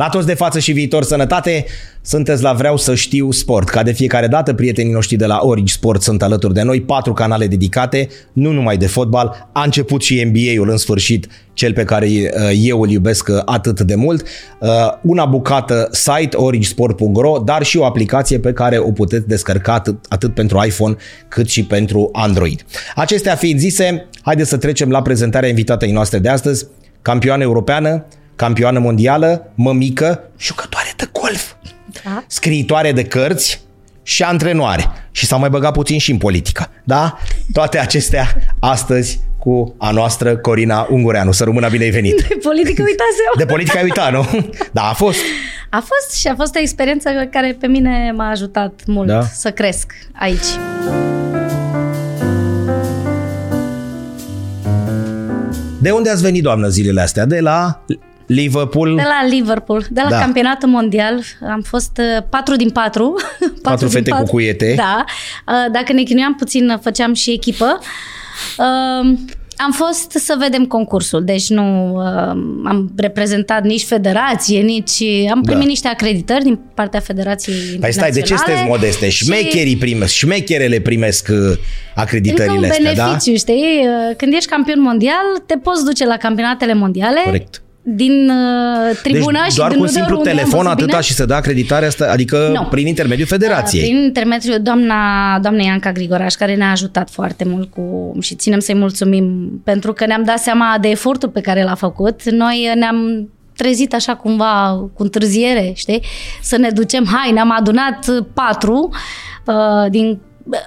La toți de față și viitor sănătate, sunteți la Vreau să știu sport. Ca de fiecare dată, prietenii noștri de la Origi Sport sunt alături de noi, patru canale dedicate, nu numai de fotbal, a început și NBA-ul în sfârșit, cel pe care uh, eu îl iubesc uh, atât de mult, uh, una bucată site origsport.ro, dar și o aplicație pe care o puteți descărca atât, atât pentru iPhone cât și pentru Android. Acestea fiind zise, haideți să trecem la prezentarea invitatei noastre de astăzi, campioană europeană, campioană mondială, mămică, jucătoare de golf, Da. scriitoare de cărți și antrenoare. Și s-a mai băgat puțin și în politică. Da? Toate acestea astăzi cu a noastră Corina Ungureanu. Să rămână bine ai venit. De politică uitasem. De politică ai uitat, nu? Da, a fost. A fost și a fost o experiență care pe mine m-a ajutat mult Da? să cresc aici. De unde ați venit, doamnă, zilele astea? De la Liverpool? De la Liverpool, de la Da. da. campionatul mondial, am fost uh, patru din patru. Patru din fete cu cuiete. Da. Uh, Dacă ne chinuiam puțin, făceam și echipă. Uh, Am fost să vedem concursul, deci nu uh, am reprezentat nici federație, nici... Am primit Da. niște acreditări din partea Federației Păi stai, de ce Internaționale sunteți modeste? și- Șmecherii primesc, șmecherele primesc uh, Încă acreditările un astea, da? beneficiu, știi? Când ești campion mondial, te poți duce la campionatele mondiale Corect. Din uh, tribuna deci și doar din cu un nu de simplu oriunde, am telefon văzut atâta bine. și să dă acreditarea asta, adică Nu. prin intermediul federației. Prin intermediul doamna, doamnei Ianca Grigoraș, care ne-a ajutat foarte mult cu, și ținem să-i mulțumim pentru că ne-am dat seama de efortul pe care l-a făcut. Noi ne-am trezit așa cumva cu întârziere, știi? Să ne ducem, hai, ne-am adunat patru uh, din...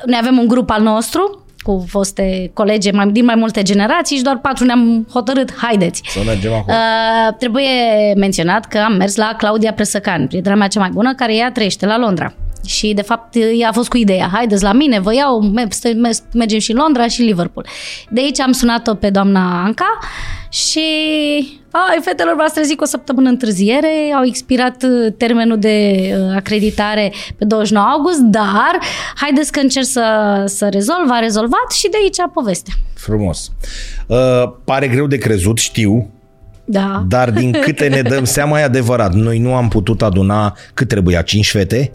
Ne avem un grup al nostru cu foste colege mai, din mai multe generații și doar patru ne-am hotărât, haideți. Să mergem acolo. Uh, trebuie menționat că am mers la Claudia Presăcan, prietena mea cea mai bună, care ea trăiește la Londra. Și, de fapt, ea a fost cu ideea, haideți la mine, vă iau, me- stă- me- mergem și în Londra și Liverpool. De aici am sunat-o pe doamna Anca și, ai, fetelor, v-ați trezit cu o săptămână întârziere, au expirat uh, termenul de uh, acreditare pe 29 august, dar haideți că încerc să, să rezolv, a rezolvat și de aici povestea. Frumos. Uh, pare greu de crezut, știu, Da. dar din câte ne dăm seama e adevărat. Noi nu am putut aduna cât trebuia, cinci fete?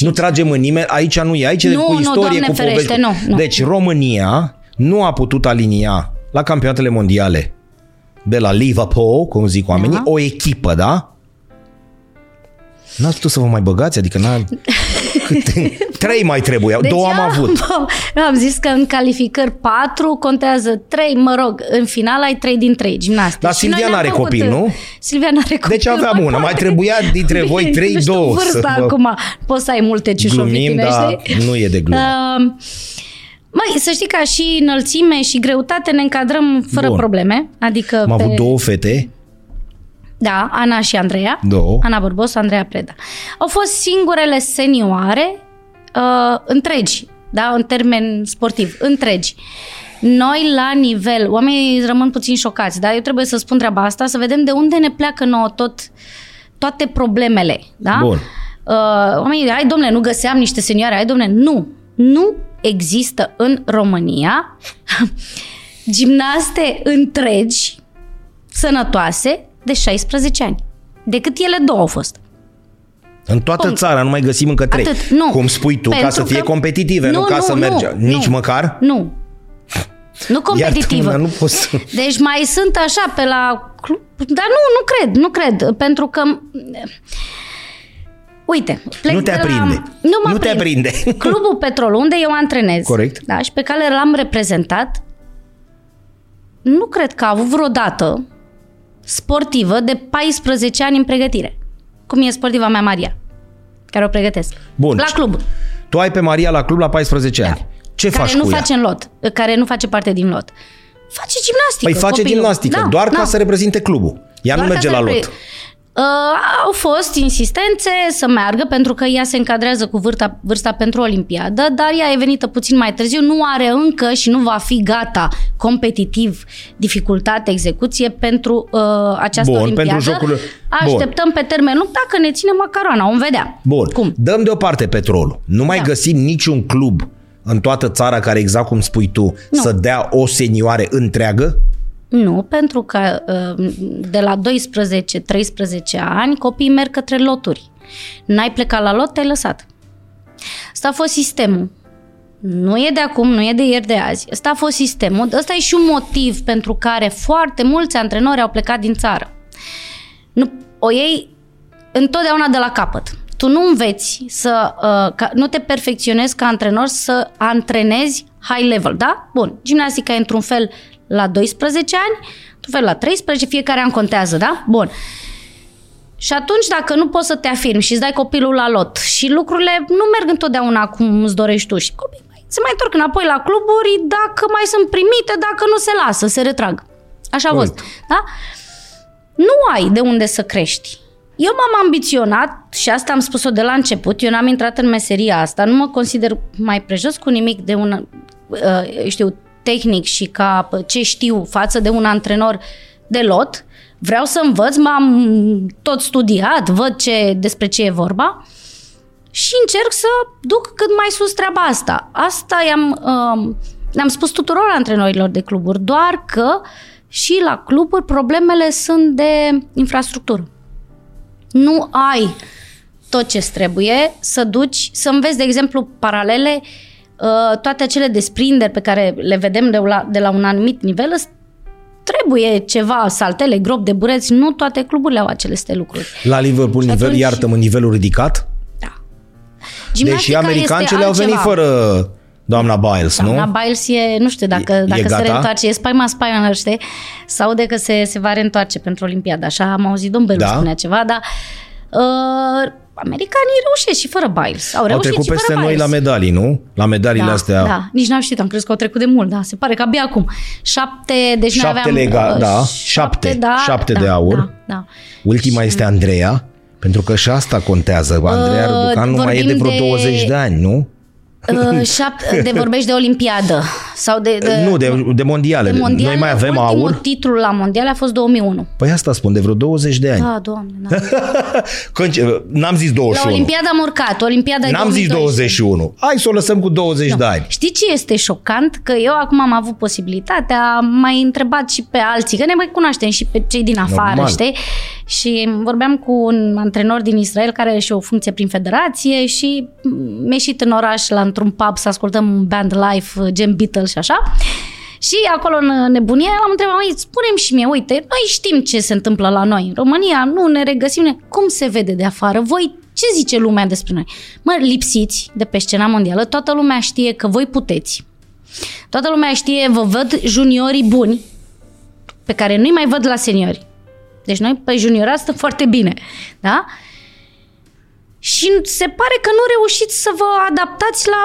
Nu tragem în nimeni, aici nu e, aici e Nu, cu nu, istorie, Doamne cu ferește, povești. nu, nu. Deci România nu a putut alinia la campionatele mondiale de la Liverpool, cum zic oamenii, Da. o echipă, da? N-ați putut să vă mai băgați? Adică n-a... Câte? Trei mai trebuiau, deci două am eu avut. Eu am zis că în calificări patru contează trei, mă rog, în final ai trei din trei gimnastici. Dar Și Silvia noi ne-am n-are făcut- copil, nu? Silvia n-are copil. Deci aveam una, mai poate. trebuia dintre voi Bine, trei, nu știu două să Vârsta vă- acum, poți să ai multe Glumim, ciușovitine, dar știi? nu e de glumă. Uh, Măi, să știi că și înălțime și greutate ne încadrăm fără Bun. probleme. Adică Am pe... avut două fete, Da, Ana și Andreea. Două. Ana Bărbos, Andreea Preda. Au fost singurele senioare uh, întregi, da, în termen sportiv, întregi. Noi la nivel, oamenii rămân puțin șocați, dar eu trebuie să spun treaba asta, să vedem de unde ne pleacă nouă tot, toate problemele, da? Bun. Uh, oamenii, hai domnule, nu găseam niște senioare, hai domnule, nu, nu există în România gimnaste întregi, sănătoase, de 16 ani. Decât ele două au fost. În toată Punct. țara nu mai găsim încă trei. Atât, nu. Cum spui tu, ca Pentru să fie că- competitive, nu, Nu, ca nu, să nu, merge. nu. Nici măcar? Nu. Nu competitivă. Iartă-mă, nu pot să... Deci mai sunt așa pe la... club, Dar nu, nu cred, nu cred. Pentru că... Uite, plec Nu te de la- aprinde. Nu, mă Nu te aprind. aprinde. Clubul Petrol, unde eu antrenez. Corect. Da, și pe care l-am reprezentat, nu cred că a avut vreodată sportivă de 14 ani în pregătire. Cum e sportiva mea Maria, care o pregătesc. Bun. La club. Tu ai pe Maria la club la 14 ani. Ce care faci nu cu ea? face în lot, care nu face parte din lot. Face gimnastică. Păi face copilul. gimnastică, Da, doar da. ca să reprezinte clubul. Ea nu Doar ca merge să la repre- lot. Uh, au fost insistențe să meargă pentru că ea se încadrează cu vârsta, vârsta pentru Olimpiadă, dar ea e venită puțin mai târziu, nu are încă și nu va fi gata competitiv, dificultate, execuție pentru uh, această Bun, Olimpiadă. pentru jocurile- Așteptăm pe termen lung dacă ne ține macaroana, vom vedea. Bun. Cum? Dăm deoparte petrolul. Nu mai Da. găsim niciun club în toată țara care, exact cum spui tu, Nu. să dea o senioare întreagă? Nu, pentru că uh, de la 12-13 ani copiii merg către loturi. N-ai plecat la lot, te-ai lăsat. Asta a fost sistemul. Nu e de acum, nu e de ieri de azi. Ăsta a fost sistemul. Ăsta e și un motiv pentru care foarte mulți antrenori au plecat din țară. Nu, o iei întotdeauna de la capăt. Tu nu înveți să, uh, ca, nu te perfecționezi ca antrenor să antrenezi high level, da? Bun, gimnastica e într-un fel la 12 ani, într-un fel la 13, fiecare an contează, da? Bun. Și atunci, dacă nu poți să te afirmi și îți dai copilul la lot și lucrurile nu merg întotdeauna cum îți dorești tu și copii se mai întorc înapoi la cluburi dacă mai sunt primite, dacă nu se lasă, se retrag. Așa a fost. Da? Nu ai de unde să crești. Eu m-am ambiționat și asta am spus-o de la început. Eu n-am intrat în meseria asta. Nu mă consider mai prejos cu nimic de un, uh, știu, tehnic și ca ce știu față de un antrenor de lot. Vreau să învăț, m-am tot studiat, văd ce, despre ce e vorba și încerc să duc cât mai sus treaba asta. Asta i-am, uh, le-am spus tuturor antrenorilor de cluburi, doar că și la cluburi problemele sunt de infrastructură. Nu ai tot ce trebuie să duci, să înveți, de exemplu, paralele, uh, toate acele desprinderi pe care le vedem de la, de la un anumit nivel, trebuie ceva, saltele, grop de bureți, nu toate cluburile au aceste lucruri. La Liverpool, nivel, atunci... iartă-mă, nivelul ridicat? Deși americancele au venit fără doamna Biles, doamna nu? Doamna Biles e, nu știu dacă, e, dacă e se reîntoarce, e spaima spaima, știi? Sau de că se, se va reîntoarce pentru Olimpiada. Așa am auzit domnul Belu da? spunea ceva, dar uh, americanii reușesc și fără Biles. Au, au trecut peste noi Biles. la medalii, nu? La medaliile da, astea. Da, nici n-am știut, am crezut că au trecut de mult, da, se pare că abia acum. Șapte, deci șapte noi aveam... Lega, uh, da, șapte, șapte, da, șapte da, de aur. Da, da. Ultima și... este Andreea. Pentru că și asta contează. Andreea uh, Răducan nu mai e de vreo de... 20 de ani, nu? Uh, șap- de vorbești de Olimpiadă sau de, de Nu, de, de mondiale. De mondiale. Noi mai avem Ultimul aur. titlul la mondiale a fost 2001. Păi asta spun, de vreo 20 de ani. Da, doamne, da. Când, n-am zis 21. La Olimpiada am urcat, Olimpiada N-am zis 21. Hai să o lăsăm cu 20 no. de ani. Știi ce este șocant? Că eu acum am avut posibilitatea, am mai întrebat și pe alții, că ne mai cunoaștem și pe cei din afară, Normal. știi? Și vorbeam cu un antrenor din Israel care are și o funcție prin federație și mi-a ieșit în oraș la într-un pub să ascultăm un band live, gen Beatles și așa. Și acolo în nebunie l-am întrebat, măi, spune și mie, uite, noi știm ce se întâmplă la noi în România, nu ne regăsim, cum se vede de afară, voi ce zice lumea despre noi? Mă, lipsiți de pe scena mondială, toată lumea știe că voi puteți. Toată lumea știe, vă văd juniorii buni, pe care nu-i mai văd la seniori. Deci noi pe juniorat stăm foarte bine. Da? Și se pare că nu reușiți să vă adaptați la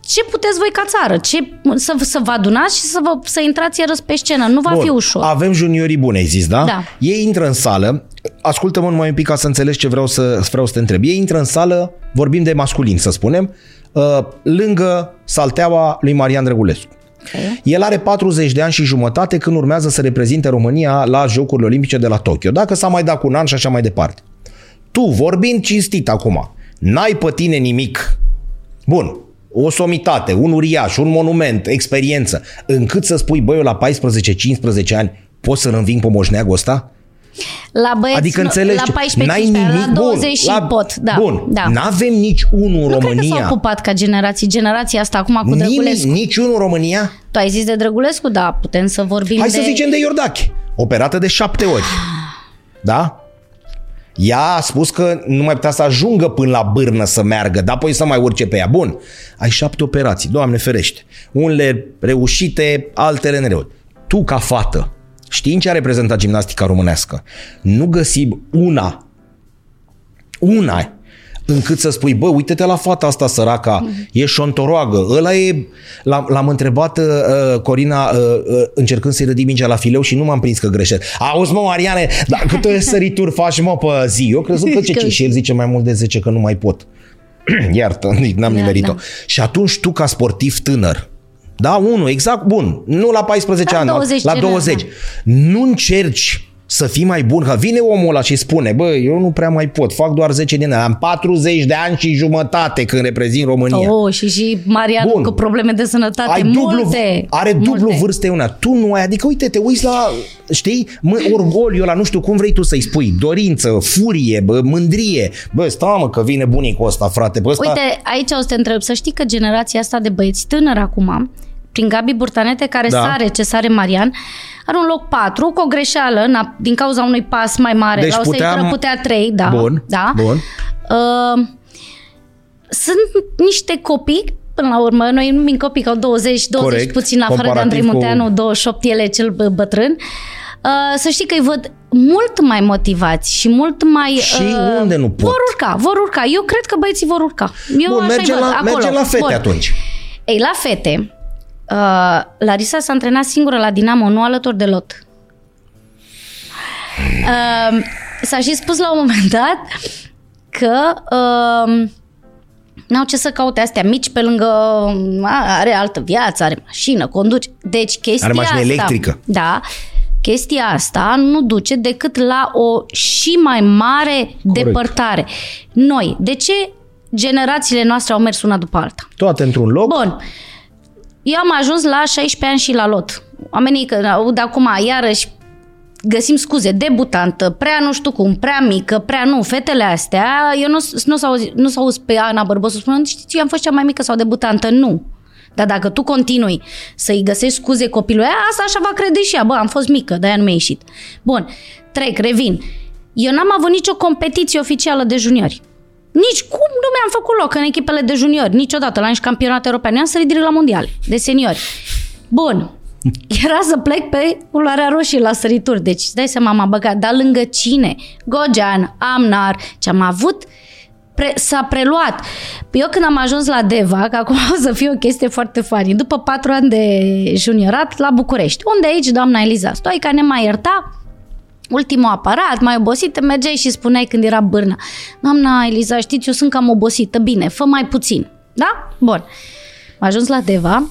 ce puteți voi ca țară, ce, să, să vă adunați și să, vă, să intrați iarăși pe scenă. Nu va Bun, fi ușor. Avem juniorii bune, ai zis, da? Da. Ei intră în sală, ascultă-mă numai un pic ca să înțelegi ce vreau să, vreau să te întreb. Ei intră în sală, vorbim de masculin, să spunem, uh, lângă salteaua lui Marian Drăgulescu. Okay. El are 40 de ani și jumătate când urmează să reprezinte România la Jocurile Olimpice de la Tokyo. Dacă s-a mai dat cu un an și așa mai departe. Tu, vorbind cinstit acum, n-ai pe tine nimic. Bun, o somitate, un uriaș, un monument, experiență, încât să spui, băi, eu la 14-15 ani pot să-l înving pe moșneagul ăsta? La băieți, adică înțelegi, la 14 n-ai nimic, la 20 bun, și la, pot. Da, bun, da. n-avem nici unul în nu România. Nu cred că s-au ocupat ca generații, generația asta acum cu Nimic, Drăgulescu. Nici unul în România? Tu ai zis de Drăgulescu? Da, putem să vorbim Hai de... să zicem de Iordache, operată de șapte ori. Da? Ea a spus că nu mai putea să ajungă până la bârnă să meargă, dar apoi să mai urce pe ea. Bun, ai șapte operații, Doamne ferește. Unele reușite, altele nereușite. Tu, ca fată, știind ce a reprezentat gimnastica românească, nu găsi una, una încât să spui, bă, uite-te la fata asta săraca, mm. e șontoroagă, ăla e... L-am, întrebat uh, Corina uh, uh, încercând să-i rădi mingea la fileu și nu m-am prins că greșesc. Auzi, mă, Mariane, dar câte sărituri faci, mă, pe zi? Eu crezut că ce și el zice mai mult de 10 că nu mai pot. Iartă, n-am da, nimerit-o. Da. Și atunci tu, ca sportiv tânăr, da, unul, exact, bun, nu la 14 la ani, 20 la 20. Da. Nu încerci să fii mai bun, că vine omul ăla și spune, bă, eu nu prea mai pot, fac doar 10 din ani, am 40 de ani și jumătate când reprezint România. Oh, și și Marian Bun. cu probleme de sănătate ai multe. dublu, are dublu multe. vârste una. Tu nu ai, adică uite, te uiți la, știi, mă, orgoliu ăla, nu știu cum vrei tu să-i spui, dorință, furie, bă, mândrie. Bă, stai mă că vine bunicul ăsta, frate, bă, ăsta... Uite, aici o să te întreb, să știi că generația asta de băieți tânăr acum, prin Gabi Burtanete, care Da. da. sare ce sare Marian, are un loc 4 cu o greșeală în- din cauza unui pas mai mare. Deci la o puteam- puteam... putea 3, da. Bun, da. bun. Uh, sunt niște copii Până la urmă, noi nu numim copii că au 20, 20 Corect. puțin, afară de Comparativ Andrei cu- Muteanu, 28, el e cel bă- bătrân. Uh, să știi că îi văd mult mai motivați și mult mai... Și uh, unde nu pot? Vor urca, vor urca. Eu cred că băieții vor urca. Eu Bun, așa mergem văd, la, acolo. mergem la fete Bun. atunci. Ei, la fete, uh, Larisa s-a antrenat singură la Dinamo, nu alături de lot. Uh, s-a și spus la un moment dat că uh, n-au ce să caute astea mici pe lângă... A, are altă viață, are mașină, conduce. Deci chestia Are mașină asta... electrică. Da. Chestia asta nu duce decât la o și mai mare depărtare. Noi, de ce generațiile noastre au mers una după alta? Toate într-un loc. Bun. Eu am ajuns la 16 ani și la lot. Oamenii că aud acum, iarăși, găsim scuze, debutantă, prea nu știu cum, prea mică, prea nu, fetele astea, eu nu, nu, s-au, nu s-au auzit pe Ana Bărbosu spunând, știți, eu am fost cea mai mică sau debutantă, nu. Dar dacă tu continui să-i găsești scuze copilului ăla, asta așa va crede și ea, bă, am fost mică, de-aia nu mi-a ieșit. Bun, trec, revin. Eu n-am avut nicio competiție oficială de juniori. Nici cum nu mi-am făcut loc în echipele de juniori, niciodată, la nici campionat european. Eu am sărit direct la mondial, de seniori. Bun, era să plec pe culoarea roșie la sărituri. Deci, îți dai seama, m-a băgat. Dar lângă cine? Gogean, Amnar, ce am avut pre- s-a preluat. Eu când am ajuns la Deva, că acum o să fie o chestie foarte funny, după patru ani de juniorat la București, unde aici doamna Eliza Stoica ne mai ierta, ultimul aparat, mai obosită, mergeai și spuneai când era bârna. Doamna Eliza, știți, eu sunt cam obosită, bine, fă mai puțin. Da? Bun. Am ajuns la Deva,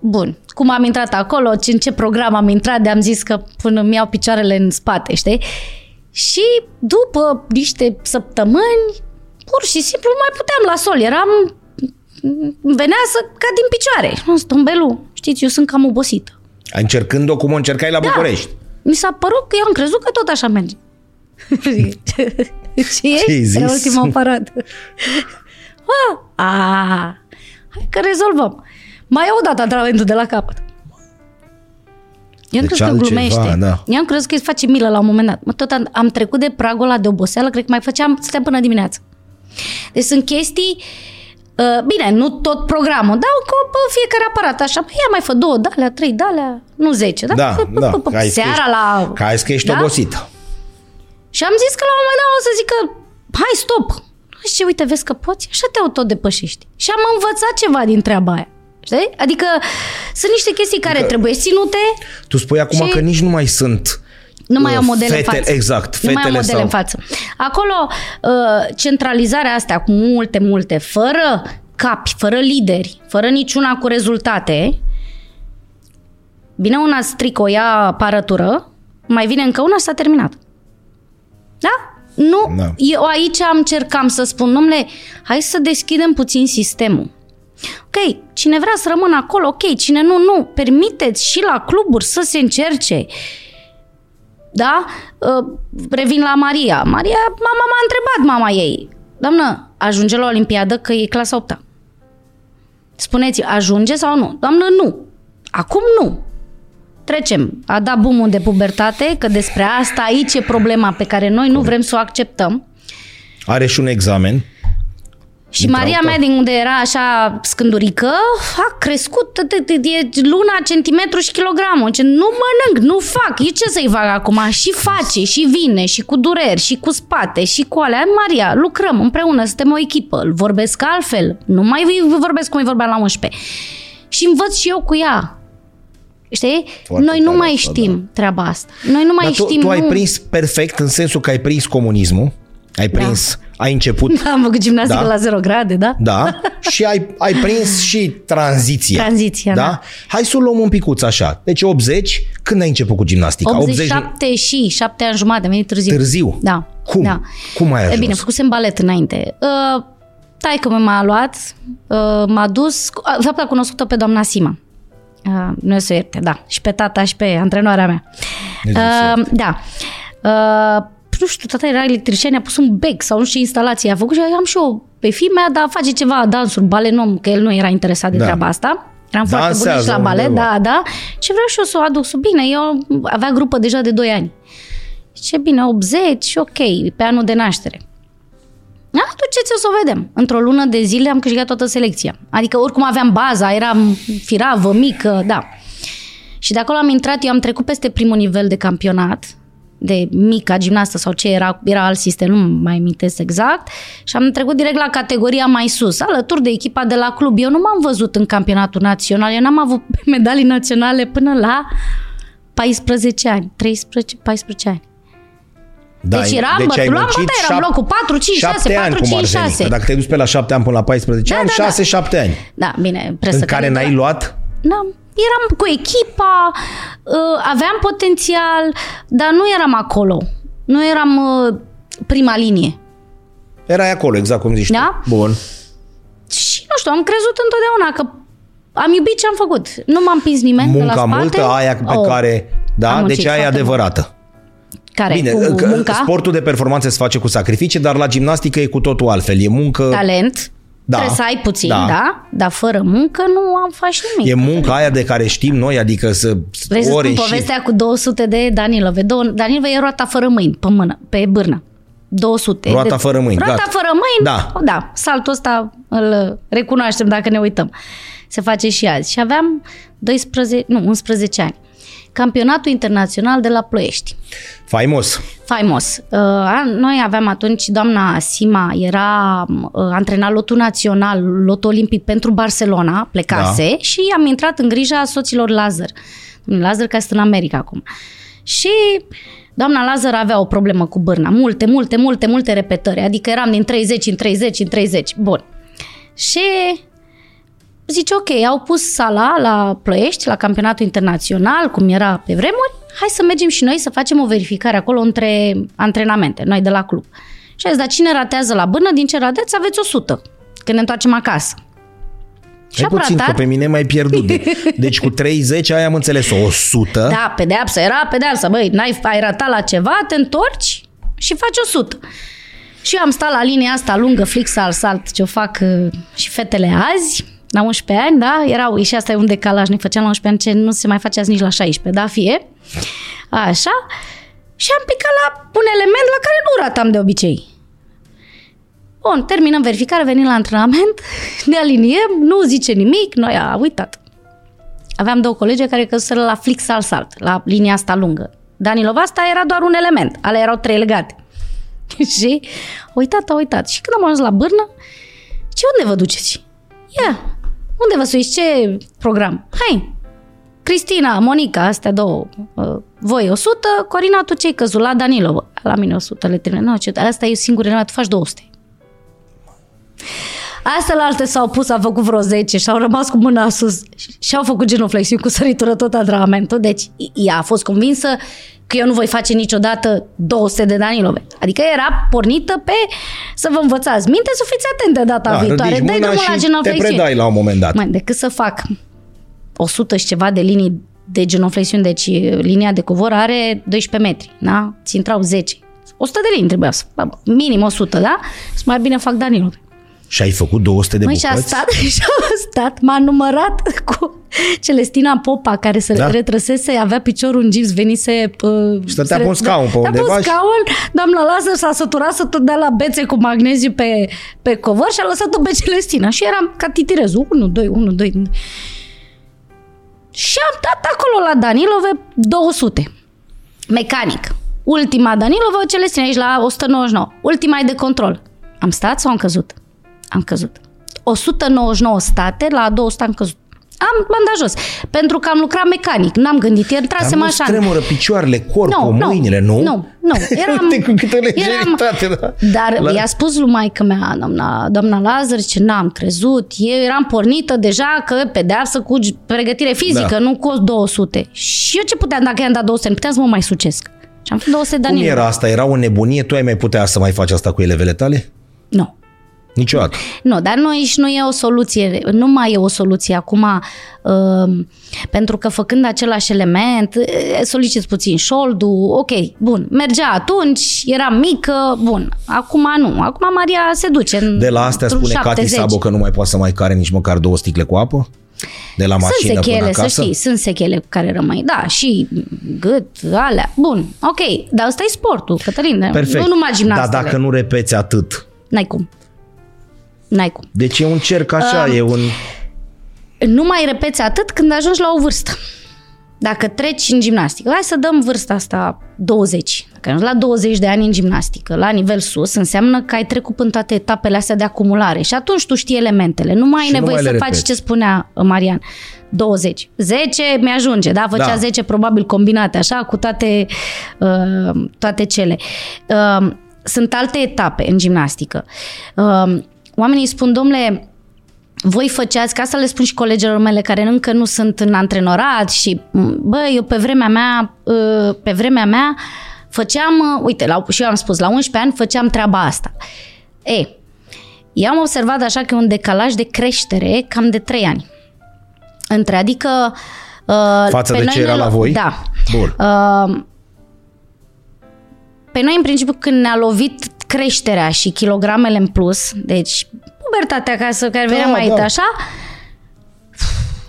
Bun, cum am intrat acolo, ce- în ce program am intrat, de am zis că până mi iau picioarele în spate, știi? Și după niște săptămâni, pur și simplu nu mai puteam la sol, eram... îmi venea să cad din picioare. Am zis, Tombelu, știți, eu sunt cam obosită. Încercând-o cum o încercai la București. Mi s-a părut că eu am crezut că tot așa merge. și Ce-ai zis? Era ultima parată. A, a, hai că rezolvăm. Mai iau o dată antrenamentul de la capăt. Eu am Deci crezut că altceva, glumește. da. Eu am crezut că îți face milă la un moment dat. Mă, tot am, am trecut de pragul ăla de oboseală, cred că mai făceam, stăteam până dimineață. Deci sunt chestii Uh, bine, nu tot programul, dar cu pe fiecare aparat așa, bă, ia mai fă două dalea, trei dalea, nu zece, da? Da, Pă, pă, da. pă, pă, Că ai zis că Seara ești- la... Că ai zis că ești Da? obosită. Și am zis că la un moment dat o să zică, hai, stop. Și ce, uite, vezi că poți? Așa te autodepășești. Și am învățat ceva din treaba aia. Știi? Adică sunt niște chestii care trebuie ținute, Tu spui acum Și- că nici nu mai sunt nu mai uh, au modele fetele, în față. Exact, nu mai au fetele modele sau... în față. Acolo, uh, centralizarea astea cu multe, multe, fără capi, fără lideri, fără niciuna cu rezultate, vine una stricoia aparatură, mai vine încă una și s-a terminat. Da? Nu, Da. eu aici am încercam să spun, domnule, hai să deschidem puțin sistemul. Ok, cine vrea să rămână acolo, ok, cine nu, nu. Permiteți și la cluburi să se încerce. Da? Uh, Revin la Maria. Maria, mama m-a întrebat, mama ei. Doamnă, ajunge la Olimpiadă că e clasa 8 Spuneți, ajunge sau nu? Doamnă, nu. Acum nu. Trecem. A dat bumul de pubertate, că despre asta aici e problema pe care noi nu vrem să o acceptăm. Are și un examen. Și Dintre Maria alta. mea, din unde era așa scândurică, a crescut, t- t- t- e luna, centimetru și kilogramul. Ce nu mănânc, nu fac. E ce să-i fac acum? Și face, și vine, și cu dureri, și cu spate, și cu alea. Maria, lucrăm împreună, suntem o echipă. Îl vorbesc altfel. Nu mai vorbesc cum îi vorbeam la 11. Și învăț și eu cu ea. Știi? Foarte Noi nu tare mai asta, știm treaba asta. Noi nu mai Dar tu, știm. tu ai nu... prins perfect în sensul că ai prins comunismul, Ai prins, da. ai început. Am făcut gimnastică da? la 0 grade, da? Da. și ai, ai prins și tranziția. Tranziția, da? da. Hai să o luăm un picuț așa. Deci 80, când ai început cu gimnastica? 87 80... și 7 ani jumătate, am venit târziu. Târziu? Da. Cum? Da. Cum ai ajuns? E bine, făcusem balet înainte. Uh, taică m-a luat, uh, m-a dus, de fapt a cunoscut-o pe doamna Sima. Uh, nu să ierte, da. Și pe tata și pe antrenoarea mea. Uh, da. Uh, nu știu, tata era electrician, a pus un bec sau nu știu ce instalație a făcut și am și eu pe fimea, dar face ceva dansuri, balet, nu, că el nu era interesat de da. treaba asta. Eram foarte bun și la balet, da, da. Și vreau și eu să o aduc sub bine. Eu avea grupă deja de 2 ani. Ce bine, 80, ok, pe anul de naștere. Aduceți-o să o vedem. Într-o lună de zile am câștigat toată selecția. Adică oricum aveam baza, eram firavă, mică, da. Și de acolo am intrat, eu am trecut peste primul nivel de campionat, de mica gimnastă sau ce era, era alt sistem, nu mai amintesc exact, și am trecut direct la categoria mai sus, alături de echipa de la club. Eu nu m-am văzut în campionatul național, eu n-am avut medalii naționale până la 14 ani, 13-14 ani. Da, deci eram, deci ai luam bătaie, eram locul 4, 5, 6, 4, ani 5, 6. Dacă te-ai dus pe la 7 ani până la 14 da, ani, da, 6, da. 7 ani. Da, bine, presă. În care n-ai luat? Da, eram cu echipa, uh, aveam potențial, dar nu eram acolo. Nu eram uh, prima linie. Erai acolo, exact cum zici da? Tu. Bun. Și nu știu, am crezut întotdeauna că am iubit ce am făcut. Nu m-am pins nimeni Munca de la spate. multă, aia pe oh, care... Da, deci aia e adevărată. Mult. Care? Bine, cu munca? sportul de performanță se face cu sacrificii, dar la gimnastică e cu totul altfel. E muncă... Talent. Da. Trebuie să ai puțin, da. da? Dar fără muncă nu am faci nimic. E munca aia de care știm noi, adică să... Vrei să spun povestea și... cu 200 de Danilove. Danilove e roata fără mâini, pe mână, pe bârnă. 200. Roata de... fără mâini, Roata gata. fără mâini, da. da. Saltul ăsta îl recunoaștem dacă ne uităm. Se face și azi. Și aveam 12, nu, 11 ani campionatul internațional de la Ploiești. Faimos. Faimos. Uh, noi aveam atunci, doamna Sima era uh, antrenat lotul național, lotul olimpic pentru Barcelona, plecase da. și am intrat în grija soților Lazar. Lazar care este în America acum. Și doamna Lazar avea o problemă cu bârna. Multe, multe, multe, multe repetări. Adică eram din 30 în 30 în 30. Bun. Și zice, ok, au pus sala la Ploiești, la campionatul internațional, cum era pe vremuri, hai să mergem și noi să facem o verificare acolo între antrenamente, noi de la club. Și a zis, dar cine ratează la bână, din ce rateți, aveți 100 când ne întoarcem acasă. Și puțin, ratat. că pe mine mai pierdut. De, deci cu 30 ai am înțeles 100. Da, pedeapsă, era pedeapsă. Băi, n-ai, ai ratat la ceva, te întorci și faci 100. Și eu am stat la linia asta lungă, flix al salt, ce o fac uh, și fetele azi, la 11 ani, da, erau, și asta e un decalaj, ne făceam la 11 ani ce nu se mai face azi nici la 16, da, fie. Așa. Și am picat la un element la care nu ratam de obicei. Bun, terminăm verificarea, venim la antrenament, ne aliniem, nu zice nimic, noi a uitat. Aveam două colegi care căzuseră la flix al salt, la linia asta lungă. Danilov asta era doar un element, ale erau trei legate. și a uitat, a uitat. Și când am ajuns la bârnă, ce unde vă duceți? Ia, unde vă suiți? Ce program? Hai! Cristina, Monica, astea două. Uh, voi 100, Corina, tu ce-ai căzut? La Danilov. La mine 100 le termină. Nu, ce, asta e singur, tu faci 200. Astea la alte s-au pus, au făcut vreo 10 și au rămas cu mâna sus și au făcut genuflexiuni cu săritură tot antrenamentul. Deci ea a fost convinsă că eu nu voi face niciodată 200 de Danilove. Adică era pornită pe să vă învățați minte, să fiți atente data da, viitoare. Dai drumul la genoflexiuni. te predai la un moment dat. Mai, decât să fac 100 și ceva de linii de genoflexiuni, deci linia de covor are 12 metri, da? Ți intrau 10. 100 de linii trebuia să, minim 100, da? Să mai bine fac Danilove. Și ai făcut 200 de Măi, bucăți? și a stat, și a stat, m-a numărat cu Celestina Popa, care se da? retrăsese, avea piciorul în gips, venise... Uh, și stătea pe un scaun pe undeva. Pe scaun, doamna Lazar s-a săturat să tot dea la bețe cu magneziu pe, pe covor și a lăsat-o pe Celestina. Și eram ca titirezul, 1, 2, 1, 2. Și am dat acolo la Danilove 200. Mecanic. Ultima Danilove, Celestina, aici la 199. Ultima e de control. Am stat sau am căzut? Am căzut. 199 state, la 200 am căzut. Am bandajos. Pentru că am lucrat mecanic, n-am gândit, intrasem Dar așa. nu tremură picioarele, corpul, Nu, nu, mâinile, nu? nu, nu. Eram- Uite cu câtă eram- legeritate, da. Dar La- i-a spus lui maică mea, doamna, doamna Lazar, ce n-am crezut. Eu eram pornită deja că pedeapsă cu pregătire fizică, Da. nu cu 200. Și eu ce puteam, dacă i-am dat 200, nu puteam să mă mai sucesc. Și am fost 200 de Cum ani. era asta? Era o nebunie? Tu ai mai putea să mai faci asta cu elevele tale? Nu. Niciodată. Nu, dar nu, aici nu e o soluție, nu mai e o soluție acum, uh, pentru că făcând același element, uh, soliciți puțin șoldul, ok, bun, mergea atunci, era mică, bun, acum nu, acum Maria se duce în De la astea într-un spune Cati 70. Sabo că nu mai poate să mai care nici măcar două sticle cu apă? De la mașină Sunt până sechele, să acasă? știi, sunt sechele care rămân. Da, și gât, alea. Bun, ok, dar ăsta e sportul, Cătălin. Perfect. Nu numai Dar gimnastele. dacă nu repeți atât, N-ai cum. N-ai cum. deci e un cerc așa, Um, e un... nu mai repeți atât când ajungi la o vârstă. Dacă treci în gimnastică, hai să dăm vârsta asta 20. Dacă ajungi la 20 de ani în gimnastică, la nivel sus, înseamnă că ai trecut până toate etapele astea de acumulare și atunci tu știi elementele. Nu mai ai Și nu nevoie mai să le faci repeți. ce spunea uh, Marian. 20. 10 mi-ajunge, da? Făcea Da. 10 probabil combinate, așa, cu toate, uh, toate cele. Uh, sunt alte etape în gimnastică. Uh, oamenii spun, domnule, voi făceați, ca să le spun și colegilor mele care încă nu sunt în antrenorat și, bă, eu pe vremea mea, uh, pe vremea mea făceam, uh, uite, la, și eu am spus, la 11 ani făceam treaba asta. E, eu am observat așa că e un decalaj de creștere cam de 3 ani. Între, adică... Uh, Față pe de noi ce era ne- la voi? Da. Bun. Uh, pe noi, în principiu, când ne-a lovit creșterea și kilogramele în plus, deci pubertatea ca să care venea mai da. așa,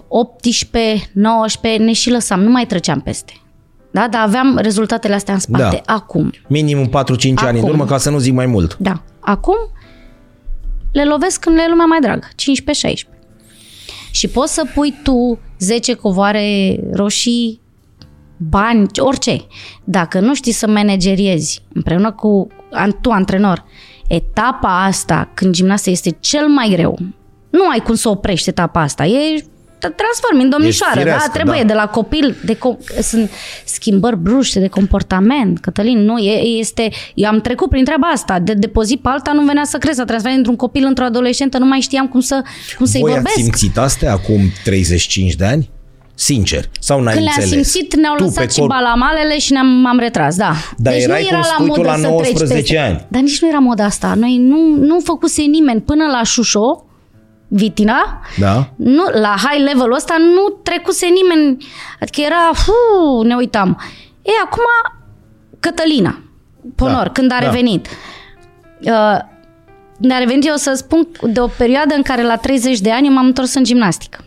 18, 19, ne și lăsam, nu mai treceam peste. Da, dar aveam rezultatele astea în spate. Da. Acum, Minim 4-5 ani în Acum. urmă, ca să nu zic mai mult. da, acum le lovesc când le e lumea mai dragă, 15-16. Și poți să pui tu 10 covoare roșii, bani, orice. Dacă nu știi să manageriezi împreună cu an- tu, antrenor, etapa asta, când gimnastia este cel mai greu, nu ai cum să oprești etapa asta. E te transformi în domnișoară, firească, da? Trebuie da. de la copil, de com- sunt schimbări bruște de comportament, Cătălin, nu, e, este, eu am trecut prin treaba asta, de, de pe o zi pe alta nu venea să crezi, să transformi într-un copil într-o adolescentă, nu mai știam cum, să, cum să-i Voi vorbesc. ați simțit astea acum 35 de ani? Sincer. Sau n-ai Când le-am înțeles? simțit, ne-au Tu, lăsat pe și corp- balamalele și ne-am m-am retras, da. Dar deci erai, nu era cum la spui tu, modă la să treci 19 peste. ani. Dar nici nu era moda asta. Noi nu, nu făcuse nimeni până la Șușo, Vitina, Da? nu, la high level ăsta nu trecuse nimeni. Adică era, fu, ne uitam. E, acum Cătălina, Ponor, Da, când a da. revenit. Uh, ne-a revenit, eu să spun, de o perioadă în care la 30 de ani eu m-am întors în gimnastică.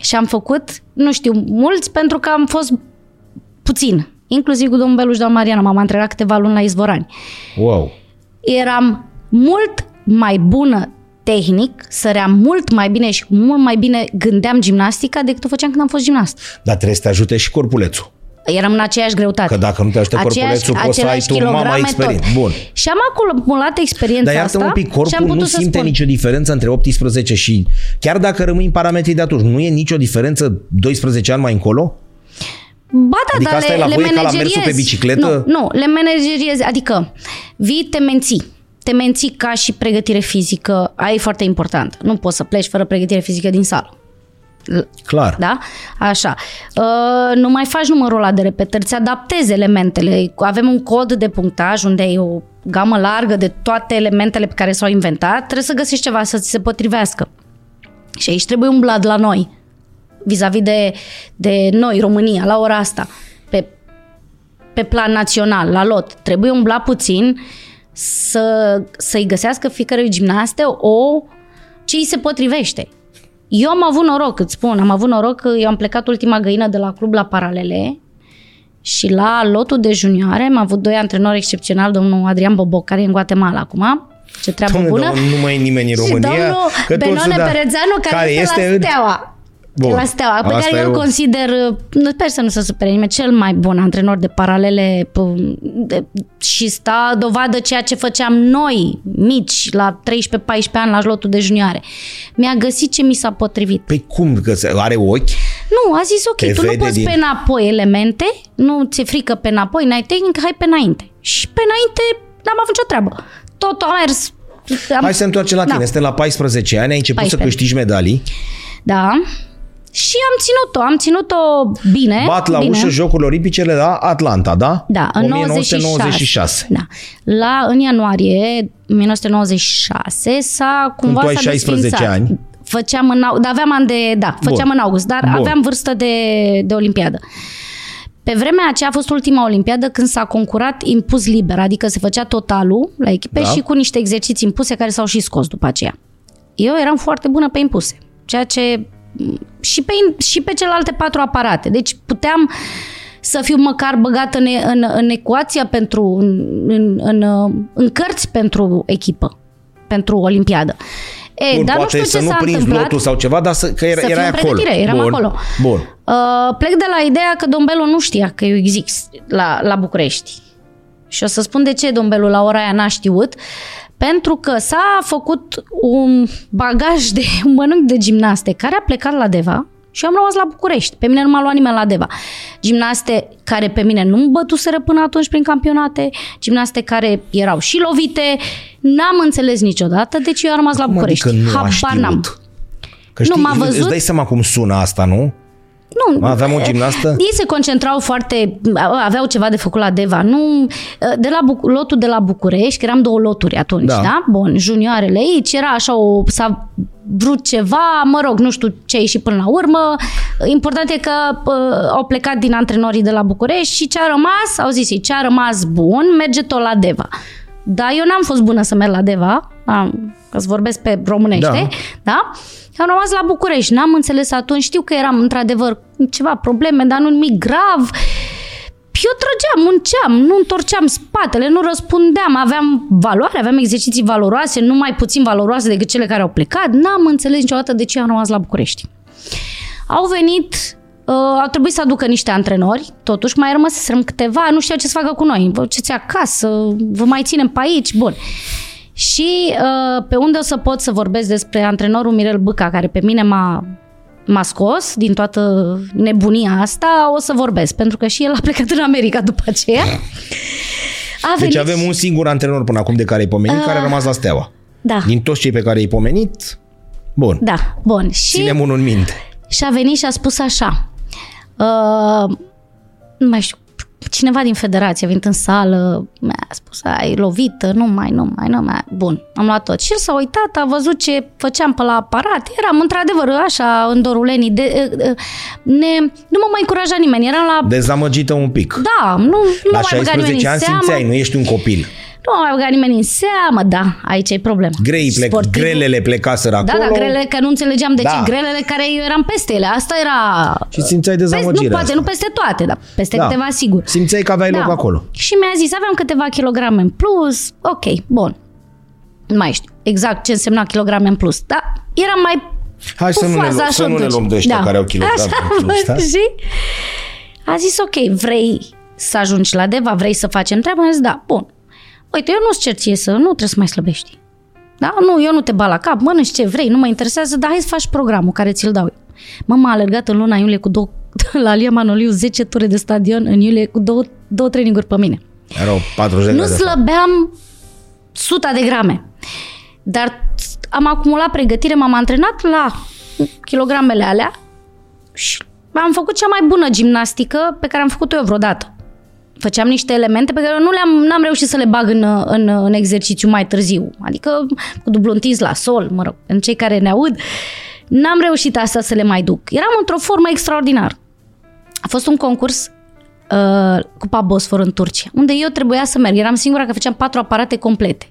Și am făcut, nu știu, mulți pentru că am fost puțin. Inclusiv cu domnul Beluș și doamna Mariana. M-am antrenat câteva luni la Izvorani. Wow. Eram mult mai bună tehnic, săream mult mai bine și mult mai bine gândeam gimnastica decât o făceam când am fost gimnast. Dar trebuie să te ajute și corpulețul. Eram în aceeași greutate. Că dacă nu te ajută corpulețul, poți să ai aceleași tu mama kilograme, experiență. tot. Bun. Și am acumulat experiența Dar iartă asta un pic, și am corpul putut nu să simte spun. nicio diferență între 18 și... Chiar dacă rămâi în parametrii de atunci, nu e nicio diferență 12 ani mai încolo? Ba da, Adică dar asta le, e la le voi ca la mersul manageriezi. pe bicicletă? Nu, nu, le manageriezi, adică vii, te menții. Te menții ca și pregătire fizică, aia e foarte important. Nu poți să pleci fără pregătire fizică din sală. Clar. Da? Așa. Uh, nu mai faci numărul ăla de repetări, îți adaptezi elementele. Avem un cod de punctaj unde e o gamă largă de toate elementele pe care s-au inventat. Trebuie să găsești ceva să ți se potrivească. Și aici trebuie umblat la noi, vis-a-vis de, de noi, România, la ora asta, pe, pe plan național, la lot. Trebuie umblat puțin să, să-i găsească fiecare gimnaste o ce îi se potrivește. Eu am avut noroc, îți spun, am avut noroc că eu am plecat ultima găină de la club la paralele și la lotul de junioare am avut doi antrenori excepționali, domnul Adrian Boboc, care e în Guatemala acum, ce treabă Doamne, bună, doamne, nu mai e nimeni în și România. domnul că toți Benone sunt, da. Perețeanu, care, care este, este la în- Steaua. Bun. la Steaua, pe Asta care e eu o- consider, nu sper să nu se supere nimeni, cel mai bun antrenor de paralele p- de, și sta dovadă ceea ce făceam noi, mici, la 13-14 ani, la lotul de junioare. Mi-a găsit ce mi s-a potrivit. Păi cum? Că se- are ochi? Nu, a zis ok, Te tu nu vede poți din- pe înapoi elemente, nu ți-e frică pe înapoi, n-ai tehnică, hai pe înainte. Și pe înainte n-am avut nicio treabă. Tot a mers. Am, Hai să ne întoarcem la tine. Da. Suntem la 14 ani, ai început 14. să câștigi medalii. Da. Și am ținut-o, am ținut-o bine. Bat la bine. ușă Jocurile Olimpice la Atlanta, da? Da, în 1996. 96. Da. La, în ianuarie 1996 s-a cumva tu ai s-a 16 desfințat. ani. Făceam în, au- da, aveam an de, da, făceam Bun. în august, dar Bun. aveam vârstă de, de olimpiadă. Pe vremea aceea a fost ultima olimpiadă când s-a concurat impus liber, adică se făcea totalul la echipe Da. și cu niște exerciții impuse care s-au și scos după aceea. Eu eram foarte bună pe impuse, ceea ce și pe, și pe celelalte patru aparate. Deci puteam să fiu măcar băgată în, în, în ecuația pentru, în, în, în, în cărți pentru echipă, pentru olimpiadă. E, Bun, dar poate nu știu să ce nu s-a prinzi întâmplat. lotul sau ceva, dar să, că era, Să fiu erai în acolo. pregătire, eram Bun. acolo. Bun. Uh, plec de la ideea că Dombelu nu știa că eu exist la, la București. Și o să spun de ce Dombelu la ora aia n-a știut. Pentru că s-a făcut un bagaj de un mănânc de gimnaste care a plecat la Deva și eu am rămas la București. Pe mine nu m-a luat nimeni la Deva. Gimnaste care pe mine nu-mi bătuseră până atunci prin campionate, gimnaste care erau și lovite. N-am înțeles niciodată, deci eu am rămas la Cum București. adică nu a Habar n-am. știut? Că știi, m-a văzut. îți dai seama cum sună asta, nu? Nu, Aveam o gimnastă? Ei se concentrau foarte, aveau ceva de făcut la Deva, nu, de la Buc- lotul de la București, că eram două loturi atunci, Da. da? Bun, junioarele aici, era așa o, s-a vrut ceva, mă rog, nu știu ce a ieșit până la urmă. Important e că uh, au plecat din antrenorii de la București și ce a rămas, au zis ei, ce a rămas bun, merge tot la Deva. Dar eu n-am fost bună să merg la Deva, am, că vorbesc pe românește, Da. da? da? Am rămas la București, n-am înțeles atunci, știu că eram într-adevăr ceva probleme, dar nu nimic grav. Eu trăgeam, munceam, nu întorceam spatele, nu răspundeam, aveam valoare, aveam exerciții valoroase, nu mai puțin valoroase decât cele care au plecat. N-am înțeles niciodată de ce am rămas la București. Au venit, uh, au trebuit să aducă niște antrenori, totuși mai rămăseserăm câteva, nu știau ce să facă cu noi. Vă duceți acasă, vă mai ținem pe aici, bun. Și uh, pe unde o să pot să vorbesc despre antrenorul Mirel Bâca, care pe mine m-a, m-a scos din toată nebunia asta, o să vorbesc, pentru că și el a plecat în America după aceea. A Deci venit avem un singur antrenor până acum de care ai pomenit, care a rămas la Steaua. Da, Din toți cei pe care i-ai pomenit, bun, da, bun. Și... ținem unul în minte. Și a venit și a spus așa. Uh, nu mai știu, cineva din federație a venit în sală, mi-a spus, ai lovită, nu mai, nu mai, nu mai. Bun, am luat tot. Și el s-a uitat, a văzut ce făceam pe la aparat. Eram într-adevăr așa în dorulenii. De, uh, uh, ne, nu mă mai încuraja nimeni. Eram la... Dezamăgită un pic. Da, nu, nu la mai băga nimeni 16 în ani seamă. simțeai, nu ești un copil. Nu mai băga nimeni în seamă, da, aici e problema. Grei plec, Sportivul- grelele plecaseră Da, acolo. da, grele, că nu înțelegeam de Da. ce grelele care eu eram peste ele. Asta era... Și simțeai Peste, dezamăgirea nu, poate asta. nu peste toate, dar peste Da. câteva sigur. Simțeai că aveai loc acolo. Și mi-a zis, aveam câteva kilograme în plus, ok, bun. Nu mai știu exact ce însemna kilograme în plus, dar eram mai Hai să cu nu ne, faza luăm, așa să nu ne dulce. luăm de ăștia care au kilograme Așa, în plus, da? Și a zis, ok, vrei să ajungi la Deva, vrei să facem treaba? Am zis, da, bun. Uite, eu nu-ți cer ție să, nu trebuie să mai slăbești. Da? Nu, eu nu te bat la cap, mănânci ce vrei, nu mă interesează, dar hai să faci programul care ți-l dau eu. Mama a alergat în luna iulie cu două, la Alia Manoliu 10 ture de stadion în iulie cu două, două traininguri pe mine. Erau 40 de Nu grade afară. slăbeam suta de grame. Dar am acumulat pregătire, m-am antrenat la kilogramele alea și am făcut cea mai bună gimnastică pe care am făcut-o eu vreodată. Făceam niște elemente pe care eu nu le-am n-am reușit să le bag în, în, în exercițiu mai târziu. Adică cu dublu întins la sol, mă rog, în cei care ne aud, n-am reușit asta să le mai duc. Eram într-o formă extraordinară. A fost un concurs uh, Cupa Bosfor în Turcia, unde eu trebuia să merg. Eram singura că făceam patru aparate complete.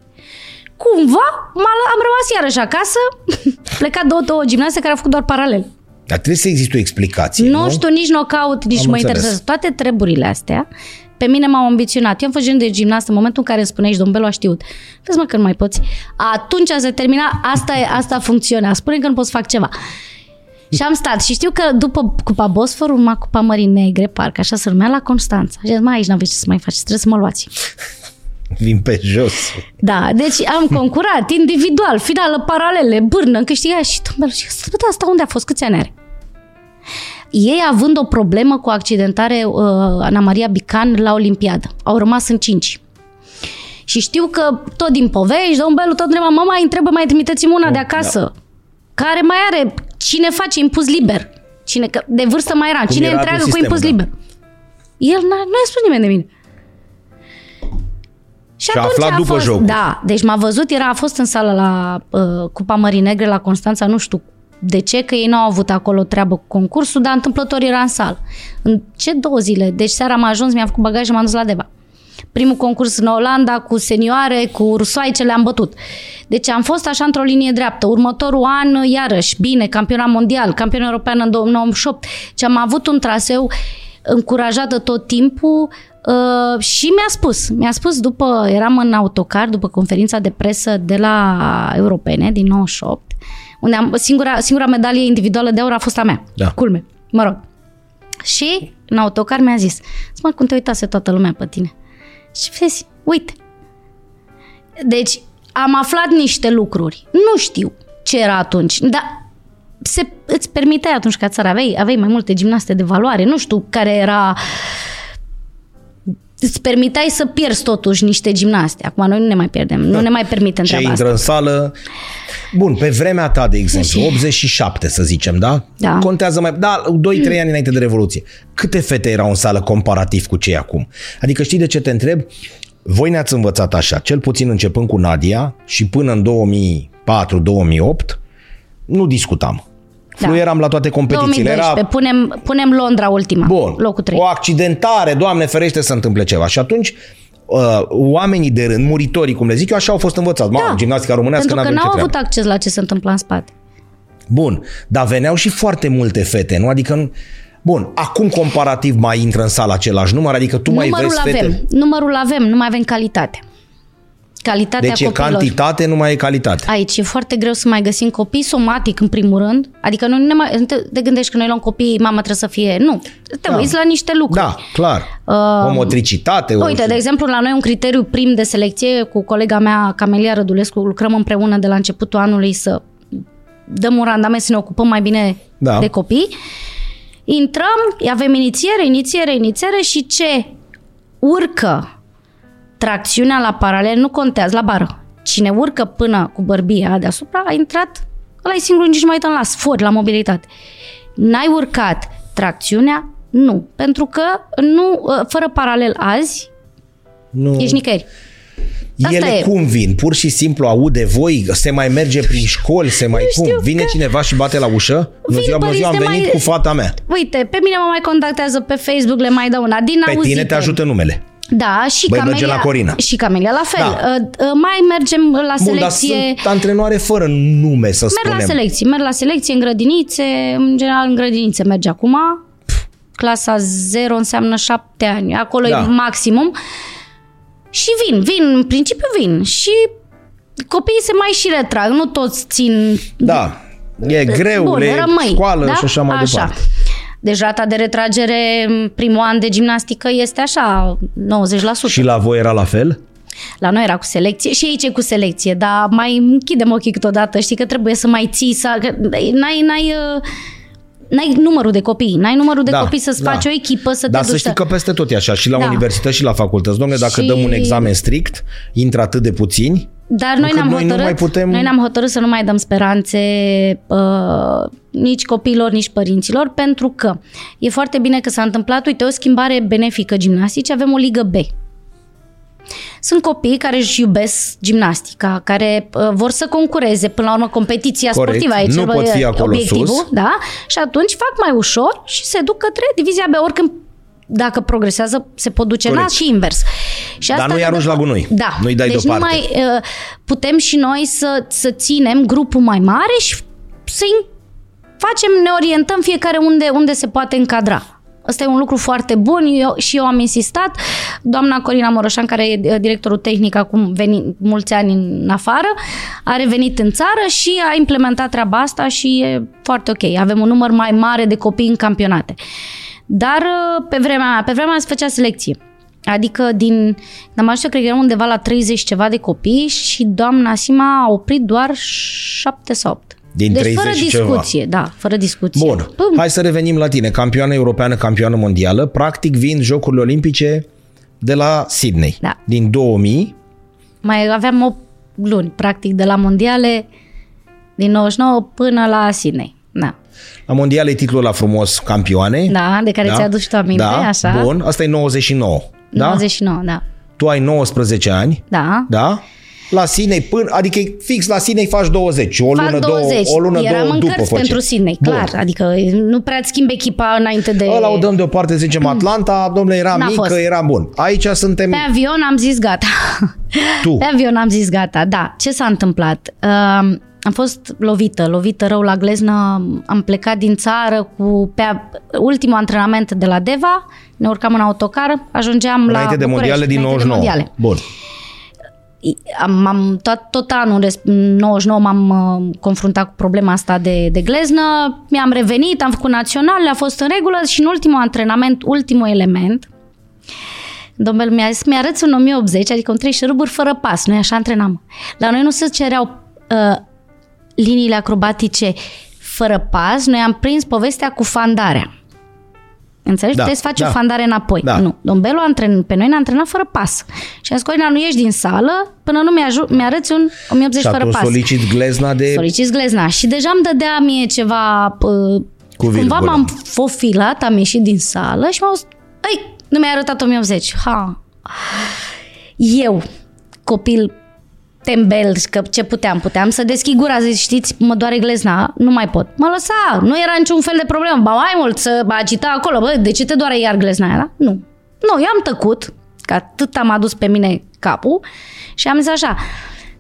Cumva m- am rămas iarăși acasă, plecat două, două gimnaste care au făcut doar paralel. Dar trebuie să existe o explicație, Nu, nu? știu nici knockout, nici Am mă înțeles. interesează. Toate treburile astea pe mine m-au ambiționat. Eu am fost gen de gimnastă în momentul în care îmi spuneai, domnul a știut. Vezi mă că nu mai poți. Atunci se termina, asta, e, asta funcționa. Spune că nu poți să fac ceva. Și am stat și știu că după Cupa Bosfor urma Cupa Mării Negre, parcă așa se numea, la Constanța. Și zis, mai aici n-aveți ce să mai faceți, trebuie să mă luați. Vin pe jos. Da, deci am concurat individual, finală, paralele, bârnă, câștigat și domnul și asta, da, asta unde a fost, câți ani are? Ei având o problemă cu accidentare uh, Ana Maria Bican la Olimpiadă. Au rămas în cinci. Și știu că tot din povești, domnul Belu tot întreba, mama, îi întrebă, mai trimiteți-mi una de acasă. Da. Care mai are, cine face impus liber? Cine, că de vârstă mai era, Cum cine era întreagă atunci cu impus sistemul, da. liber? El n-a, nu a spus nimeni de mine. Și, Și a atunci aflat a după fost, jocuri. Da, deci m-a văzut, era, a fost în sală la uh, Cupa Mării Negre la Constanța, nu știu de ce, că ei nu au avut acolo treabă cu concursul, dar întâmplător era în sală. În ce două zile? Deci seara am ajuns, mi-am făcut bagaj și m-am dus la Deva. Primul concurs în Olanda cu senioare, cu rusoaice, le-am bătut. Deci am fost așa într-o linie dreaptă. Următorul an, iarăși, bine, campionat mondial, campion european în 2098. Și am avut un traseu încurajată tot timpul uh, și mi-a spus, mi-a spus după, eram în autocar, după conferința de presă de la Europene din 98, unde am, singura, singura medalie individuală de aur a fost a mea. Da. Culme. Mă rog. Și în autocar mi-a zis, mă, cum te uitase toată lumea pe tine. Și vezi, uite. Deci am aflat niște lucruri. Nu știu ce era atunci, dar se, îți permiteai atunci ca țară, aveai, aveai mai multe gimnaste de valoare, nu știu care era îți permiteai să pierzi totuși niște gimnaste. Acum noi nu ne mai pierdem, nu ne mai permitem Ce treaba intră asta. în sală... Bun, pe vremea ta, de exemplu, 87 să zicem, da? Da. Contează mai... Da, 2-3 ani înainte de Revoluție. Câte fete erau în sală comparativ cu cei acum? Adică știi de ce te întreb? Voi ne-ați învățat așa, cel puțin începând cu Nadia și până în 2004-2008, nu discutam. Da. Fluieram la toate competițiile. 2012, Era punem, punem Londra ultima, Bun. locul 3. O accidentare, Doamne ferește să întâmple ceva. Și atunci uh, oamenii de rând, muritorii, cum le zic eu, așa au fost învățați. Mamă, gimnastica românească Da. Pentru că n-avem ce n-au treabă. avut acces la ce se întâmplă în spate. Bun, dar veneau și foarte multe fete, nu? Adică, nu- bun, acum comparativ mai intră în sală același număr, adică tu mai Numărul vezi avem, fete. numărul avem, nu mai avem calitate. Calitatea Deci e copilor. cantitate, nu mai e calitate. Aici e foarte greu să mai găsim copii somatic, în primul rând. Adică nu ne mai, nu te, te gândești că noi luăm copii, mama trebuie să fie... Nu, te Da. uiți la niște lucruri. Da, clar. Uh, o motricitate. o- Uite, de exemplu, la noi un criteriu prim de selecție cu colega mea, Camelia Rădulescu, lucrăm împreună de la începutul anului să dăm un randament să ne ocupăm mai bine Da. de copii. Intrăm, avem inițiere, inițiere, inițiere și ce urcă tracțiunea la paralel nu contează, la bară. Cine urcă până cu bărbia deasupra a intrat, ăla e singurul, nici nu mai uităm la sfor, la mobilitate. N-ai urcat tracțiunea? Nu. Pentru că nu, fără paralel azi, nu. ești nicăieri. Asta Ele e. cum vin? Pur și simplu aude de voi? Se mai merge prin școli? Se mai cum? știu Vine că- cineva și bate la ușă? Bună Vin ziua, bună ziua, am părinți de venit mai- cu fata mea. Uite, pe mine mă mai contactează pe Facebook, le mai dau una. Din Pe auzite. tine te ajută numele. Da, și Băi, Camelia. merge la Corina. Și Camelia la fel. Da. Uh, uh, Mai mergem la Bun, dar selecție. sunt antrenoare fără nume, să Merg spunem. la selecție, merg la selecție în grădinițe, în general în grădinițe merge acum. Clasa 0 înseamnă 7 ani, acolo Da. e maximum. Și vin, vin, în principiu vin. Și copiii se mai și retrag, nu toți țin Da, e greu, Bun, le rămâi, școală da? și așa mai departe. Deci rata de retragere în primul an de gimnastică este așa, 90%. Și la voi era la fel? La noi era cu selecție și aici e cu selecție, dar mai închidem ochii câteodată, știi că trebuie să mai ții, să, că n-ai, n-ai, uh, n-ai numărul de copii, n-ai numărul de Da, copii să-ți da. faci o echipă, să Dar te să duci. știi că peste tot e așa, și la Da. universități și la facultăți. Domnule, dacă Și- dăm un examen strict, intră atât de puțini, Dar noi Încât ne-am noi nu hotărât, mai putem- noi ne-am hotărât să nu mai dăm speranțe uh, nici copiilor, nici părinților, pentru că e foarte bine că s-a întâmplat, uite, o schimbare benefică gimnastice, avem o ligă B. Sunt copii care își iubesc gimnastica, care uh, vor să concureze, până la urmă, competiția Corect. sportivă aici. Nu bă, pot fi e acolo obiectivul, sus. Da? Și atunci fac mai ușor și se duc către divizia B, oricând dacă progresează, se pot duce în A Corect. și invers. Și Dar nu-i ne arunci dă- la gunoi. Da. Nu-i dai deci deoparte. nu mai uh, putem și noi să, să ținem grupul mai mare și să facem, ne orientăm fiecare unde, unde se poate încadra. Ăsta e un lucru foarte bun eu, și eu am insistat. Doamna Corina Moroșan, care e uh, directorul tehnic acum veni, mulți ani în afară, a revenit în țară și a implementat treaba asta și e foarte ok. Avem un număr mai mare de copii în campionate. Dar uh, pe vremea mea, pe vremea mea se făcea selecție. Adică din, am ajuns, cred că eram undeva la 30 ceva de copii și doamna Sima a oprit doar 7 sau 8. Din deci 30 fără și ceva. discuție, da, fără discuție. Bun, Pum. hai să revenim la tine. Campioană europeană, campioană mondială. Practic vin Jocurile Olimpice de la Sydney. Da. Din 2000. Mai aveam 8 luni, practic, de la mondiale din 99 până la Sydney. Da. La mondiale e titlul la frumos campioane. Da, de care ți-ai adus și tu aminte, da? așa. Bun, asta e 99. Da? 99, da. Tu ai 19 ani. Da. Da? La Sydney, până, adică fix la Sydney faci 20. O Fac lună, 20. două, o lună, Eram două în după cărți face. pentru Sydney, Bun. clar. Adică nu prea îți schimbi echipa înainte de... Ăla o dăm deoparte, zicem Atlanta, domnule, era N-a mic, fost. era bun. Aici suntem Pe avion am zis gata. tu. Pe avion am zis gata, da. Ce s-a întâmplat? Uh, am fost lovită, lovită rău la gleznă. Am plecat din țară cu pe a- ultimul antrenament de la Deva, ne urcam în autocar, ajungeam Înainte la de București, mondiale din înainte 99. De mondiale. Bun. Am, am tot, tot anul res- 99 m-am uh, confruntat cu problema asta de, de gleznă, mi-am revenit, am făcut național, a fost în regulă și în ultimul antrenament, ultimul element, Domnul mi-a zis, mi-arăți un 1080, adică un 3 șuruburi fără pas. Noi așa antrenam. La noi nu se cereau uh, liniile acrobatice fără pas, noi am prins povestea cu fandarea. Înțelegi? Da, Puteți face da. o fandare înapoi. Da. Nu. Domnul antren, pe noi ne-a antrenat fără pas. Și a zis, Corina, nu ieși din sală până nu mi-aju- mi-arăți un 1080 Și fără atunci pas. solicit glezna de... Soliciți glezna. Și deja îmi dădea mie ceva... Uh, Cu cumva virgulă. m-am fofilat, am ieșit din sală și m-au zis, Ei, nu mi-ai arătat 1080. Ha. Eu, copil tembel, că ce puteam, puteam să deschid gura, zic, știți, mă doare glezna, nu mai pot. Mă lăsa, nu era niciun fel de problemă. Ba mai mult să mă agita acolo, bă, de ce te doare iar glezna aia? Da? Nu. Nu, eu am tăcut, că atât am adus pe mine capul și am zis așa,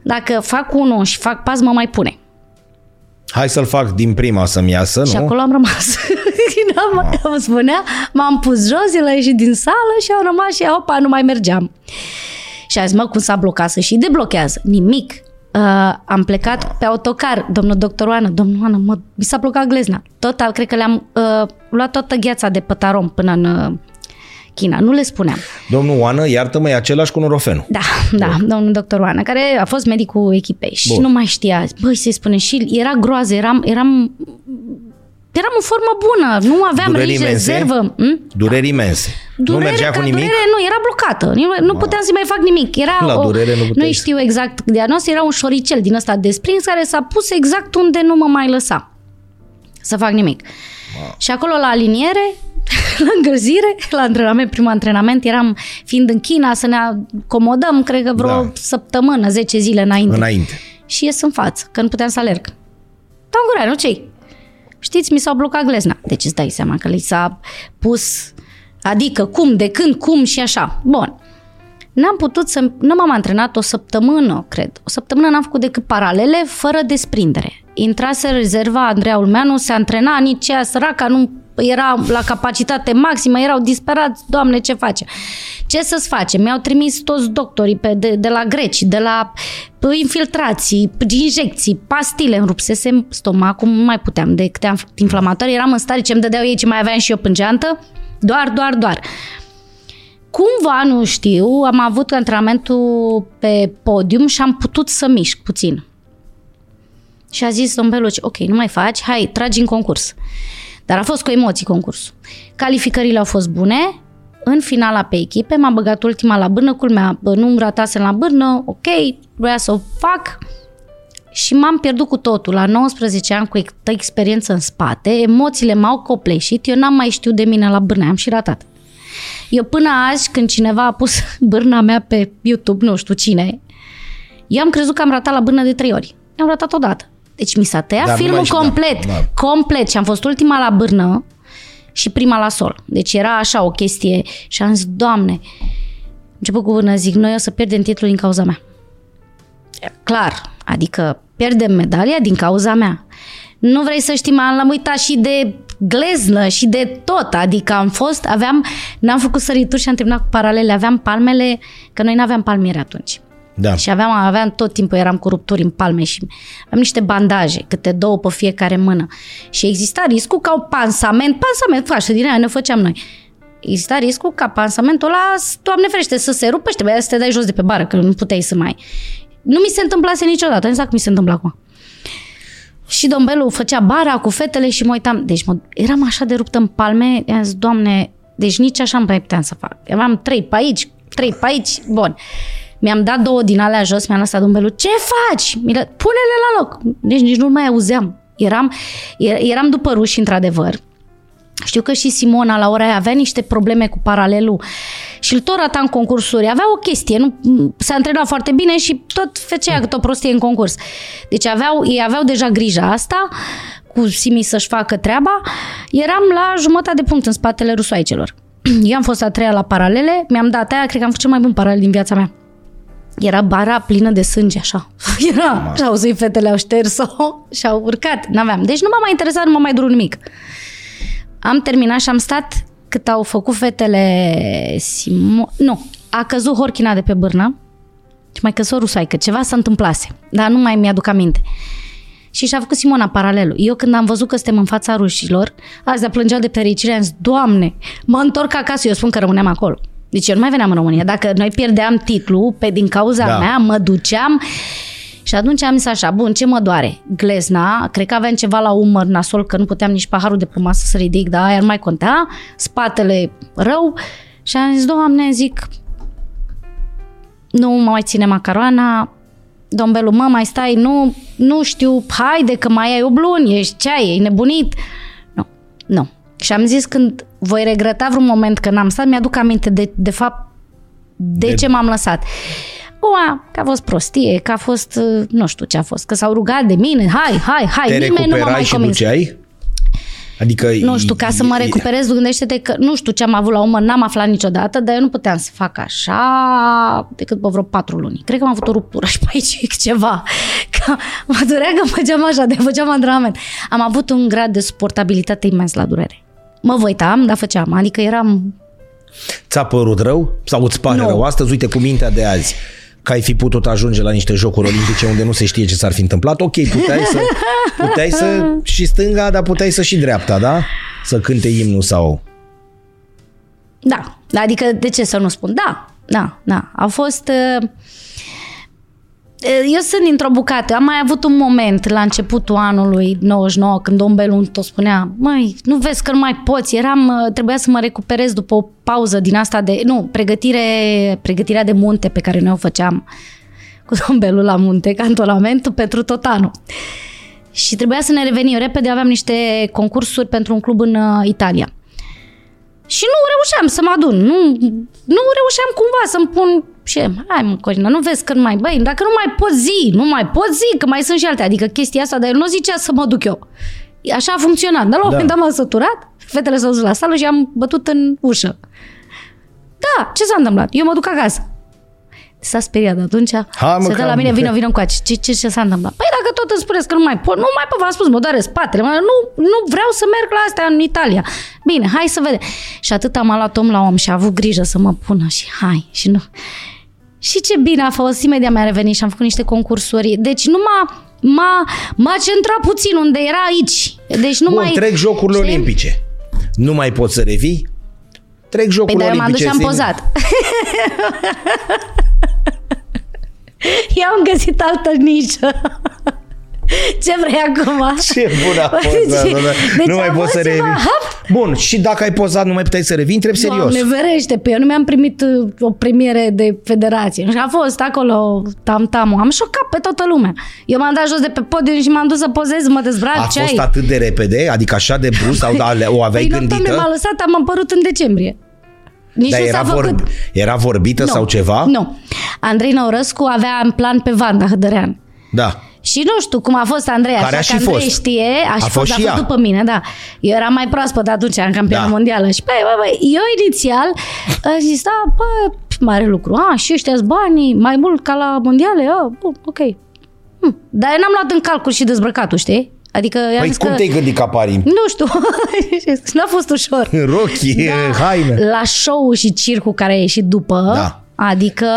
dacă fac unul și fac pas, mă mai pune. Hai să-l fac din prima să-mi iasă, Și nu? acolo am rămas. am, îmi spunea, m-am pus jos, el a ieșit din sală și am rămas și opa, nu mai mergeam. Și a zis, mă, cum s-a blocat să și deblochează? Nimic. Uh, am plecat pe autocar, domnul doctor Oană, domnul Oană, mă, mi s-a blocat glezna. Tot, cred că le-am uh, luat toată gheața de pătarom până în uh, China. Nu le spuneam. Domnul Oană, iartă-mă, e același cu Norofenu. Da, da, domnul doctor Oana, care a fost medicul echipei și Bun. nu mai știa. Băi, să-i spune, și era groază, eram, eram, eram în formă bună, nu aveam Dureri rici, imense? rezervă. Hm? Dureri imense. Durere, nu mergea ca cu nimic? Durere, nu, era blocată. Nu, nu puteam să mai fac nimic. Era La o, durere nu puteai Nu să- știu exact diagnostic, era un șoricel din ăsta desprins care s-a pus exact unde nu mă mai lăsa să fac nimic. Și acolo la aliniere, la încălzire, la antrenament, primul antrenament, eram fiind în China să ne acomodăm, cred că vreo Da. săptămână, 10 zile înainte. Înainte. Și ies în față, că nu puteam să alerg. Dau gura, nu ce Știți, mi s-au blocat glezna. Deci îți dai seama că li s-a pus, adică cum, de când, cum și așa. Bun. N-am putut să, nu m-am antrenat o săptămână, cred. O săptămână n-am făcut decât paralele, fără desprindere. Intrase în rezerva Andreea Ulmeanu, se antrena, nici ea săraca nu era la capacitate maximă, erau disperați, doamne, ce face? Ce să-ți face? Mi-au trimis toți doctorii pe, de, de la greci, de la p- infiltrații, p- injecții, pastile, îmi rupsesem stomacul, nu mai puteam de câte am inflamatori, eram în stare ce-mi dădeau ei ce mai aveam și eu pângeantă, doar, doar, doar. Cumva, nu știu, am avut antrenamentul pe podium și am putut să mișc puțin. Și a zis domnul Beluci, ok, nu mai faci, hai, tragi în concurs. Dar a fost cu emoții concursul. Calificările au fost bune, în finala pe echipe, m-a băgat ultima la bârnă, culmea, bă, nu ratasem la bârnă, ok, voia să o fac și m-am pierdut cu totul. La 19 ani, cu ex- experiență în spate, emoțiile m-au copleșit, eu n-am mai știut de mine la bârnă, am și ratat. Eu până azi, când cineva a pus bârna mea pe YouTube, nu știu cine, eu am crezut că am ratat la bârnă de trei ori. Am ratat odată. Deci mi s-a tăiat Dar nu filmul mai știu, complet. da, da. Complet. Și am fost ultima la bârnă și prima la sol. Deci era așa o chestie și am zis, Doamne, am început cu bârnă, zic, noi o să pierdem titlul din cauza mea. Clar, adică pierdem medalia din cauza mea. Nu vrei să știi, m-am l-am uitat și de gleznă și de tot. Adică am fost, aveam, n-am făcut sărituri și am terminat cu paralele. Aveam palmele, că noi nu aveam palmiere atunci. Da. Și aveam, aveam tot timpul, eram cu rupturi în palme și aveam niște bandaje, câte două pe fiecare mână. Și exista riscul ca un pansament, pansament faci, din aia ne făceam noi. Exista riscul ca pansamentul ăla, Doamne ferește, să se rupe și trebuia să te dai jos de pe bară, că nu puteai să mai... Nu mi se întâmplase niciodată, exact cum mi se întâmplă acum. Și domn Belu făcea bara cu fetele și mă uitam. Deci mă, eram așa de ruptă în palme, i-am zis, Doamne, deci nici așa nu mai puteam să fac. Aveam trei pe aici, trei pe aici, bun. Mi-am dat două din alea jos, mi-am lăsat domn Belu, ce faci? Pune-le la loc. Deci nici nu mai auzeam. Eram, eram după ruși, într-adevăr. Știu că și Simona la ora aia avea niște probleme cu paralelul și îl tot rata în concursuri. Avea o chestie, nu, s-a antrenat foarte bine și tot făcea câte o prostie în concurs. Deci aveau, ei aveau deja grija asta, cu Simi să-și facă treaba. Eram la jumătate de punct în spatele rusoaicelor. Eu am fost a treia la paralele, mi-am dat aia, cred că am făcut cel mai bun paralel din viața mea. Era bara plină de sânge, așa. Era, și au zis, fetele au șters-o și au urcat. N-aveam. Deci nu m-a mai interesat, nu m-a mai durut nimic. Am terminat și am stat cât au făcut fetele Simo... Nu, a căzut Horchina de pe bârnă și mai căzut rusai, că ceva s-a întâmplase, dar nu mai mi-aduc aminte. Și și-a făcut Simona paralelul. Eu când am văzut că suntem în fața rușilor, azi a plângeau de fericire, am zis, Doamne, mă întorc acasă, eu spun că rămâneam acolo. Deci eu nu mai veneam în România. Dacă noi pierdeam titlul pe din cauza da. mea, mă duceam și atunci am zis așa, bun, ce mă doare? Glezna, cred că aveam ceva la umăr nasol, că nu puteam nici paharul de pe masă să ridic, dar aia nu mai conta, spatele rău și am zis, doamne, zic, nu mă mai ține macaroana, domn Belu, mă, mai stai, nu, nu știu, haide că mai ai o luni, ești ce ai, e nebunit. Nu, nu. Și am zis când voi regreta vreun moment că n-am stat, mi-aduc aminte de, de fapt de, de ce m-am lăsat. Ua, că a fost prostie, că a fost, uh, nu știu ce a fost, că s-au rugat de mine, hai, hai, hai, Te nimeni nu m-a mai și convins. duceai? Adică Nu știu, ca să mă recuperez, gândește-te că nu știu ce am avut la umăr, n-am aflat niciodată, dar eu nu puteam să fac așa decât pe vreo patru luni. Cred că am avut o ruptură și pe aici ceva. Că mă durea că făceam așa, de făceam antrenament. Am avut un grad de suportabilitate imens la durere. Mă voitam, dar făceam, adică eram... Ți-a părut rău? Sau îți pare Nu. rău astăzi? Uite, cu mintea de azi că ai fi putut ajunge la niște jocuri olimpice unde nu se știe ce s-ar fi întâmplat. Ok, puteai să, puteai să și stânga, dar puteai să și dreapta, da? Să cânte imnul sau... Da, adică de ce să nu spun? Da, da, da. A fost... uh, Eu sunt dintr-o bucată. Am mai avut un moment la începutul anului 99 când domn Belun tot spunea măi, nu vezi că nu mai poți. Eram, uh, trebuia să mă recuperez după o pauză din asta de... Nu, pregătire, pregătirea de munte pe care noi o făceam cu domn Belu la munte, cantonamentul pentru tot anul. Și trebuia să ne revenim repede, aveam niște concursuri pentru un club în uh, Italia. Și nu reușeam să mă adun. Nu, nu reușeam cumva să-mi pun... Și hai mă, Corina, nu vezi că nu mai... Băi, dacă nu mai pot zi, nu mai pot zi, că mai sunt și alte. Adică chestia asta, dar el nu zicea să mă duc eu. Așa a funcționat. Dar la un Da. moment dat m-am săturat, fetele s-au dus la sală și am bătut în ușă. Da, ce s-a întâmplat? Eu mă duc acasă. S-a speriat atunci. Hai, mă, se dă că la am- mine, vină, vină cu Ce, ce, ce s-a întâmplat? Păi dacă tot îmi spuneți că nu mai pot, nu mai pot, v-am spus, mă doare spatele, mă, nu, nu vreau să merg la astea în Italia. Bine, hai să vedem. Și atât am luat om la om și a avut grijă să mă pună și hai. Și nu. Și ce bine a fost, imediat mi-a revenit și am făcut niște concursuri. Deci nu m-a, m-a, m-a centrat puțin unde era aici. Deci nu Bun, mai... trec jocurile știi? olimpice. Nu mai poți să revii? Trec Păi jocurile dar eu m-am dus olimpice. și am zi- pozat. Eu am găsit altă nișă. Ce vrei acum? Ce bună a fost, da, da, da. Deci nu mai a poți fost să ceva, revii. hop. Bun, și dacă ai pozat, nu mai puteai să revii, întreb serios. Doamne, verește, pe eu nu mi-am primit uh, o premiere de federație. Și a fost acolo tam-tamul. Am șocat pe toată lumea. Eu m-am dat jos de pe podium și m-am dus să pozez, mă dezbrac, A ce fost ai? atât de repede? Adică așa de brusc? Sau da, o aveai Păi, nu, gândită? m-a lăsat, am apărut în decembrie. Nici Dar nu era, s-a făcut. vor, era vorbită Nu. sau ceva? Nu. Andrei Năurăscu avea în plan pe Vanda Hădărean. Da. Și nu știu cum a fost Andrei, Care așa a că și Andrei fost. știe, a, A și fost fost, și a ea. fost după mine, da. Eu eram mai proaspăt atunci, în campioană Da. mondială și băi, băi, băi, eu inițial am zis, da, bă, mare lucru, a, și ăștia banii, mai mult ca la mondiale, a, bun, ok. Hm. Dar eu n-am luat în calcul și dezbrăcatul, știi? Adică i-am Păi zis cum că... te-ai gândit ca pari? Nu știu, n-a fost ușor. Rochie, Da. haină. La show și circul care a ieșit după, Da. Adică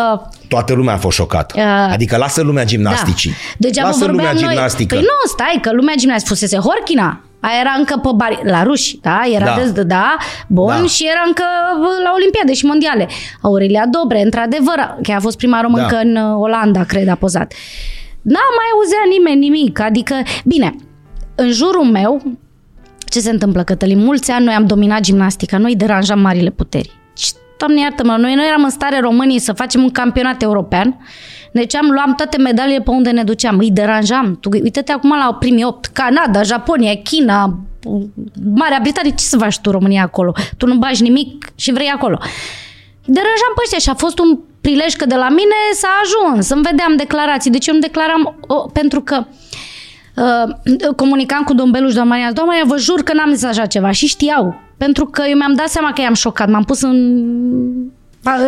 Toată lumea a fost șocată. Uh, adică lasă lumea gimnasticii. Da. Degeaba lasă vorbeam lumea noi. gimnastică. Păi nu, stai, că lumea gimnastică fusese Horchina. Aia era încă pe bari, la ruși, da? Era Da. da. de, da, bun, Da. da. și era încă bă, la Olimpiade și Mondiale. Aurelia Dobre, într-adevăr, că a fost prima româncă Da. în uh, Olanda, cred, a pozat. N-a mai auzea nimeni nimic, adică, bine, în jurul meu, ce se întâmplă, Cătălin? Mulți ani noi am dominat gimnastica, noi deranjam marile puteri. Și, Doamne iartă-mă, noi nu eram în stare Românii să facem un campionat european, deci am luat toate medaliile pe unde ne duceam, îi deranjam. Tu, uite-te acum la primii opt, Canada, Japonia, China, Marea Britanie, ce să faci tu România acolo? Tu nu bagi nimic și vrei acolo. Îi deranjam pe ăștia și a fost un prilej că de la mine s-a ajuns, îmi vedeam declarații. Deci eu îmi declaram, o, pentru că uh, comunicam cu domnul Beluș, doamna Maria, doamna Maria, vă jur că n-am zis așa ceva și știau. Pentru că eu mi-am dat seama că i-am șocat, m-am pus în...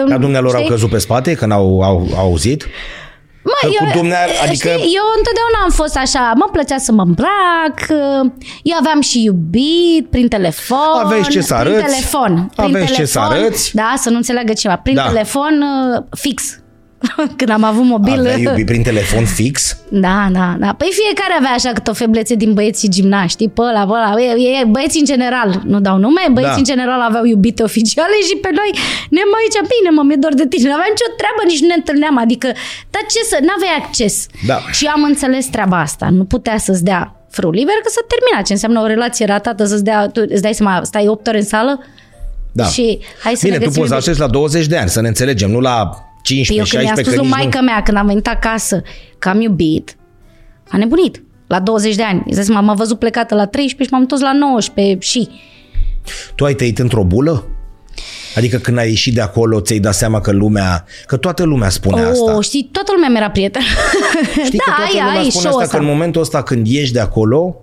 Dar dumnealor au știi? căzut pe spate când au, au, au auzit? Mă, Că cu eu, dumnear- adică- știi, eu întotdeauna am fost așa, mă plăcea să mă îmbrac, eu aveam și iubit prin telefon. Aveți ce să Prin arăți? telefon. Prin Aveți ce telefon, să arăți? Da, să nu înțeleagă cineva. Prin Da. telefon uh, fix. Când am avut mobil. Avea iubit prin telefon fix? Da, da, da. Păi fiecare avea așa câte o feblețe din băieții gimnaști, pe ăla, pe ăla. E, e, băieții în general, nu dau nume, băieții Da. în general aveau iubite oficiale și pe noi ne mai zicea, bine mă, mi-e dor de tine. Nu aveam nicio treabă, nici nu ne întâlneam. Adică, dar ce să, n-aveai acces. Da. Și eu am înțeles treaba asta. Nu putea să-ți dea frâu liber, că să termina. Ce înseamnă o relație ratată, să-ți dea, tu îți dai seama, stai 8 ore în sală Da. și hai să Bine, ne tu găsim poți să iubire. aștepți la 20 de ani, să ne înțelegem, nu la Păi 15, eu când mi-a 16, spus că lui nici maică nu... mea când am venit acasă că am iubit, a nebunit. La 20 de ani. Îți dai seama, m-a văzut plecată la 13 și m-am întors la 19 și... Tu ai trăit într-o bulă? Adică când ai ieșit de acolo, ți-ai dat seama că lumea, că toată lumea spune asta. Oh, știi, toată lumea mi-era prietenă. Știi da, că toată ai, lumea ai spune show asta, că în momentul ăsta când ieși de acolo,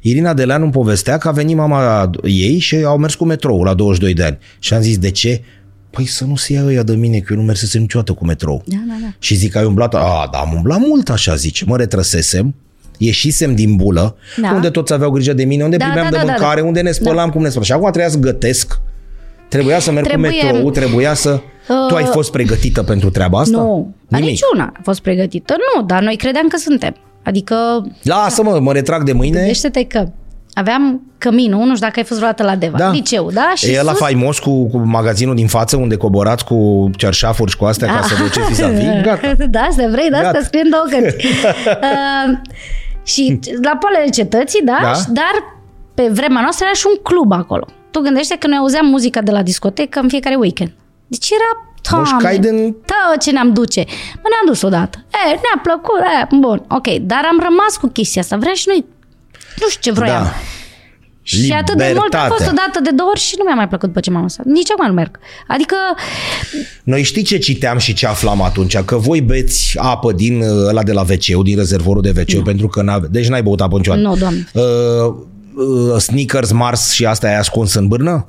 Irina Deleanu îmi povestea că a venit mama ei și au mers cu metrou la 22 de ani. Și am zis, de ce? Păi să nu se ia ăia de mine, că eu nu mersesem niciodată cu metrou. Da, da, da. Și zic, ai umblat? A, da, am umblat mult, așa zice. Mă retrăsesem, ieșisem din bulă, Da. unde toți aveau grijă de mine, unde Da, primeam da, de da, da, mâncare, da. unde ne spălam, cum ne spălam. Și acum trebuia să gătesc, trebuia să merg Trebuie- cu metrou, trebuia să... Tu ai fost pregătită pentru treaba asta? Nu, dar Nimic. niciuna a fost pregătită. Nu, dar noi credeam că suntem. Adică, Lasă-mă, mă retrag de mâine. gândește-te că aveam căminul, nu știu dacă ai fost vreodată la Deva, Da. liceu, da? Și e la sus- faimos cu, cu magazinul din față unde coborați cu cerșafuri și cu astea ca să vă duceți vis-a-vis? Gata. Da, să vrei, da, Gata. asta scrie în două cărți. uh, și la poalele cetății, da? Da. Și- Dar pe vremea noastră era și un club acolo. Tu gândește că noi auzeam muzica de la discotecă în fiecare weekend. Deci era Moșcai Doamne, din- da, ce ne-am duce. Mă, ne-am dus odată. E, ne-a plăcut, e, bun, ok. Dar am rămas cu chestia asta. Vreau și noi, nu știu ce vroiam. Da. Și atât de mult a Libertate. fost odată de două ori și nu mi-a mai plăcut după ce m-am lăsat. Nici acum nu merg. Adică, Noi știi ce citeam și ce aflam atunci? Că voi beți apă din uh, ăla de la wc din rezervorul de wc pentru că n Deci n-ai băut apă niciodată. Nu, doamne. Uh, uh, sneakers, Mars și asta ai ascuns în bârnă?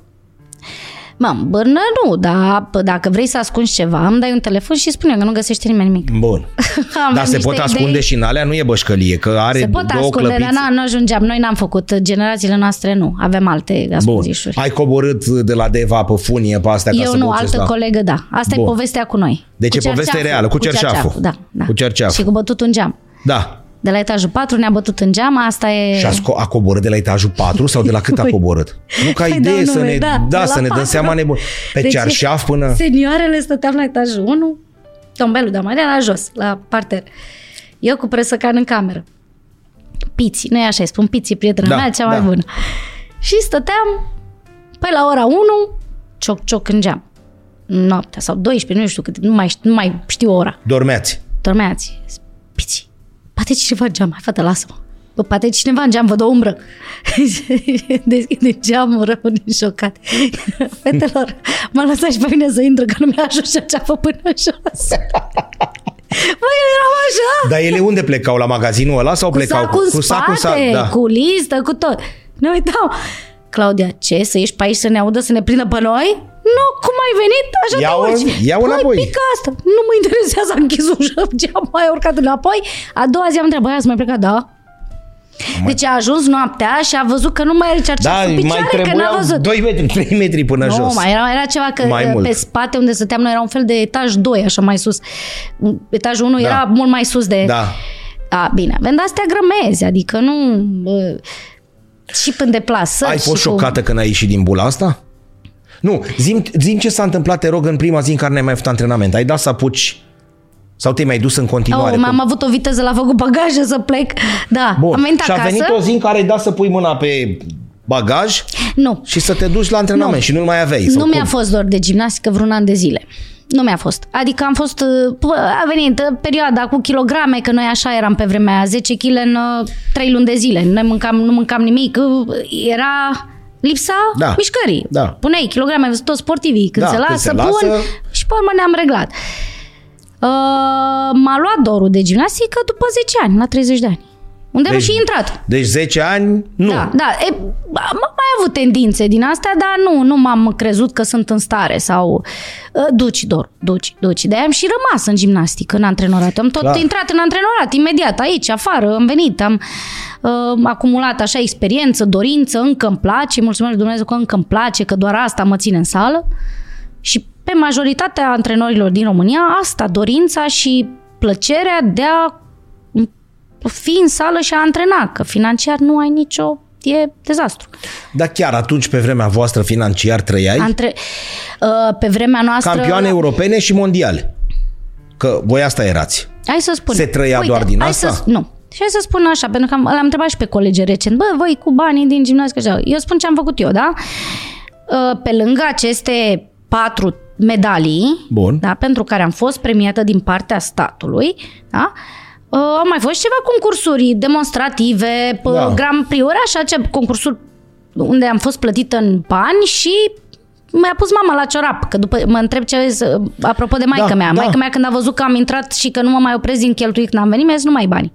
Mă, bârnă nu, dar p- dacă vrei să ascunzi ceva, îmi dai un telefon și spune că nu găsește nimeni nimic. Bun. Avem Dar se niște pot ascunde idei. și în alea, nu e bășcălie, că are Se pot două ascunde, clăpiți. dar nu ajungeam. Noi n-am făcut. Generațiile noastre nu. Avem alte Bun. ascunzișuri. Ai coborât de la Deva pe funie pe astea ca Eu să nu, duceți altă la... colegă, da. Asta Bun. e povestea cu noi. Deci Cu e poveste cerceaful. reală, cu cerceaful. Da, da. Cu cerceaful. Și cu bătut în geam. Da. De la etajul 4 ne-a bătut în geam, asta e... Și a, sco- a coborât de la etajul 4 sau de la cât a coborât? Nu ca Păi idee dau să nume, ne, da, da, de să la ne dăm patru. seama nebun. Pe Deci cearșaf până... Senioarele stăteam la etajul 1, tombelul de Maria la jos, la parter. Eu cu presăcan în cameră. Piți, nu e așa, îi spun Piți, prietena Da, mea, cea da. mai bună. Și stăteam, păi la ora 1, cioc, cioc în geam. Noaptea sau 12, nu știu cât, nu mai, știu- nu mai știu ora. Dormeați. Dormeați. Piți, bate cineva în geam, hai fată, lasă-mă. Bă, bate cineva în geam, văd o umbră. Deschide geamul, rămân șocat. Fetelor, m-a lăsat și pe mine să intră, că nu mi-a ajuns ceafă până jos. Băi, eu eram așa. Dar ele unde plecau? La magazinul ăla sau Cu plecau? sacul în sacul spate, în sac, da. cu listă, cu tot. Ne uitau. Claudia, ce? Să ieși pe aici să ne audă, să ne prindă pe noi? Nu, cum ai venit? Așa Ia-o- te urci. ia-o Păi, înapoi. pică asta. Nu mă interesează, am închis ușa, geam, mai urcat înapoi. A doua zi am întrebat, aia să mai plecat? Da. Deci a ajuns noaptea și a văzut că nu mai are ce Da, pe mai picioare, că n-a trebuiau văzut. 2 metri, 3 metri până nu, jos. mai era, era ceva că Mai mai mult. pe spate unde stăteam noi era un fel de etaj 2, așa mai sus. Etajul 1 Da. era mult mai sus de... Da. A, bine, avem de astea grămezi, adică nu... Bă, și în deplasări. Ai fost și cu- șocată când ai ieșit din bula asta? Nu, zim, zim ce s-a întâmplat, te rog, în prima zi în care n-ai mai făcut antrenament. Ai dat să apuci sau te-ai mai dus în continuare? Oh, am avut o viteză la făcut bagaje să plec. Da, Bun. am venit și acasă. a venit o zi în care ai dat să pui mâna pe bagaj Nu, și să te duci la antrenament Nu. și nu-l mai aveai. sau nu mi-a cum? fost dor de gimnastică vreun an de zile. Nu mi-a fost. Adică am fost, uh, pă, a venit uh, perioada cu kilograme, că noi așa eram pe vremea aia, 10 kg în 3 luni de zile. Nu mâncam, nu mâncam nimic. uh, Era lipsa Da. mișcării. Da. Puneai kilograme, ai văzut toți sportivii. Când Da, se când lasă, se pun lasă- și pe urmă ne-am reglat. Uh, m-a luat dorul de gimnastică după 10 ani, la 30 de ani. Unde am Deci- și intrat. Deci 10 ani, nu. Da, da. E, am mai avut tendințe din astea, dar nu, nu m-am crezut că sunt în stare sau uh, duci, Dor, duci, duci. De-aia am și rămas în gimnastică, în antrenorat. Am tot Clar. intrat în antrenorat, imediat, aici, afară, am venit, am uh, acumulat așa experiență, dorință, încă îmi place, mulțumesc lui Dumnezeu că încă îmi place, că doar asta mă ține în sală. Și pe majoritatea antrenorilor din România, asta, dorința și plăcerea de a fi în sală și a antrena, că financiar nu ai nicio... e dezastru. Dar chiar atunci, pe vremea voastră, financiar trăiai? Antre... Uh, pe vremea noastră... Campioane europene și mondiale. Că voi asta erați. Hai să spun. Se trăia Uite, doar din hai asta? Să, nu. Și hai să spun așa, pentru că am, l-am întrebat și pe colegi recent. Bă, voi cu banii din gimnastică, și așa. eu spun ce am făcut eu, da? Uh, Pe lângă aceste patru medalii, Bun. da, pentru care am fost premiată din partea statului, da? Uh, Au mai fost ceva concursuri demonstrative, Da. da. Grand Prix-uri, așa, ce concursuri unde am fost plătită în bani și mi-a pus mama la ciorap, că după mă întreb ce să- apropo de maica Da, mea. da. Maica mea când a văzut că am intrat și că nu mă mai opresc din cheltuit când am venit, mi-a zis nu mai ai bani.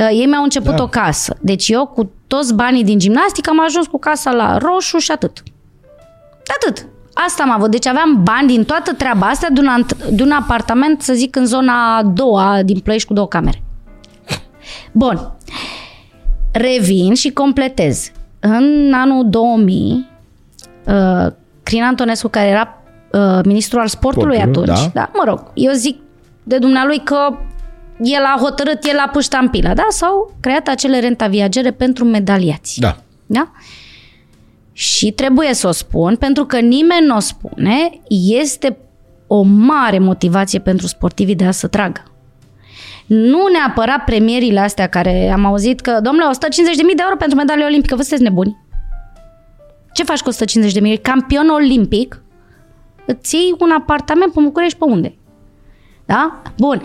Uh, Ei mi-au început Da. o casă. Deci eu cu toți banii din gimnastică am ajuns cu casa la roșu și atât. Atât. Asta am avut. Deci aveam bani din toată treaba asta de un, ant- de un apartament, să zic, în zona a doua din Ploiești cu două camere. Bun. Revin și completez. În anul 2000, uh, Crin Antonescu, care era uh, ministrul al sportului Sportului, atunci, da. da, mă rog, eu zic de dumnealui că el a hotărât, el a pus ștampila, da? S-au creat acele renta viagere pentru medaliați. Da. Da? Și trebuie să o spun, pentru că nimeni nu o spune, este o mare motivație pentru sportivii de a să tragă. Nu neapărat premierile astea care am auzit că, domnule, 150.000 de euro pentru medalie olimpică, vă sunteți nebuni? Ce faci cu 150.000? Campion olimpic, îți iei un apartament pe București pe unde? Da? Bun.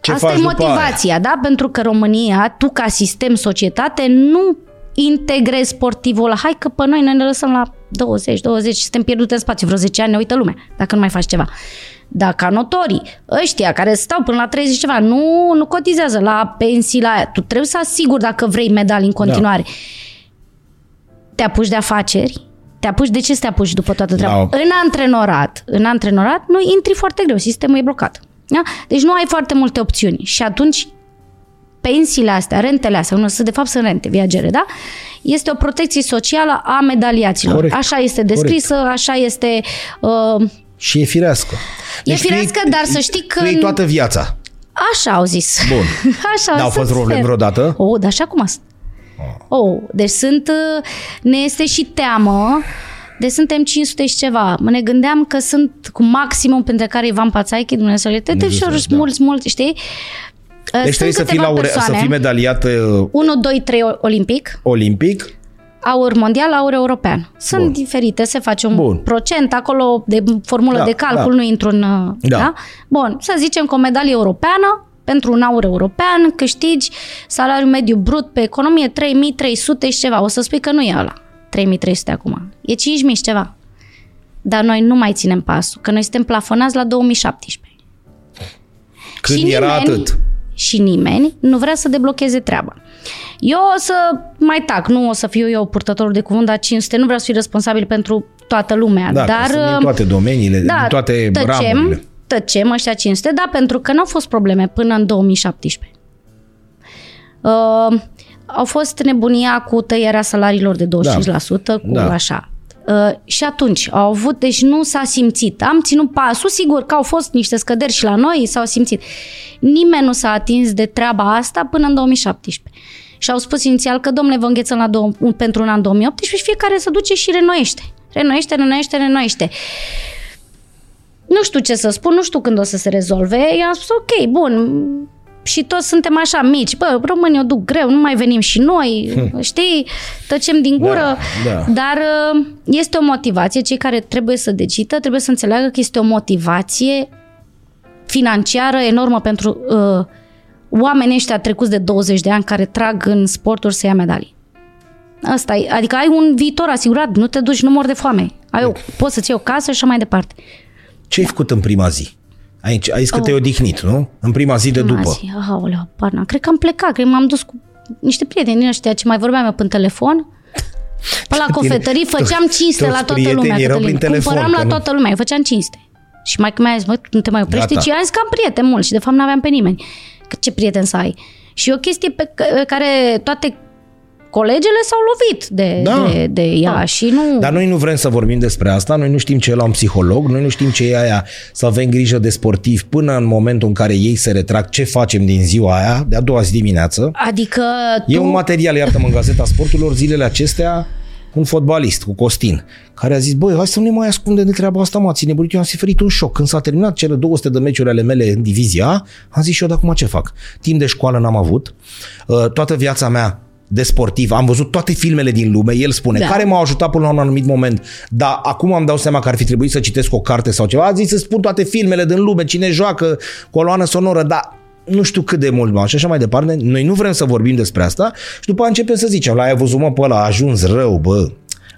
Ce Asta faci e după motivația, da? Pentru că România, tu ca sistem, societate, nu integrezi sportivul ăla. Hai că pe noi noi ne lăsăm la 20, 20 și suntem pierdute în spațiu. Vreo 10 ani ne uită lumea, dacă nu mai faci ceva. Dacă notorii, ăștia care stau până la 30 ceva, nu, nu cotizează la pensii, la aia. Tu trebuie să asiguri dacă vrei medalii în continuare. Da. Te apuci de afaceri, te apuci, de ce să te apuci după toată treaba? Da. În antrenorat, în antrenorat, nu intri foarte greu, sistemul e blocat. Da? Deci nu ai foarte multe opțiuni și atunci pensiile astea, rentele astea, nu, să de fapt sunt rente viagere, da? Este o protecție socială a medaliaților. Corect. Așa este descrisă, așa este... Uh, Și e firească. Deci tu firească, iei- dar să știi că Tu iei în- toată viața. așa au zis. Bun. Așa, N-au să fost probleme sper. vreodată? Oh, dar așa cum asta? Oh, deci sunt, uh, ne este și teamă, de suntem 500 și ceva. Mă ne gândeam că sunt cu maximum, printre care Ivan Pațaichi, Dumnezeu să le tete și Dumnezeu să- da. mulți, mulți, știi? Deci trebuie să fii, laure- să fii medaliat uh, 1, 2, 3 olimpic, olimpic. aur mondial, aur european. Sunt Bun. diferite, se face un Bun. procent acolo de formulă Da, de calcul, da. nu intru în... uh, Da. Da. Bun, să zicem că o medalie europeană, pentru un aur european, câștigi salariul mediu brut pe economie 3300 și ceva. O să spui că nu e ăla, 3300 acum. E 5000 și ceva. Dar noi nu mai ținem pasul, că noi suntem plafonați la 2017. Când Și era nimeni- atât. Și nimeni nu vrea să deblocheze treaba. Eu o să mai tac, nu o să fiu eu purtătorul de cuvânt, dar 500, nu vreau să fiu responsabil pentru toată lumea. Da, dar, că sunt din toate domeniile, da, din toate tăcem, Uh, au fost nebunia cu tăierea salariilor de 25%, da. cu Da. așa. Uh, și atunci au avut, deci nu s-a simțit. Am ținut pasul, sigur că au fost niște scăderi și la noi, s-au simțit. Nimeni nu s-a atins de treaba asta până în 2017. Și au spus inițial că, domnule, vă înghețăm la două, pentru un an 2018 și fiecare se duce și renoiește. Renoiește, renoiește, renoiește. Nu știu ce să spun, nu știu când o să se rezolve. I-am spus, ok, bun, și toți suntem așa mici. Bă, românii o duc greu, nu mai venim și noi, știi, tăcem din gură. Da, da. Dar uh, este o motivație. Cei care trebuie să decidă trebuie să înțeleagă că este o motivație financiară enormă pentru uh, oamenii ăștia trecuți de 20 de ani care trag în sporturi să ia medalii. Asta e. Adică ai un viitor asigurat, nu te duci, nu mor de foame. Ai o, poți să-ți iei o casă și așa mai departe. Ce ai făcut în prima zi? Aici, ai zis că Oh. te-ai odihnit, nu? În prima zi de după. Azi, aoleu, parna. Cred că am plecat, cred că m-am dus cu niște prieteni din ăștia ce mai vorbeam eu pe telefon. Pe la cofetării făceam cinste toți la toată prietenii lumea. erau Cătălin. prin telefon, Cumpăram că la nu- toată lumea, eu făceam cinste. Și mai că mi-a zis, mă, nu te mai oprești? Gata. Și eu am zis că am prieteni mulți și de fapt n-aveam pe nimeni. Că ce prieten să ai? Și e o chestie pe c- care toate colegele s-au lovit de, Da. de, de ea Da. și nu... Dar noi nu vrem să vorbim despre asta, noi nu știm ce e la un psiholog, noi nu știm ce e aia să avem grijă de sportivi până în momentul în care ei se retrag, ce facem din ziua aia, de a doua zi dimineață. Adică E tu... un material, iartă-mă, în Gazeta Sporturilor zilele acestea, un fotbalist cu Costin, care a zis, băi, hai să nu ne mai ascundem de treaba asta, mă, ține burit. Eu am suferit un șoc. Când s-a terminat cele 200 de meciuri ale mele în divizia A, am zis și eu, dar acum ce fac? Timp de școală n-am avut. Uh, Toată viața mea de sportiv, am văzut toate filmele din lume, el spune, Da. care m-au ajutat până la un anumit moment, dar acum am dau seama că ar fi trebuit să citesc o carte sau ceva, a zis să spun toate filmele din lume, cine joacă, coloană sonoră, dar nu știu cât de mult, mă, și așa mai departe. Noi nu vrem să vorbim despre asta și după aia începem să zicem, la ai văzut mă pe ăla, a ajuns rău, bă,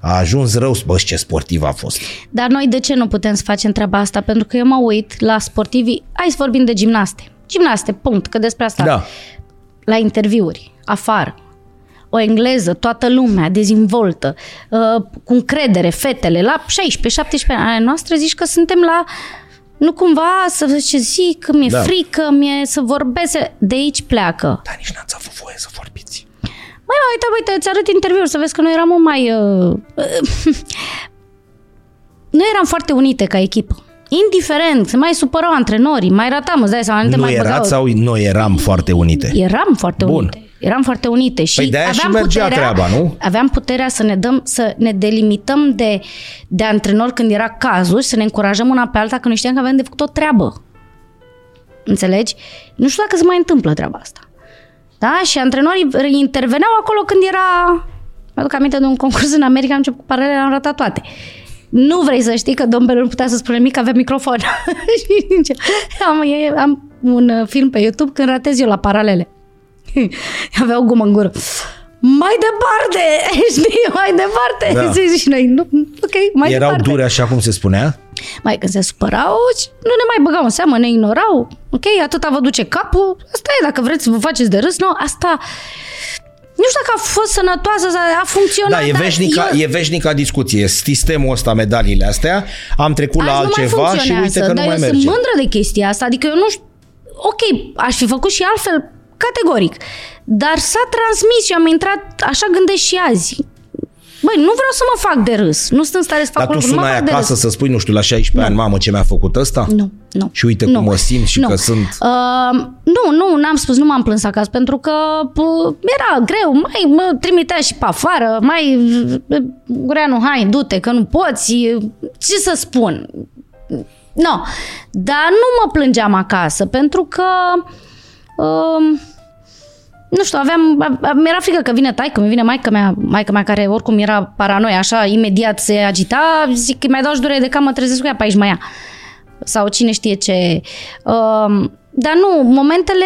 a ajuns rău, bă, și ce sportiv a fost. Dar noi de ce nu putem să facem treaba asta? Pentru că eu mă uit la sportivii, hai să vorbim de gimnaste. Gimnaste, punct, că despre asta. Da. La interviuri, afară. O engleză, toată lumea, dezvoltă, uh, cu încredere, fetele, la 16-17 ani ale noastre, zici că suntem la nu cumva să ce zic, mi-e Da. da. frică, mi-e să vorbesc, de aici pleacă. Dar nici n-ați avut voie să vorbiți. Mai uite, uite, îți arăt interviuri să vezi că noi eram mult mai... Uh, uh, noi eram foarte unite ca echipă. Indiferent, se mai supărau antrenorii, mai ratam, îți dai seama, nu te Nu mai băgau. erați sau noi eram foarte unite? Eram foarte Bun. unite. Eram foarte unite și Păi de-aia și aveam mergea puterea, treaba, nu? Aveam puterea să ne dăm, să ne delimităm de, de antrenori când era cazul și să ne încurajăm una pe alta, că noi știam că avem de făcut o treabă. Înțelegi? Nu știu dacă se mai întâmplă treaba asta. Da? Și antrenorii interveneau acolo când era... Mă aduc aminte de un concurs în America, am început cu paralele, am ratat toate. Nu vrei să știi că domnul nu putea să spună nimic, că avea microfon. Și zice, am, e- am un uh, film pe YouTube când ratez eu la paralele. Avea o gumă în gură. Mai departe! Știi, mai departe! Da. Da. și noi, nu, ok, mai Erau departe. dure așa cum se spunea? Mai când se supărau, nu ne mai băgau în seamă, ne ignorau. Ok, atâta vă duce capul. Asta e, dacă vreți să vă faceți de râs, nu, asta... Nu știu dacă a fost sănătoasă, a funcționat. Da, e dar veșnica, eu- e veșnica discuție. Sistemul ăsta, medaliile astea, am trecut la Azi nu mai altceva și uite funcționează, că nu dar mai eu merge. sunt mândră de chestia asta, adică eu nu știu, ok, aș fi făcut și altfel, categoric, dar s-a transmis și am intrat, așa gândesc și azi. Băi, nu vreau să mă fac de râs, nu sunt în stare să fac Dar tu lucruri, nu mă sunai fac de acasă râs. să spui, nu știu, la 16 ani, mamă, ce mi-a făcut ăsta? Nu, nu. Și uite nu, cum mă simt și că sunt- Uh, nu, nu, n-am spus, nu m-am plâns acasă, pentru că uh, era greu, mai mă trimitea și pe afară, mai uh, Gureanu, hai, du-te, că nu poți, ce să spun? Nu, dar nu mă plângeam acasă, pentru că uh, nu știu, aveam, mi-era frică că vine taică, mi vine maica mea, maica mea care oricum era paranoia, așa, imediat se agita, zic că mai dau și durere de cam, mă trezesc cu ea pe aici mai ea. Sau cine știe ce. Um, dar nu, momentele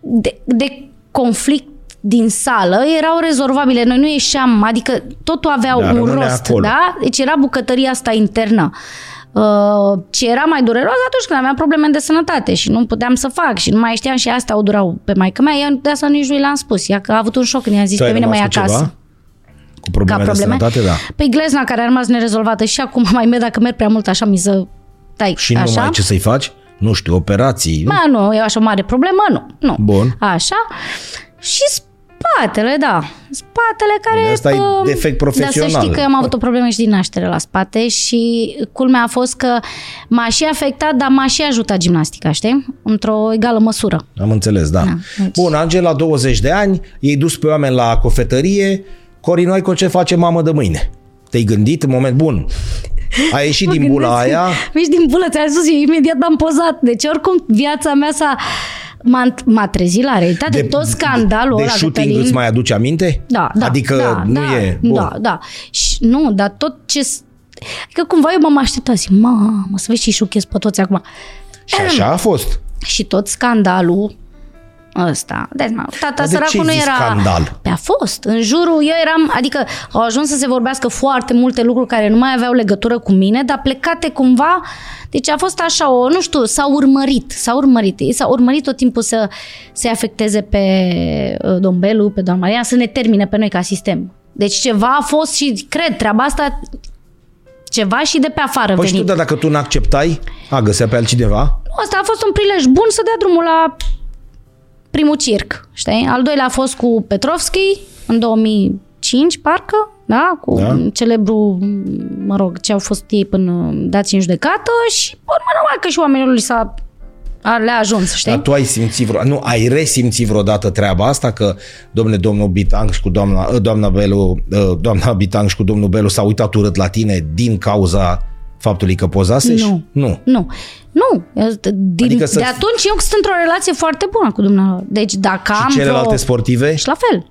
de, de conflict din sală erau rezolvabile. Noi nu ieșeam, adică totul avea Da, un rămânea rost, acolo. da? Deci era bucătăria asta internă. Uh, ce era mai dureros atunci când aveam probleme de sănătate și nu puteam să fac și nu mai știam și asta o durau pe maică mea. Eu de asta nici nu i-am spus. Ea că a avut un șoc când i-am zis Tu ai pe mine mai rămas cu acasă. ceva? Cu probleme, Ca probleme? de sănătate, da. Păi glezna care a rămas nerezolvată și acum mai merg dacă merg prea mult așa mi să tai Și nu așa. mai ai ce să-i faci? Nu știu, operații. Ba, nu, e așa o mare problemă, nu. nu. Bun. Așa. Și spatele, da. Spatele care... Asta e uh, defect Dar profesional. să știi că eu am avut o problemă și din naștere la spate și culmea a fost că m-a și afectat, dar m-a și ajutat gimnastica, știi? Într-o egală măsură. Am înțeles, da. Da, deci- Bun, Angel, la 20 de ani, ei dus pe oameni la cofetărie, Corinoico, ce face mamă de mâine? Te-ai gândit în moment bun? Ai ieșit Mă din bula gândesc- aia, Mici din bulă, ți-am spus, eu imediat am pozat. Deci oricum viața mea s-a... M-a, m-a trezit la realitate de, tot scandalul de ăla. shooting Cătălin. îți mai aduce aminte? Da, da. Adică da, nu da, e... Bun. Da, da. Și nu, dar tot ce... s- Adică cumva eu m-am așteptat, zic, mamă, să vezi și șuchez pe toți acum. Și așa a fost. Și tot scandalul ăsta. Deci, mă, tata Dar de săracul ce nu ai zis era... scandal? Pe a fost. În jurul, eu eram, adică au ajuns să se vorbească foarte multe lucruri care nu mai aveau legătură cu mine, dar plecate cumva, deci a fost așa o, nu știu, s-au urmărit, s-au urmărit, ei s-au urmărit tot timpul să se afecteze pe uh, domn Belu, pe doamna Maria, să ne termine pe noi ca sistem. Deci ceva a fost și, cred, treaba asta, ceva și de pe afară Păi venit. știu, dar dacă tu n-acceptai, a găsea pe altcineva? Nu, Asta a fost un prilej bun să dea drumul la primul circ, știi? Al doilea a fost cu Petrovski în 2005, parcă, da? Cu Da. da? celebru, mă rog, ce au fost ei până dați în judecată și, pe urmă, normal că și oamenilor li s-a a, le-a ajuns, știi? Dar tu ai simțit vreo, nu, ai resimțit vreodată treaba asta că, domnule, domnul Bitang și cu doamna, ă, doamna Belu, ă, doamna Bitang și cu domnul Belu s-au uitat urât la tine din cauza faptului că pozasești? Nu. Nu. Nu. Nu. Eu- Din, Adică adică să- De atunci eu sunt într-o relație foarte bună cu dumneavoastră. Deci dacă am Și celelalte vreo... sportive? Și la fel.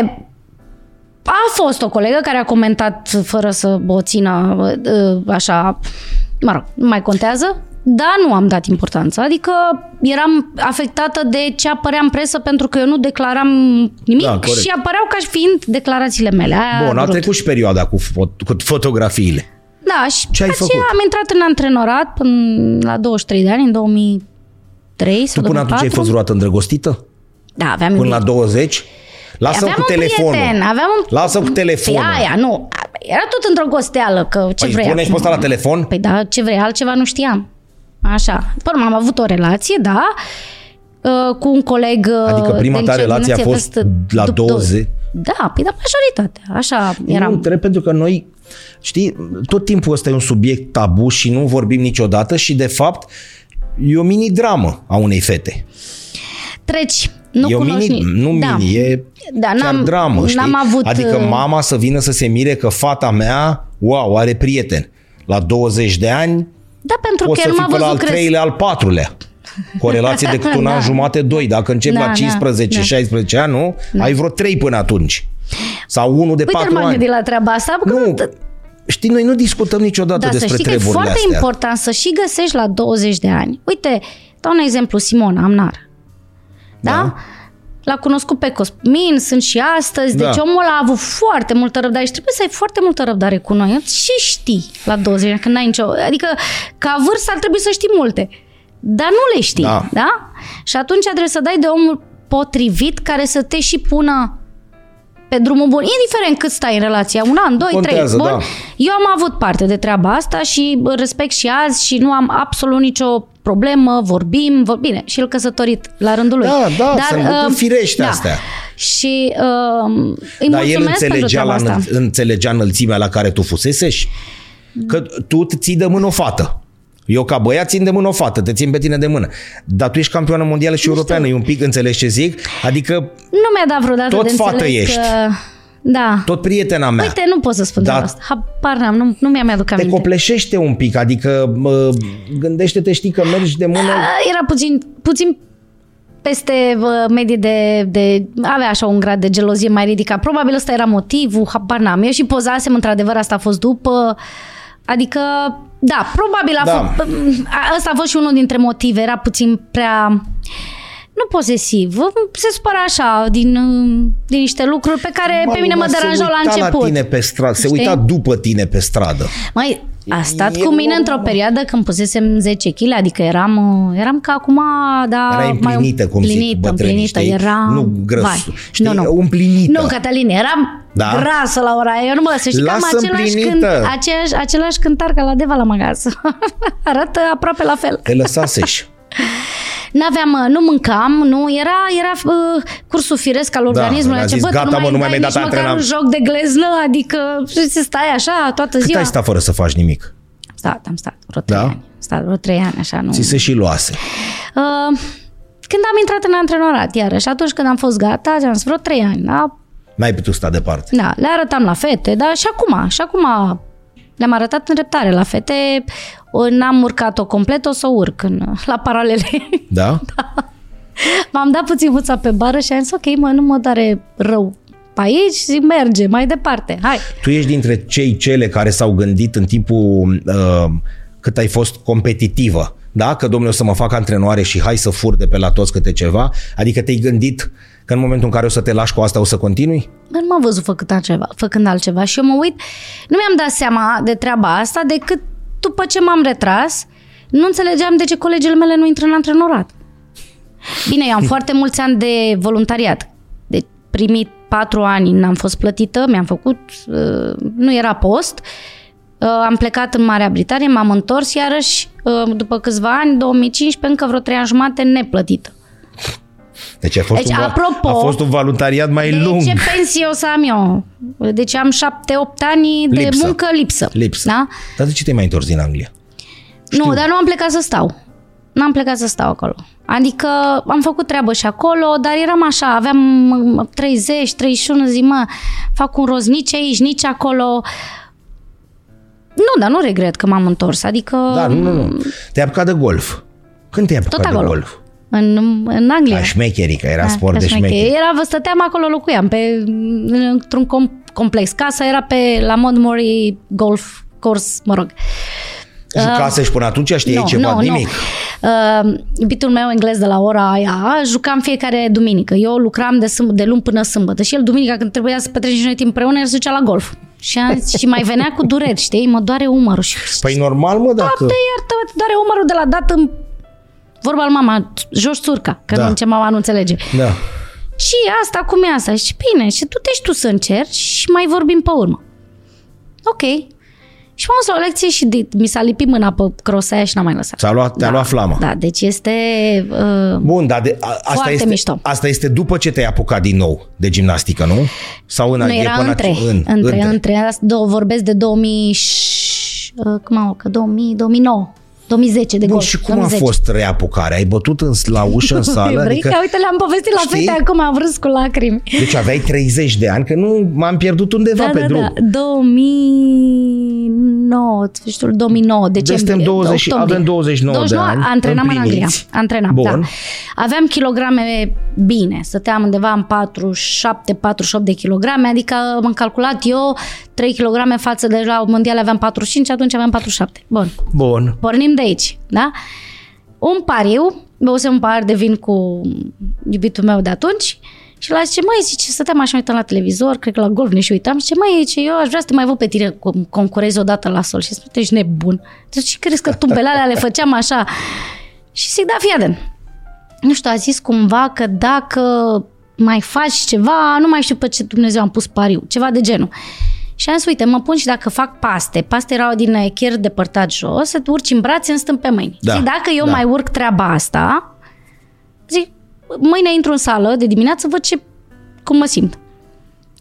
E, a fost o colegă care a comentat fără să o țină uh, așa, mă rog, nu mai contează, dar nu am dat importanță. Adică eram afectată de ce apărea în presă pentru că eu nu declaram nimic Da, corect. și apăreau ca și fiind declarațiile mele. Aia Bun, a vrut. trecut și perioada cu, fo- cu fotografiile. Da, și Ce ai după aceea făcut? am intrat în antrenorat până la 23 de ani, în 2003 sau Tu până atunci ai 2004. fost vreodată îndrăgostită? Da, aveam Până iubit. la 20? Lasă aveam cu un telefonul. prieten, aveam un... Lasă cu telefonul. Păi aia, nu. Era tot într-o gosteală, că ce Păi vrei puneți pe acum? ăsta la telefon? Păi da, ce vrei, altceva nu știam. Așa. Până am avut o relație, da, uh, cu un coleg uh, Adică prima de ta liceu relație a din fost vârstă, la după 20? Da, păi da, majoritatea. Așa Nu, eram. întreb pentru că noi, știi, tot timpul ăsta e un subiect tabu și nu vorbim niciodată și de fapt e o mini-dramă a unei fete. Treci. Nu e o cunoști mini, ni- nu da. mini, e Da, chiar n-am- dramă, știi? n-am avut, adică uh, mama să vină să se mire că fata mea, wow, are prieten. La 20 de ani Da, pentru poți că să el fii m-a pe la al văzut cresc. treilea, al patrulea. Cu o relație de cât un an Da. jumate, doi. Dacă începi Da, la da, 15-16 ani, nu? Ai vreo trei până atunci. Sau unul de Uite, patru m-am ani. gândit la treaba asta. că Nu, știi, noi nu discutăm niciodată Dar să despre știi că e treburile foarte astea. important să și găsești la 20 de ani. Uite, dau un exemplu, Simona Amnar. Da? Da. L-a cunoscut pe Cosmin, sunt și astăzi, deci Da. omul a avut foarte multă răbdare și trebuie să ai foarte multă răbdare cu noi. Și știi la 20 de ani, când n-ai nicio... Adică, ca vârstă ar trebui să știi multe, dar nu le știi, Da. da? Și atunci trebuie să dai de omul potrivit care să te și pună pe drumul bun, indiferent cât stai în relația, un an, doi, Contează, trei, bun? da. Eu am avut parte de treaba asta și bă, respect și azi și nu am absolut nicio problemă, vorbim, vor... bine, și el căsătorit la rândul lui. Da, da, sunt lucruri uh, firește astea. Și uh, îi Dar el mulțumesc pentru înțelegea, la, treaba asta. înăl- înțelegea înălțimea la care tu fusesești? Că tu îți ții de mână o fată. Eu ca băiat țin de mână o fată, te țin pe tine de mână. Dar tu ești campioană mondială și europeană, e un pic, înțelegi ce zic? Adică Nu mi-a dat vreodată Tot de fată înțeles ești. Că... Da. tot prietena mea. Uite, nu pot să spun Da. de asta. Habar n-am, nu, nu mi-am aduc te aminte. copleșește un pic, adică mă, gândește-te, știi că mergi de mână... A, Era puțin, puțin peste uh, medie de, de... Avea așa un grad de gelozie mai ridicat. Probabil ăsta era motivul, habar n-am. Eu și pozasem, într-adevăr, asta a fost după... Adică, da, probabil a Da. fost... a- Ăsta a fost și unul dintre motive. Era puțin prea... Nu posesiv. Se supăra așa din, uh, din niște lucruri pe care Mă, pe mine mă lumea se deranjau la uita început. la tine pe stradă, se Știi? uita după tine pe stradă. Mai, a stat E cu mine normal. într-o perioadă când pusesem 10 kg, adică eram, uh, eram ca acum, da, Erai mai împlinită, cum zic împlinită, bătrânii, împlinită, știi? eram, Nu grăs, vai, știi? nu, nu. Împlinită. Nu, Cătălin, eram Da? grasă la ora aia. Eu nu mă, să știi că am Lasă același, cânt, împlinită. aceeași, același cântar ca la Deva la magaz. Arată aproape la fel. Te lăsaseși. N-aveam, uh, nu mâncam, nu, era, era uh, cursul firesc al organismului. a Ce, zis, bă, tu gata, mă, nu mai mi-ai dat nici măcar antrenament. un joc de gleznă, adică să stai așa toată Cât ziua. ai stat fără să faci nimic? Am stat, am stat vreo trei Da? ani. Am stat vreo trei ani, așa, nu. Ți se și luase. Uh, când am intrat în antrenorat, iarăși, atunci când am fost gata, am zis vreo trei ani, da? N-ai putut sta departe. Da, le arătam la fete, dar și acum, și acum le-am arătat în dreptare la fete. O- N-am urcat-o complet, o să o urc în, la paralele. Da? M-am dat puțin huța pe bară și am zis, ok, mă, nu mă doare rău pe aici, zic, merge, mai departe, hai. Tu ești dintre cei cele care s-au gândit în timpul uh, cât ai fost competitivă, da? Că domnule o să mă fac antrenoare și hai să fur de pe la toți câte ceva. Adică te-ai gândit că în momentul în care o să te lași cu asta o să continui? Bă, nu m-am văzut făcând altceva, făcând altceva și eu mă uit, nu mi-am dat seama de treaba asta decât după ce m-am retras, nu înțelegeam de ce colegele mele nu intră în antrenorat. Bine, eu am foarte mulți ani de voluntariat. De primii patru ani n-am fost plătită, mi-am făcut, uh, nu era post, Uh, am plecat în Marea Britanie, m-am întors iarăși uh, după câțiva ani, 2015, încă vreo trei ani jumate neplătită. Deci a fost, Deci, un, va- apropo, a fost un voluntariat mai De lung. ce pensie o să am eu? Deci am șapte-opt ani de Lipsă. muncă lipsă. Lipsă. Da? Dar de ce te-ai mai întors din Anglia? Nu, dar nu am plecat să stau. Nu am plecat să stau acolo. Adică am făcut treabă și acolo, dar eram așa, aveam mă, 30, 31, zi, mă, fac un rost nici aici, nici acolo. Nu, dar nu regret că m-am întors. Adică Da, nu, nu, nu. Te-ai apucat de golf. Când te-ai apucat tot de acolo. golf? În, în Anglia. La șmecherii, că era Da, sport ca de șmecher. șmecheri. Era, vă stăteam acolo, locuiam pe, într-un com- complex. Casa era pe la Modmori Golf Course, mă rog. Și casă și până atunci știai ceva? Nimic. Uh, iubitul meu englez de la ora aia jucam fiecare duminică. Eu lucram de, sâmb- de luni până sâmbătă și el duminica când trebuia să petrecem și noi timp împreună, el se ducea la golf. Și, am, zis- și mai venea cu dureri, știi? Mă doare umărul. Și, Păi normal, mă, dacă... Doamne, iartă te doare umărul de la dat în vorba lui mama, joci țurca, că Da. nu ce mama nu înțelege. Da. Și asta cum e asta? Și bine, și tu te și tu să încerci și mai vorbim pe urmă. Ok. Și m-am dus la o lecție și de, mi s-a lipit mâna pe crosa aia și n-am mai lăsat. Ți-a luat, te-a da, luat flama. Da, deci este... Uh, Bun, dar de, a, asta, Foarte este, mișto. asta este după ce te-ai apucat din nou de gimnastică, nu? Sau în nu, e era până între, în, între, între, între. Asta două, vorbesc de 2000... și- uh, Cum am, că 2000, 2009, 2010 de Bun, golf. și cum 2010. a fost reapucarea? Ai bătut în, la ușă în sală? Vrei Adică, că, uite, le-am povestit la Știi? fete acum, am râs cu lacrimi. deci aveai 30 de ani, că nu m-am pierdut undeva Da, pe da, drum. da. 2009, sfârșitul 2009, decembrie. suntem 20 octombrie. avem 29 de ani, antrenam în Anglia. împliniți. Antrenam, Bun. da. Aveam kilograme bine, stăteam undeva în 47-48 de kilograme, adică am calculat eu 3 kilograme față de la mondial aveam 45, atunci aveam 47. Bun. Bun. Pornim de aici, da? Un pariu, băusem un pahar de vin cu iubitul meu de atunci și la zice, măi, zice, stăteam așa uitam la televizor, cred că la golf ne și uitam, zice, măi, zice, eu aș vrea să te mai văd pe tine cum concurezi odată la sol și spune, tu ești nebun. Deci ce crezi că tumbele alea le făceam așa? Și zic, da, fii atent. Nu știu, a zis cumva că dacă mai faci ceva, nu mai știu pe ce Dumnezeu am pus pariu, ceva de genul. Și am zis, uite, mă pun și dacă fac paste, paste erau din echer depărtat jos, să te urci în brațe, în stâng pe mâini. Da, Zic, dacă eu da. mai urc treaba asta, zic, mâine intru în sală de dimineață, văd ce, cum mă simt.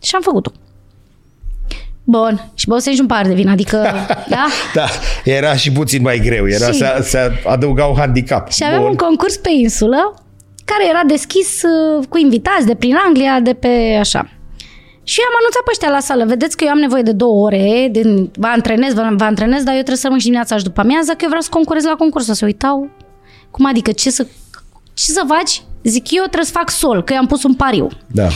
Și am făcut-o. Bun. Și băusem și un par de vin, adică, da? Da, era și puțin mai greu, era Și- se, se adăuga un handicap. Și aveam Bun. un concurs pe insulă care era deschis uh, cu invitați de prin Anglia, de pe așa. Și eu am anunțat pe ăștia la sală, vedeți că eu am nevoie de două ore, de, vă antrenez, vă, vă antrenez, dar eu trebuie să rămân și dimineața și după amiază, că eu vreau să concurez la concurs. O să uitau, cum adică, ce să, ce să faci? Zic, eu trebuie să fac sol, că eu am pus un pariu. Da.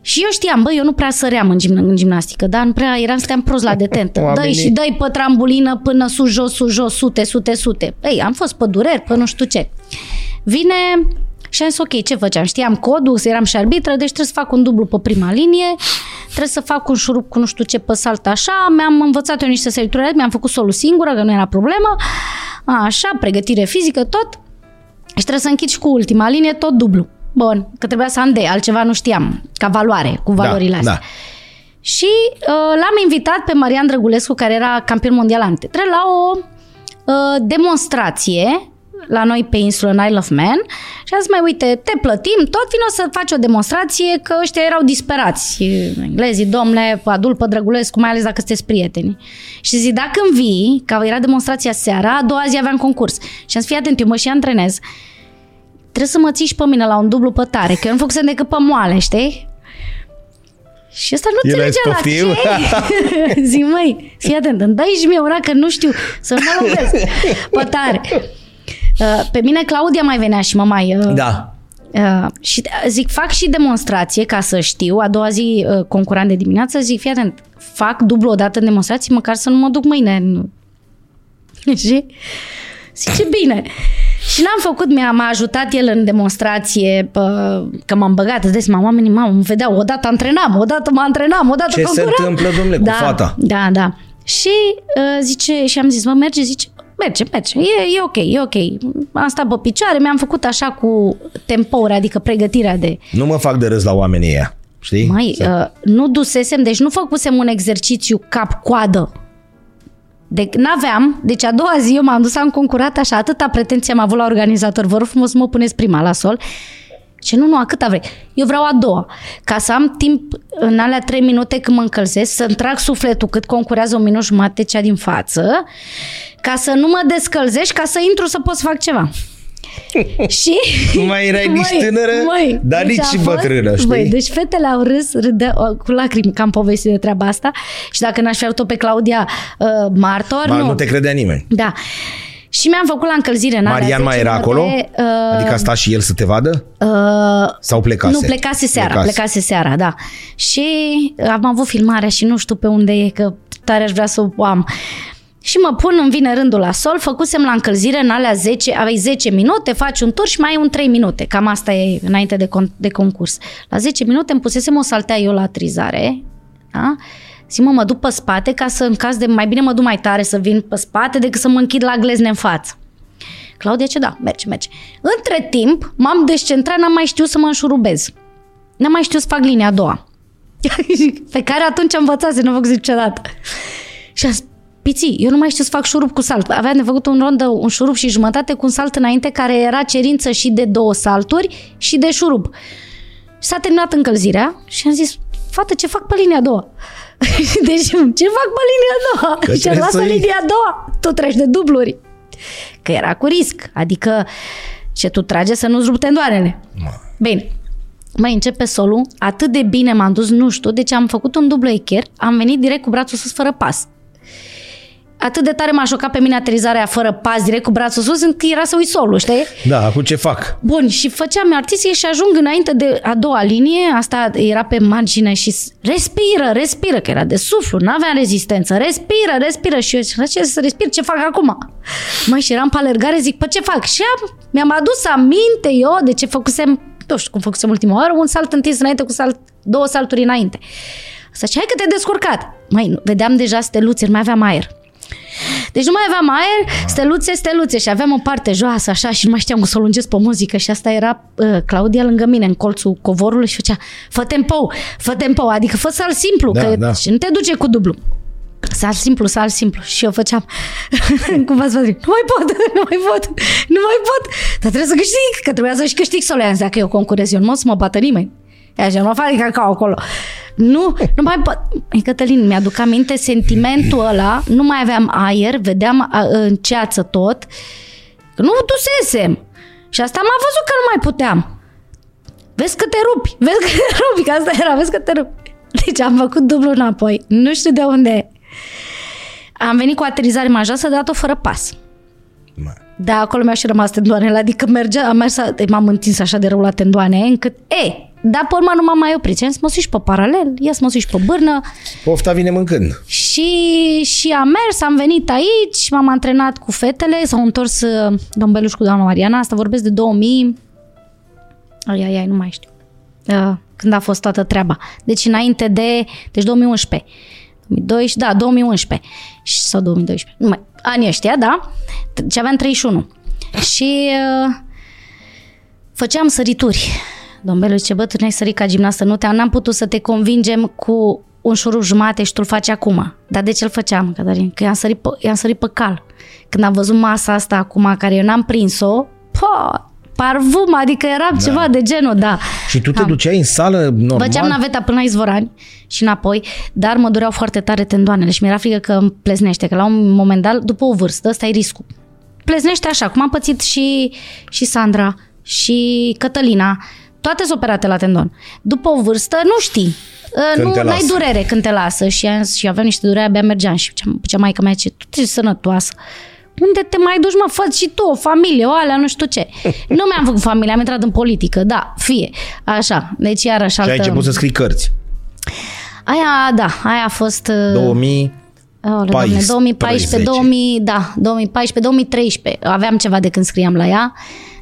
Și eu știam, bă, eu nu prea săream în, gimna, în gimnastică, dar nu prea eram, stăteam prost la detentă. Oamenii- Dă-i și dă pe trambulină până sus, jos, sus, jos, sute, sute, sute. Ei, am fost pe dureri, pe nu știu ce. Vine și am zis, ok, ce făceam? Știam codul, eram și arbitră, deci trebuie să fac un dublu pe prima linie, trebuie să fac un șurup cu nu știu ce pe salt așa, mi-am învățat eu niște sărituri, mi-am făcut solul singură, că nu era problemă, așa, pregătire fizică, tot, și trebuie să închid și cu ultima linie tot dublu. Bun, că trebuia să am de, altceva nu știam, ca valoare, cu valorile astea. Da. Și uh, l-am invitat pe Marian Drăgulescu, care era campion mondial antetre, la o uh, demonstrație la noi pe insulă în Isle of Man și a zis, mai uite, te plătim, tot vino să faci o demonstrație că ăștia erau disperați. Englezii, domnule, adult pe Drăgulescu, mai ales dacă sunteți prieteni. Și zic, dacă îmi vii, că era demonstrația seara, a doua zi aveam concurs. Și am zis, fii atent, eu mă și antrenez. Trebuie să mă țiși și pe mine la un dublu pe tare, că eu nu făcusem decât pe moale, știi? Și ăsta nu El înțelegea la poftim? ce. Zic, măi, fii atent, îmi dai și mie ora că nu știu să mă lovesc pe tare. Uh, Pe mine Claudia mai venea și mă mai... uh, Da. Uh, și zic, fac și demonstrație ca să știu, a doua zi uh, concurant de dimineață, zic, fii atent, fac dublu o dată în demonstrație, măcar să nu mă duc mâine. Nu. Și zice, bine. Și n-am făcut, mi-a, m-a ajutat el în demonstrație, pă, că m-am băgat, îți dai seama, oamenii mă mă vedeau, odată antrenam, odată mă antrenam, odată Ce se concuram. întâmplă, domnule, cu da, fata? Da, da. Și uh, zice, și am zis, mă, merge, zice, merge, merge, e, e ok, e ok. Am stat pe picioare, mi-am făcut așa cu tempouri, adică pregătirea de... Nu mă fac de râs la oamenii ăia. Știi? Mai, uh, nu dusesem, deci nu făcusem un exercițiu cap-coadă. De, n-aveam, deci a doua zi eu m-am dus, am concurat așa, atâta pretenție am avut la organizator, vă rog frumos să mă puneți prima la sol. Ce nu, nu, a câta vrei. Eu vreau a doua. Ca să am timp în alea trei minute când mă încălzesc, să-mi trag sufletul cât concurează un minut jumate cea din față, ca să nu mă descălzești, ca să intru să pot să fac ceva. și... Nu mai erai nici tânără, dar deci nici a și fost- bătrână, știi? Băi, deci fetele au râs râdea, cu lacrimi că am povestit de treaba asta și dacă n-aș fi avut-o pe Claudia uh, martor, Ma, nu. nu te credea nimeni. Da. Și mi-am făcut la încălzire în alea Marian 10 mai era minute, acolo? Uh, Adică a stat și el să te vadă? uh, Sau plecase? nu, plecase seara, Plecase. plecase seara, da. Și am avut filmarea și nu știu pe unde e, că tare aș vrea să o am. Și mă pun, îmi vine rândul la sol, făcusem la încălzire în alea 10, aveai 10 minute, faci un tur și mai ai un 3 minute. Cam asta e înainte de, con- de concurs. La 10 minute îmi pusesem o saltea eu la atrizare, da? Zic, mă, mă duc pe spate ca să, în caz de, mai bine mă duc mai tare să vin pe spate decât să mă închid la glezne în față. Claudia ce da, merge, merge. Între timp, m-am descentrat, n-am mai știut să mă înșurubez. N-am mai știut să fac linia a doua. Pe care atunci am învățat să nu fac niciodată. Și a zis, Piții, eu nu mai știu să fac șurub cu salt. Aveam de făcut un rond de un șurub și jumătate cu un salt înainte, care era cerință și de două salturi și de șurub. Și s-a terminat încălzirea și am zis, fată, ce fac pe linia a doua? deci, ce fac pe linia a doua? Că și am trebuie lasă să iei. linia a doua. Tu treci de dubluri. Că era cu risc. Adică ce tu trage să nu-ți rup tendoanele. Bine. Mai începe solul, atât de bine m-am dus, nu știu, deci am făcut un dublu echer, am venit direct cu brațul sus fără pas. Atât de tare m-a șocat pe mine aterizarea fără pas, direct cu brațul sus, încât era să uit solul, știi? Da, acum ce fac? Bun, și făceam artistie și ajung înainte de a doua linie, asta era pe margine și s- respiră, respiră, că era de suflu, n-avea rezistență, respiră, respiră și eu zic, "La ce să respir, ce fac acum? Mai și eram pe alergare, zic, pe ce fac? Și am, mi-am adus aminte eu de ce făcusem, nu știu cum făcusem ultima oară, un salt întins înainte cu salt, două salturi înainte. Să hai că te-ai descurcat. Mai, nu, vedeam deja steluțe, nu mai aveam aer. Deci nu mai aveam aer, steluțe, steluțe și aveam o parte joasă așa și nu mai știam cum să o lungesc pe muzică și asta era uh, Claudia lângă mine în colțul covorului și făcea fă tempo, fă tempo, adică fă sal simplu Da, că, da. și nu te duce cu dublu. Sal simplu, sal simplu. Și eu făceam, cum v-ați văzut, nu mai pot, nu mai pot, nu mai pot. Dar trebuie să câștig, că trebuia să-și câștig solea. Dacă eu concurez, eu nu mă o să mă bată nimeni. E așa, nu mă fac cacao acolo. Nu, nu mai pot. Ei, Cătălin, mi-aduc aminte sentimentul ăla, nu mai aveam aer, vedeam a, în ceață tot, că nu dusesem. Și asta m-a văzut că nu mai puteam. Vezi că te rupi, vezi că te rupi, că asta era, vezi că te rupi. Deci am făcut dublu înapoi, nu știu de unde. Am venit cu aterizare majasă, dat-o fără pas. Mă. Da, acolo mi-au și rămas tendoanele, adică mergea, am mers, m-am întins așa de rău la tendoane, încât, e, dar pe urmă nu m-am mai oprit. Și am zis, mă și pe paralel, ia să mă și pe bârnă. Pofta vine mâncând. Și, și am mers, am venit aici, m-am antrenat cu fetele, s-au întors uh, domn Beluș cu doamna Mariana, asta vorbesc de 2000, ai, ai, ai, nu mai știu, uh, când a fost toată treaba. Deci înainte de, deci 2011, 2012, da, 2011 și, sau 2012, nu mai, anii ăștia, da, și aveam 31. Și uh, făceam sărituri. Domnul zice, bă, tu n-ai sărit ca gimnastă, nu te, n-am putut să te convingem cu un șurub jumate și tu îl faci acum. Dar de ce îl făceam, Cătălin? Că i-am sărit pe, i-am sărit pe cal. Când am văzut masa asta acum, care eu n-am prins-o, pa, parvum, adică era da. ceva de genul, da. Și tu te Am. duceai în sală normal? Făceam naveta până la Izvorani și înapoi, dar mă dureau foarte tare tendoanele și mi-era frică că îmi pleznește, că la un moment dat, după o vârstă, ăsta e riscul. Pleznește așa, cum am pățit și, și Sandra și Cătălina, toate sunt operate la tendon. După o vârstă, nu știi. Când nu te ai lasă. durere când te lasă și, am- și aveam niște durere, abia mergeam și cea, cea maică mea ce tu ești sănătoasă. Unde te mai duci, mă, fă și tu o familie, o alea, nu știu ce. Nu mi-am făcut familie, am intrat în politică, da, fie. Așa, deci iarăși Și altă... ai început să scrii cărți. Aia, da, aia a fost... uh, 2000... Aoleu, doamne, 14, 2014, 2000, da, 2014, 2013. Aveam ceva de când scriam la ea.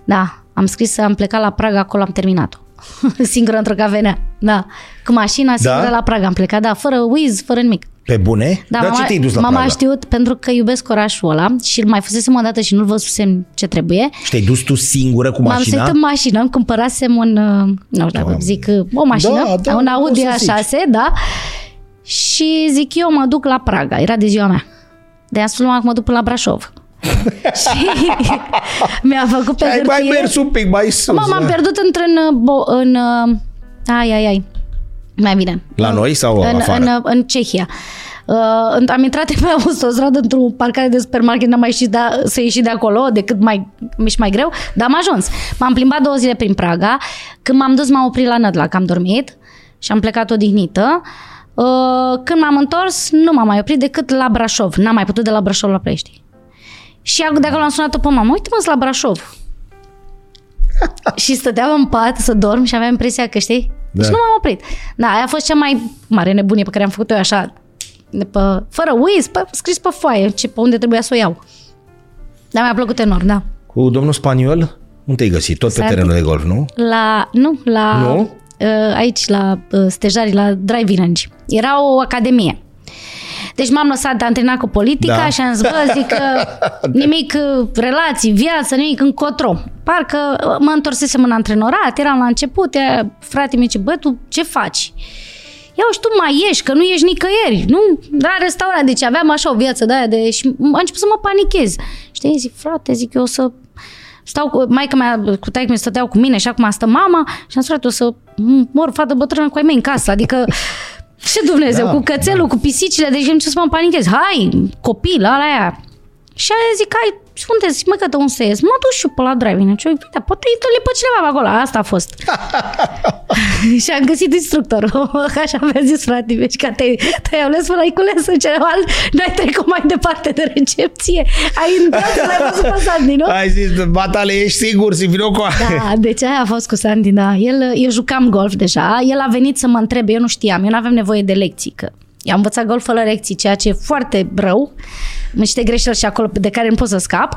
Da, am scris, am plecat la Praga, acolo am terminat-o. singură într-o cavenea. Da. Cu mașina, singură Da? la Praga am plecat, da, fără whiz, fără nimic. Pe bune? Da, Dar mama, ce te-ai dus la mama Praga? a știut pentru că iubesc orașul ăla și îl mai fusesem o dată și nu-l văzusem ce trebuie. Și te-ai dus tu singură cu M-am mașina? suit în mașină, îmi cumpărasem un, uh, nu știu dacă Doamne. zic, uh, o mașină, Da, da, un o Audi să zici. A6, da, și zic eu mă duc la Praga, era de ziua mea. De asta lumea că mă duc până la Brașov. și mi-a făcut pe Ai mai hârtie. mers un pic mai sus. Mă, m-am da. pierdut într-un, uh, bo- în, uh, ai, ai, ai, mai bine. La noi sau în, afară? În, în Cehia. Uh, în- am intrat pe autostradă într-o parcare de supermarket, n-am mai ieșit de, să ieși de acolo, decât mai, mi mai greu, dar am ajuns. M-am plimbat două zile prin Praga, când m-am dus m-am oprit la Nădla, că am dormit și am plecat odihnită. Uh, când m-am întors, nu m-am mai oprit decât la Brașov. N-am mai putut de la Brașov la Ploiești. Și de acolo am sunat-o pe mama, uite-mă la Brașov. și stăteam în pat să dorm și aveam impresia că știi? Da. Deci nu m-am oprit. Da, aia a fost cea mai mare nebunie pe care am făcut-o eu așa, de pe, fără whiz, pe, scris pe foaie, ce, pe unde trebuia să o iau. Dar mi-a plăcut enorm, da. Cu domnul spaniol? Unde te-ai găsit? Tot pe S-a- terenul de golf, nu? La, nu, la, Nu? Uh, aici, la uh, Stejari, la Drive Range. Era o academie. Deci m-am lăsat de antrenat cu politica Da. și am zis, bă, zic că nimic, uh, relații, viață, nimic încotro. Parcă uh, mă întorsesem în antrenorat, eram la început, ea, frate mi zice, bă, tu ce faci? Ia și tu mai ești, că nu ești nicăieri, nu? La restaurant, deci aveam așa o viață de aia de... Și a început să mă panichez. Știi, zic, frate, zic, eu o să stau cu maica mea, cu taică mi stăteau cu mine și acum stă mama și am spus, frate, o să mor fată bătrână cu ai mei în casă, adică ce Dumnezeu, Da, cu cățelul, cu pisicile, deci încep să mă panichez. Hai, copil, ala aia. Și aia zic, hai, și unde zic, mă, că unde să ies? Mă duc și eu pe la driving. Și eu, uite, poate întâlni pe cineva pe acolo. Asta a fost. și am găsit instructorul. Așa mi-a zis frate meu, și că te-ai, te-ai ales până ai cules în celălalt, n-ai trecut mai departe de recepție. Ai intrat să l-ai văzut pe Sandy, nu? Ai zis, batale, ești sigur, să vină cu Da, deci aia a fost cu Sandy, da. El, eu jucam golf deja, el a venit să mă întrebe, eu nu știam, eu nu aveam nevoie de lecții, că i-am învățat golf fără lecții, ceea ce e foarte rău, niște greșeli și acolo de care nu pot să scap.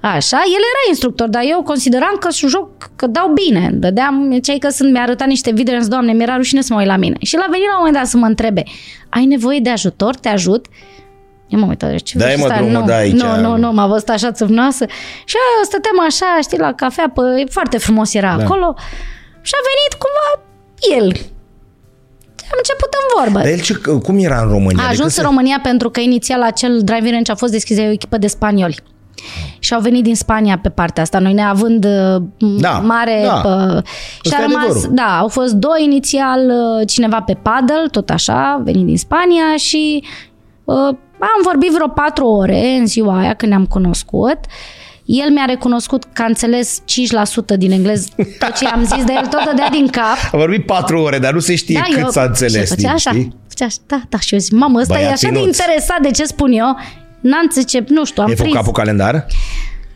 Așa, el era instructor, dar eu consideram că joc, că dau bine. Dădeam, cei că sunt, mi-a arătat niște videouri, am zis, doamne, mi-era rușine să mă uit la mine. Și el a venit la un moment dat să mă întrebe, ai nevoie de ajutor, te ajut? Eu mă uitat, ce Dai, vârstă mă, are? drumul nu, de aici. Nu, nu, nu, m-a văzut așa țâvnoasă. Și aia, stăteam așa, știi, la cafea, pe, foarte frumos era Da. acolo. Și a venit cumva el. Am început în vorbă. Dar el ce, cum era în România? A Decât ajuns să- în România pentru că inițial acel drive range a fost deschis de o echipă de spanioli. Și au venit din Spania pe partea asta, noi neavând uh, Da, mare... da. Pă, și Ăsta a e rămas, adevărul. da, au fost doi inițial, uh, cineva pe paddle, tot așa, venit din Spania și uh, am vorbit vreo patru ore în ziua aia când ne-am cunoscut. El mi-a recunoscut că a înțeles 5% din englez, tot ce am zis de el, tot dădea din cap. A vorbit patru ore, dar nu se știe cât eu- s-a și înțeles. făcea din, așa, știi? făcea așa, da, da, și eu zic, mamă, ăsta e Băiații așa de nuți. interesat de ce spun eu, n-am zice, nu știu, am Ai făcut prins. capul calendar?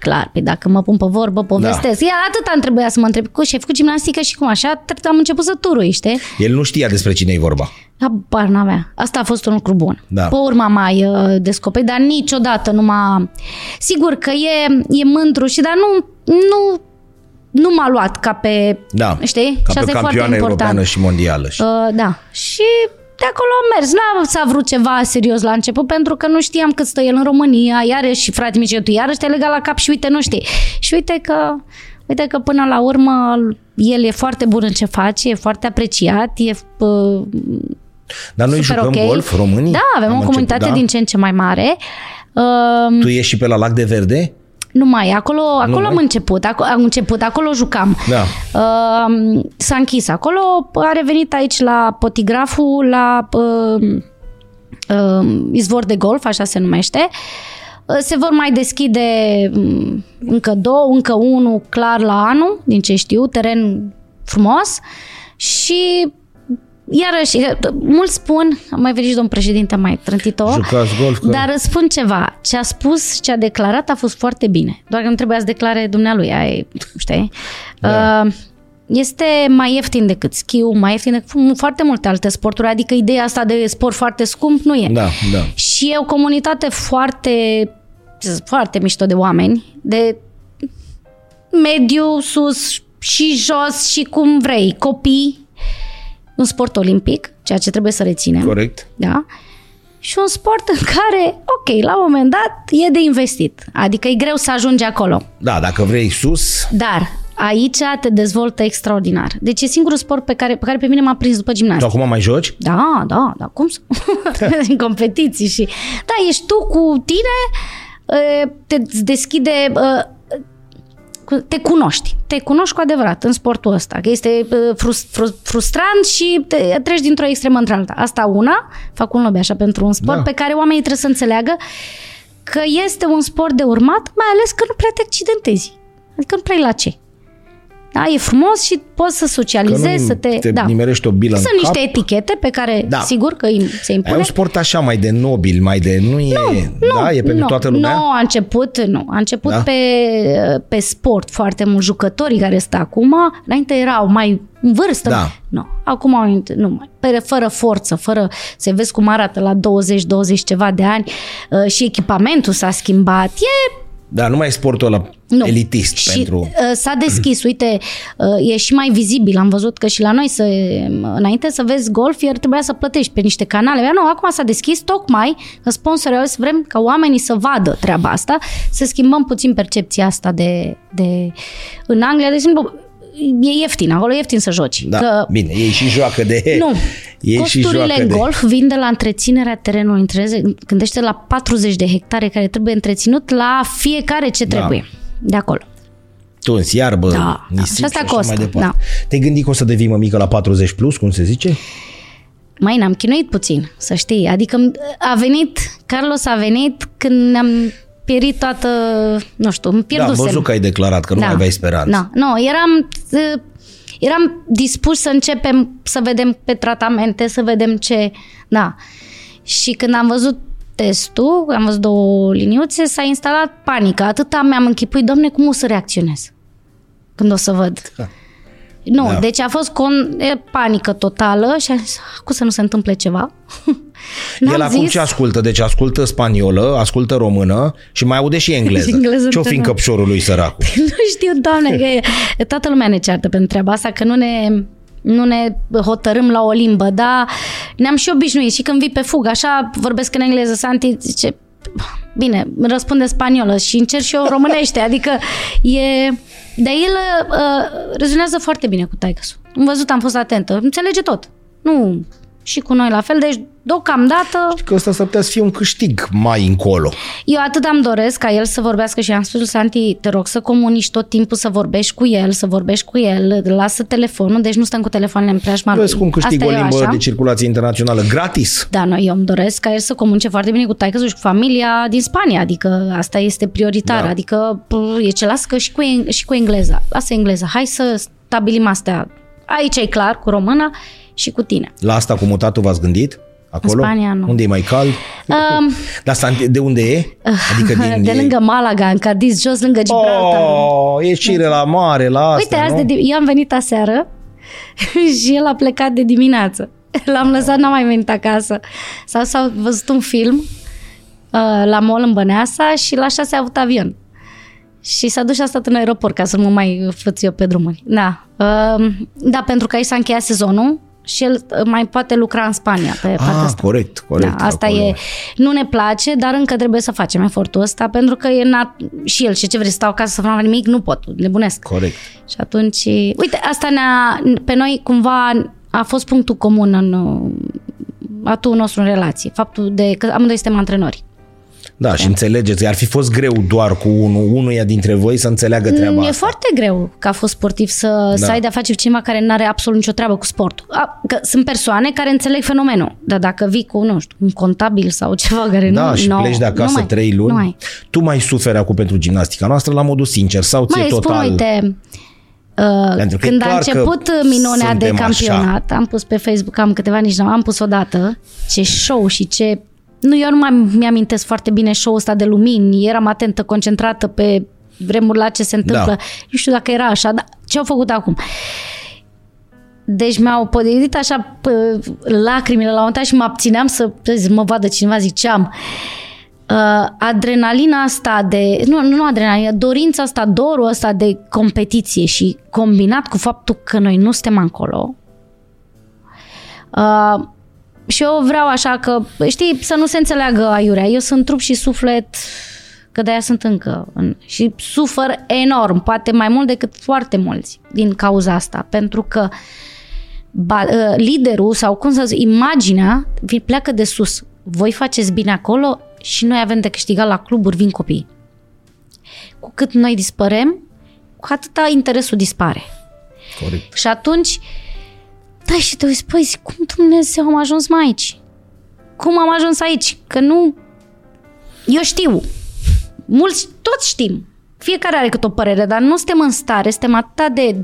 Clar, pe dacă mă pun pe vorbă, povestesc. Da. Ia, atât am trebuia să mă întreb, cu și ai făcut gimnastică și cum așa, t- am început să turui, știi? El nu știa despre cine e vorba. Habar n-avea. Asta a fost un lucru bun. Da. Pe urma mai uh, descoperit, dar niciodată nu m-a... Sigur că e, e mândru și dar nu, nu, nu m-a luat ca pe... Da. Știi? Ca și pe asta e foarte campioană important. europeană și mondială. Și... Uh, da. Și de acolo am mers. N-a s-a vrut ceva serios la început pentru că nu știam cât stă el în România, iarăși și frate mici, tu iarăși te-ai legat la cap și uite, nu știi. Și uite că, uite că până la urmă el e foarte bun în ce face, e foarte apreciat, e, uh, Dar noi super jucăm ok. golf, românii? Da, avem Am o comunitate început, da? din ce în ce mai mare. Uh, Tu ești și pe la Lac de Verde? Nu mai, acolo, acolo mai? am început, acolo, am început, acolo jucam. Da. Uh, s-a închis acolo, a revenit aici la Potigraful, la uh, uh, izvor de golf, așa se numește. Uh, Se vor mai deschide um, încă două, încă unul clar la anul, din ce știu, teren frumos și iarăși, mulți spun, am mai venit și domnul președinte, am mai trântit-o, Jucați golf? Că... dar răspund ceva. Ce a spus, ce a declarat a fost foarte bine. Doar că nu trebuia să declare dumnealui, ai, știi? Da. Uh, este mai ieftin decât schiul, mai ieftin decât foarte multe alte sporturi, adică ideea asta de sport foarte scump nu e. Da, da. Și e o comunitate foarte, foarte mișto de oameni, de mediu, sus și jos și cum vrei, copii, un sport olimpic, ceea ce trebuie să reținem. Corect. Da? Și un sport în care, ok, la un moment dat e de investit. Adică e greu să ajungi acolo. Da, dacă vrei sus, Dar aici te dezvoltă extraordinar. Deci e singurul sport pe care, pe care pe mine m-a prins după tu gimnastică. acum mai joci? Da, da, da, cum să... în competiții și... Da, ești tu cu tine, uh, te deschide... uh, cu- Te cunoști. Te cunoști cu adevărat în sportul ăsta. Că este uh, frus- frus- frustrant și te treci dintr-o extremă într-alta. Asta una, fac un lobby așa pentru un sport Da. pe care oamenii trebuie să înțeleagă că este un sport de urmat, mai ales că nu prea te accidentezi. Adică nu prea ai la ce. Da, e frumos și poți să Că socializezi, nu să te... te da. nimerești o bilă Sunt în cap. niște etichete pe care, Da. da. sigur că îi- se E impune. un sport așa mai de nobil, mai de... Nu e... da, e pentru nu, toată lumea? Nu, a început, nu. A început Da? pe, pe sport foarte mult. Jucătorii care sunt acum, înainte erau mai în vârstă. Da. Nu, acum au int- nu mai. Pe- Fără forță, fără să vezi cum arată la 20-20 ceva de ani uh, și echipamentul s-a schimbat. E Da, nu mai e sportul ăla nu. elitist și, pentru... uh, s-a deschis, uite, uh, e și mai vizibil. Am văzut că și la noi, să, înainte să vezi golf, iar trebuia să plătești pe niște canale. Iar nu, acum s-a deschis tocmai că sponsorii au zis, vrem ca oamenii să vadă treaba asta, să schimbăm puțin percepția asta de... de... În Anglia, de exemplu, e ieftin, acolo e ieftin să joci. Da, că bine, ei și joacă de... nu. Ei și Costurile joacă în de... golf vin de la întreținerea terenului. Întreze- Gândește la 40 de hectare care trebuie întreținut la fiecare ce Da. trebuie. De acolo. Tuns, iarbă, Da, da. nisip Și asta așa costă, mai departe. da. Te-ai gândit că o să devii mămică la 40 plus, cum se zice? Mai ne-am chinuit puțin, să știi. Adică a venit, Carlos a venit când ne-am pierit toată, nu știu, îmi Da, am pierdusem. văzut că ai declarat că nu mai aveai speranță. Da, nu, eram, uh, eram dispuși să începem să vedem pe tratamente, să vedem ce, da. Și când am văzut testul, am văzut două liniuțe, s-a instalat panică. Atâta mi-am închipuit, domne, cum o să reacționez când o să văd. Da. Nu, Da. deci a fost con- e, panică totală și am zis, cum să nu se întâmple ceva? El N-am acum zis. ce ascultă? Deci ascultă spaniolă, ascultă română și mai aude și engleză. Și engleză Ce-o fi în întotdeauna. căpșorul lui săracul? nu știu, doamne, că e, toată lumea ne ceartă pentru treaba asta, că nu ne, nu ne hotărâm la o limbă, dar ne-am și obișnuit și când vii pe fugă, așa vorbesc în engleză, Santi zice, bine, îmi răspunde spaniolă și încerc și eu românește, adică e... Dar el uh, rezonează foarte bine cu taică Am văzut, am fost atentă, înțelege tot. Nu, și cu noi la fel, deci deocamdată Că ăsta s-ar putea să fie un câștig mai încolo. eu atât am doresc ca el să vorbească și am spus lui Santi, te rog să comunici tot timpul, să vorbești cu el, să vorbești cu el, lasă telefonul, deci nu stăm cu telefoanele în preajma lui. Vezi cum câștig Asta o e limbă așa. de circulație internațională gratis. Da, noi, eu îmi doresc ca el să comunice foarte bine cu taică și cu familia din Spania, adică asta este prioritar, Da. adică p- e ce lasă că și cu, eng- și cu engleza. Lasă engleza, hai să stabilim astea. Aici e clar, cu româna și cu tine. La asta cu mutatul v-ați gândit? Acolo? Spania, nu. Unde e mai cald? Um, Dar Santi- de unde e? Adică din... de lângă Malaga, în Cadiz, jos lângă Gibraltar. Oh, ieșire la mare, la asta, Uite, azi nu? de, dim- eu am venit aseară și el a plecat de dimineață. L-am lăsat, n-am mai venit acasă. Sau s-a văzut un film uh, la mall în Băneasa și la șase a avut avion. Și s-a dus și a stat în aeroport ca să nu mai făți eu pe drumuri. Da. Uh, da, pentru că aici s-a încheiat sezonul și el uh, mai poate lucra în Spania pe partea Ah, asta. corect, corect. Da, asta acolo. e, nu ne place, dar încă trebuie să facem efortul ăsta, pentru că e nat- și el, și ce vrei să stau acasă să fac nimic, nu pot, nebunesc. Corect. Și atunci, uite, asta ne-a, pe noi cumva a fost punctul comun în, atul nostru în relație, faptul de că amândoi suntem antrenori. Da, și înțelegeți, ar fi fost greu doar cu unul, unuia dintre voi să înțeleagă treaba Mm, E asta. foarte greu ca fost sportiv să, da. să Da. ai de-a face cu cineva care nu are absolut nicio treabă cu sportul. A, că sunt persoane care înțeleg fenomenul, dar dacă vii cu, nu știu, un contabil sau ceva care Da, nu... și nu, pleci de acasă nu mai, trei luni. Nu mai. Tu mai suferi acum pentru gimnastica noastră la modul sincer sau ție Mai total? spun, uite, uh, Pentru că e când a clar că început minunea de suntem așa. campionat, am pus pe Facebook, am câteva nici n-am, am pus odată ce show și ce... Nu, eu nu mai mi-amintesc foarte bine show-ul ăsta de lumini, eram atentă, concentrată pe vremuri la ce se întâmplă. Da. Nu știu dacă era așa, dar ce au făcut acum? Deci mi-au podelit așa pă, lacrimile la un moment dat și mă abțineam să să mă vadă cineva, ziceam. Uh, adrenalina asta de, nu, nu adrenalina, dorința asta, dorul ăsta de competiție și combinat cu faptul că noi nu suntem acolo. Uh, și eu vreau așa că, știi, să nu se înțeleagă aiurea. Eu sunt trup și suflet, că de-aia sunt încă. În, și sufăr enorm, poate mai mult decât foarte mulți din cauza asta. Pentru că ba, uh, liderul sau cum să zic, imaginea vi- pleacă de sus. Voi faceți bine acolo și noi avem de câștigat la cluburi, vin copii. Cu cât noi dispărem, cu atâta interesul dispare. Corect. Și atunci, da, și te uiți, păi, cum Dumnezeu am ajuns mai aici? Cum am ajuns aici? Că nu... Eu știu. Mulți, toți știm. Fiecare are cât o părere, dar nu suntem în stare, suntem atât de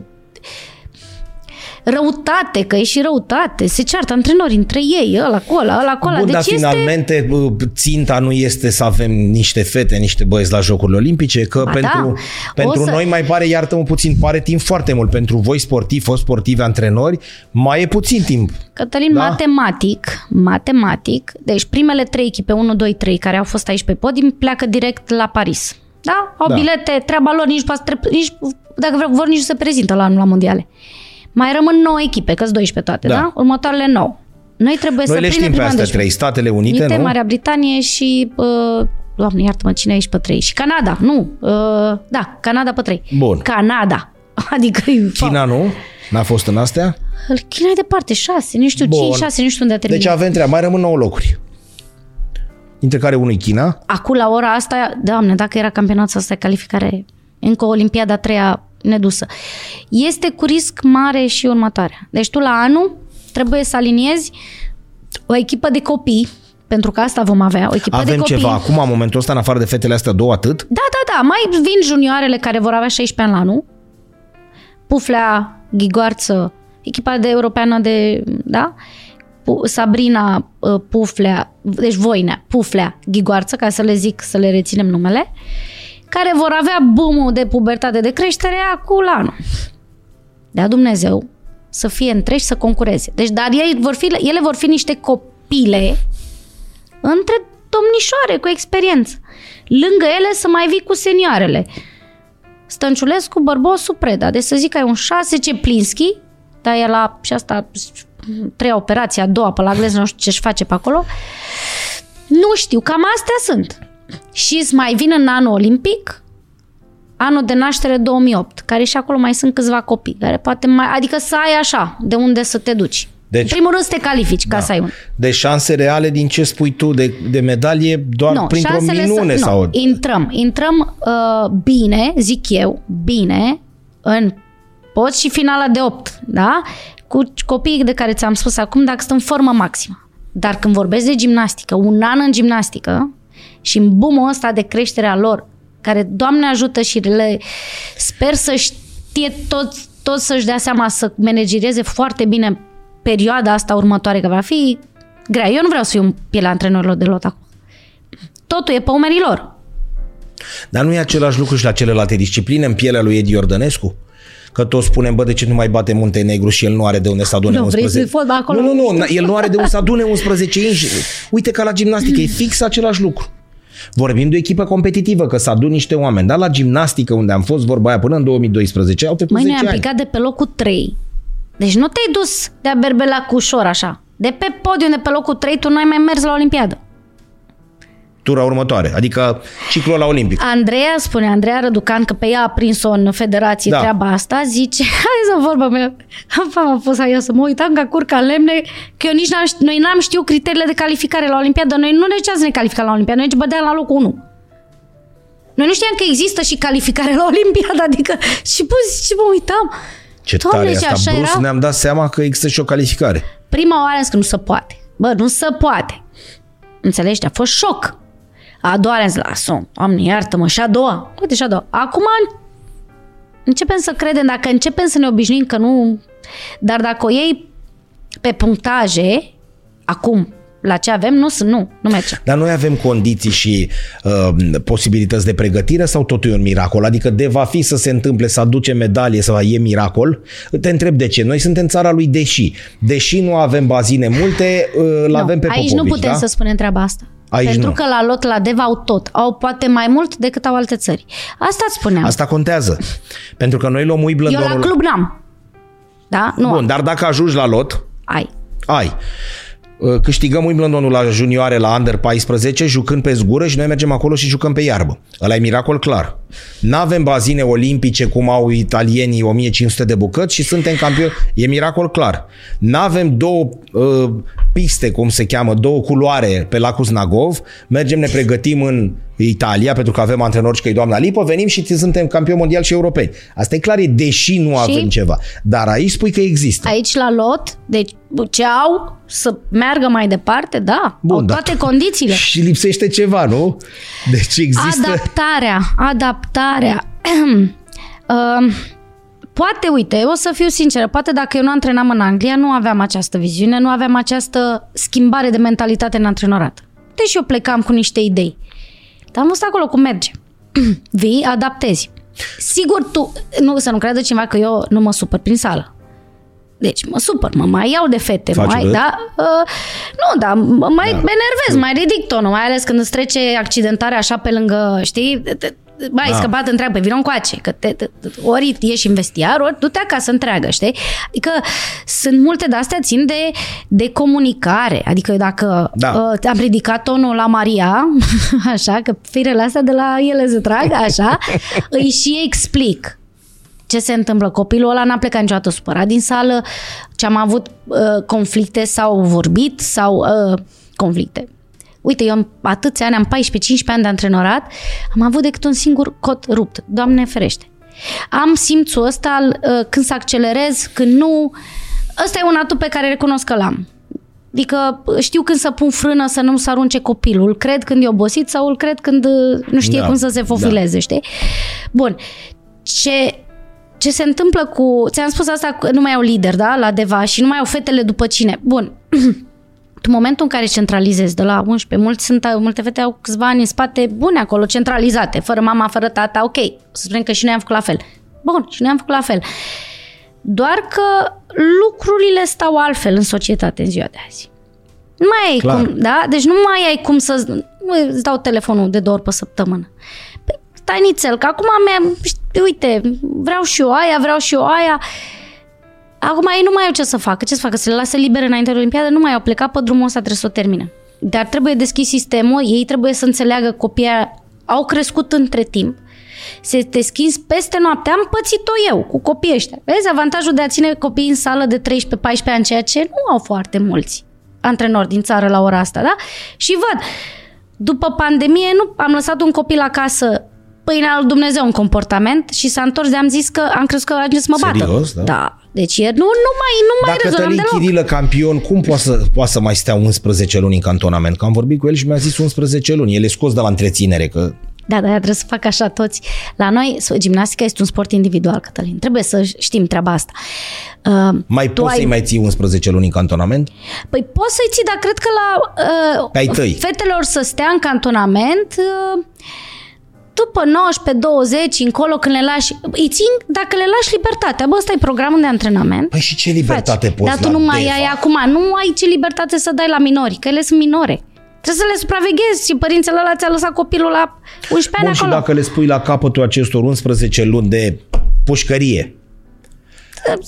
răutate, că e și răutate. Se ceartă antrenorii între ei, ăla cu ăla, ăla cu ăla. Bun, dar Deci este... finalmente uh, ținta nu este să avem niște fete, niște băieți la Jocurile Olimpice, că Ba pentru, da. pentru O să- noi mai pare, iartă-mă puțin, pare timp foarte mult. Pentru voi sportivi, fost sportivi, antrenori, mai e puțin timp. Cătălin, Da? da? matematic, matematic, deci primele trei echipe, 1, 2, 3, care au fost aici pe podium, pleacă direct la Paris. Da? Au Da. da. bilete, treaba lor, nici, pas- tre- nici dacă vreau, vor, nici nu se prezintă la anul la mondiale. Mai rămân 9 echipe, că 12 toate, Da. da? da? Următoarele 9. Noi trebuie Noi să le prindem știm pe prima astea deci- trei. Statele Unite, Unite, nu? Marea Britanie și, uh, doamne, iartă-mă, cine e aici pe 3? Și Canada, nu, uh, da, Canada pe 3. Bun. Canada. Adică e China nu? N-a fost în astea? China e departe, 6, nu știu, Bun. 5, 6, nu știu unde a terminat. Deci avem treaba. Mai rămân 9 locuri. Dintre care unul e China. Acum, la ora asta, doamne, dacă era campionatul ăsta de calificare, încă o olimpiada a treia nedusă. Este cu risc mare și următoarea. Deci tu la anul trebuie să aliniezi o echipă de copii, pentru că asta vom avea, o echipă de Avem copii. ceva acum, în momentul ăsta, în afară de fetele astea două, atât. Da, da, da, mai vin junioarele care vor avea 16 ani la anul, Puflea, Ghigoarță, echipa de europeană de, da? Pu- Sabrina, uh, Puflea, deci Voinea, Puflea, Ghigoarță, ca să le zic, să le reținem numele, care vor avea boom de pubertate de creștere acum la anul. Dea Dumnezeu să fie între și să concureze. Deci, dar ei vor fi, ele vor fi niște copile între domnișoare cu experiență. Lângă ele să mai vii cu senioarele. Stănciulescu, Bărbosu, Preda. Deci să zic că ai un 6 Ceplinski, dar e la și asta treia operație, a doua pe la gleză, nu știu ce-și face pe acolo. Nu știu, cam astea sunt. Și îți mai vin în anul olimpic, anul de naștere 2008, care și acolo mai sunt câțiva copii, care poate mai, adică să ai așa, de unde să te duci. Deci- în primul rând să te califici ca să ai un. De șanse reale din ce spui tu de, de medalie doar Nu, printr-o șansele minune să, sau... Nu, intrăm, intrăm uh, bine, zic eu, bine, în poți și finala de 8, da? Cu copiii de care ți-am spus acum, dacă sunt în formă maximă. Dar când vorbesc de gimnastică, un an în gimnastică și în boom ăsta de creștere a lor, care, Doamne ajută și le sper să știe tot, tot să-și dea seama să managerieze foarte bine perioada asta următoare, că va fi grea. Eu nu vreau să fiu în pielea antrenorilor de lot acum. Totul e pe umerii lor. Dar nu e același lucru și la celelalte discipline în pielea lui Edi Iordănescu? Că toți spunem, bă, de ce nu mai bate Muntenegru și el nu are de unde să adune Nu, vrei 11... să fotbal acolo? Nu, nu, nu, el nu are de unde să adune 11 inși. Uite că la gimnastică e fix același lucru. Vorbim de o echipă competitivă, că să adun niște oameni, dar la gimnastică, unde am fost vorba aia până în 2012, au trecut Măi, 10 noi am ani. picat de pe locul 3. Deci nu te-ai dus de-a berbela cu ușor așa. De pe podium de pe locul 3 tu nu ai mai mers la Olimpiadă. Tura următoare, adică ciclul la olimpic. Andreea spune, Andreea Răducan, că pe ea a prins-o în federație Da. da. treaba asta, zice, hai să vorbă mea, am fost aia să mă uitam ca curca în lemne, că eu nici n-am, ști- noi n-am știut criteriile de calificare la Olimpiadă, noi nu ne ziceam să ne calificăm la Olimpiadă, noi bădeam la locul 1. Noi nu știam că există și calificare la Olimpiadă, adică și pus și mă uitam. Ce Doamne, tare e ce asta. așa Brusc era? ne-am dat seama că există și o calificare. Prima oară am zis că nu se poate. Bă, nu se poate. Înțelegi? A fost șoc. A doua oară am zis, lasă Doamne, iartă-mă, și a doua. Uite, și a doua. Acum începem să credem, dacă începem să ne obișnuim că nu... Dar dacă o iei pe punctaje, acum, la ce avem, nu, nu, nu merge. Dar noi avem condiții și uh, posibilități de pregătire sau totul e un miracol? Adică de va fi să se întâmple, să aduce medalie, să e miracol? Te întreb de ce. Noi suntem țara lui Deși. Deși nu avem bazine multe, uh, îl nu, avem pe aici Popovici, nu putem da? să spunem treaba asta. Aici Pentru nu. că la lot, la Dev au tot. Au poate mai mult decât au alte țări. Asta îți spuneam. Asta contează. Pentru că noi luăm Eu Wimbledonul... la club n-am. Da? Nu Bun, am. dar dacă ajungi la lot, Ai. ai. Uh, Câștigăm Wimbledonul la junioare la Under 14 jucând pe zgură și noi mergem acolo și jucăm pe iarbă. Ăla e miracol clar. N-avem bazine olimpice cum au italienii 1500 de bucăți și suntem campioni. E miracol clar. N-avem două uh, piste, cum se cheamă, două culoare pe lacul Znagov. Mergem, ne pregătim în Italia, pentru că avem antrenori și că e doamna Lipă, venim și suntem campioni mondiali și europeni. Asta e clar, e deși nu avem ceva. Dar aici spui că există. Aici la lot, deci ce au să meargă mai departe, da, Bun, au da. toate condițiile. Și lipsește ceva, nu? Deci există... Adaptarea, adaptarea. Um, poate, uite, o să fiu sinceră, poate dacă eu nu antrenam în Anglia, nu aveam această viziune, nu aveam această schimbare de mentalitate în antrenorat. Deși eu plecam cu niște idei. Dar am văzut acolo cum merge. Vii, adaptezi. Sigur, tu, nu să nu creadă cineva că eu nu mă supăr prin sală. Deci mă supăr, mă mai iau de fete, Faci mai, urât? da, uh, nu, dar mă mai da. enervez, mai ridic tonul, mai ales când îți trece accidentarea așa pe lângă, știi, te- te- mai Da. da. scăpat întreagă, pe vină încoace, că te, te, te, ori ieși în vestiar, ori du-te acasă întreagă, știi? Adică sunt multe de astea țin de, de comunicare, adică dacă Da. uh, am ridicat tonul la Maria, așa, că firele astea de la ele se trag, așa, îi și explic ce se întâmplă. Copilul ăla n-a plecat niciodată supărat din sală, ce am avut uh, conflicte sau vorbit sau uh, conflicte. Uite, eu am atâția ani, am 14-15 ani de antrenorat, am avut decât un singur cot rupt. Doamne ferește. Am simțul ăsta al, uh, când să accelerez, când nu... Ăsta e un atu pe care recunosc că l-am. Adică știu când să pun frână să nu se arunce copilul. Îl cred când e obosit sau îl cred când uh, nu știe Da, cum să se fofileze, da. știi? Bun. Ce, ce se întâmplă cu... Ți-am spus asta, că nu mai au lider, da? La Deva și nu mai au fetele după cine. Bun. în momentul în care centralizezi de la 11, mulți sunt, multe fete au câțiva ani în spate bune acolo, centralizate, fără mama, fără tata, ok. Să spunem că și noi am făcut la fel. Bun, și noi am făcut la fel. Doar că lucrurile stau altfel în societate în ziua de azi. Nu mai ai Clar. cum, da? Deci nu mai ai cum să nu îți dau telefonul de două ori pe săptămână. Păi, stai nițel, că acum mi-am, știi, uite, vreau și eu aia, vreau și eu aia. Acum ei nu mai au ce să facă. Ce să facă? Să le lasă libere înainte de Olimpiadă? Nu mai au plecat pe drumul ăsta, trebuie să o termine. Dar trebuie deschis sistemul, ei trebuie să înțeleagă copiii au crescut între timp. Se te schimbi peste noapte. Am pățit-o eu cu copiii ăștia. Vezi, avantajul de a ține copiii în sală de 13-14 ani, ceea ce nu au foarte mulți antrenori din țară la ora asta, da? Și văd, după pandemie, nu am lăsat un copil acasă pâinea lui Dumnezeu în comportament și s-a întors de am zis că am crezut că a ajuns să mă bată. Serios, da? Da. Deci ieri nu, nu mai, nu mai Dacă rezonam Tălin deloc. Chirilă campion, cum poate să, poate să mai stea 11 luni în cantonament? Că am vorbit cu el și mi-a zis 11 luni. El e scos de la întreținere, că Da, dar trebuie să fac așa toți. La noi, gimnastica este un sport individual, Cătălin. Trebuie să știm treaba asta. Uh, mai tu poți ai- să-i mai ții 11 luni în cantonament? Păi poți să-i ții, dar cred că la uh, Pe ai tăi. fetelor să stea în cantonament uh, după 19-20 încolo când le lași, îi țin dacă le lași libertatea. Bă, ăsta e programul de antrenament. Păi și ce libertate Faci. poți Dar tu la nu mai Deva? ai acum, nu ai ce libertate să dai la minori, că ele sunt minore. Trebuie să le supraveghezi și părintele ăla ți-a lăsat copilul la 11 Bun, ani și acolo. dacă le spui la capătul acestor 11 luni de pușcărie,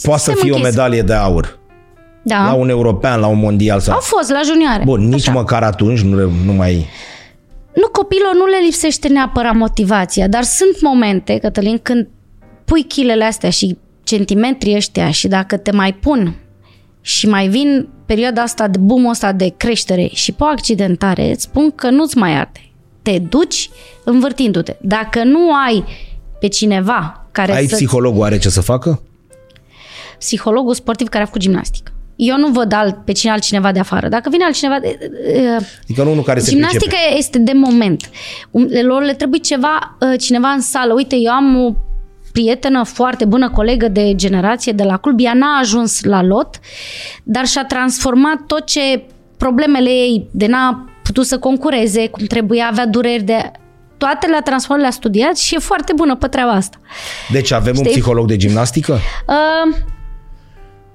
poate să Se fie o închis. medalie de aur Da. la un european, la un mondial sau... Au fost la junioare. Bun, nici Așa. măcar atunci nu, nu mai... nu copilul nu le lipsește neapărat motivația, dar sunt momente, Cătălin, când pui chilele astea și centimetrii ăștia și dacă te mai pun și mai vin perioada asta de boom ăsta de creștere și pe o accidentare, îți spun că nu-ți mai arde. Te duci învârtindu-te. Dacă nu ai pe cineva care Ai să psihologul are ce să facă? psihologul sportiv care a făcut gimnastică. Eu nu văd alt, pe cine altcineva de afară. Dacă vine altcineva... De, uh, Adică nu unul care se Gimnastica pricepe. este de moment. Um, Lor le trebuie ceva, uh, cineva în sală. Uite, eu am o prietenă foarte bună, colegă de generație de la club. Ea n-a ajuns la lot, dar și-a transformat tot ce problemele ei de n-a putut să concureze cum trebuia, avea dureri de... Toate le-a transformat, le-a studiat și e foarte bună pe treaba asta. Deci avem un Știi? psiholog de gimnastică? Uh,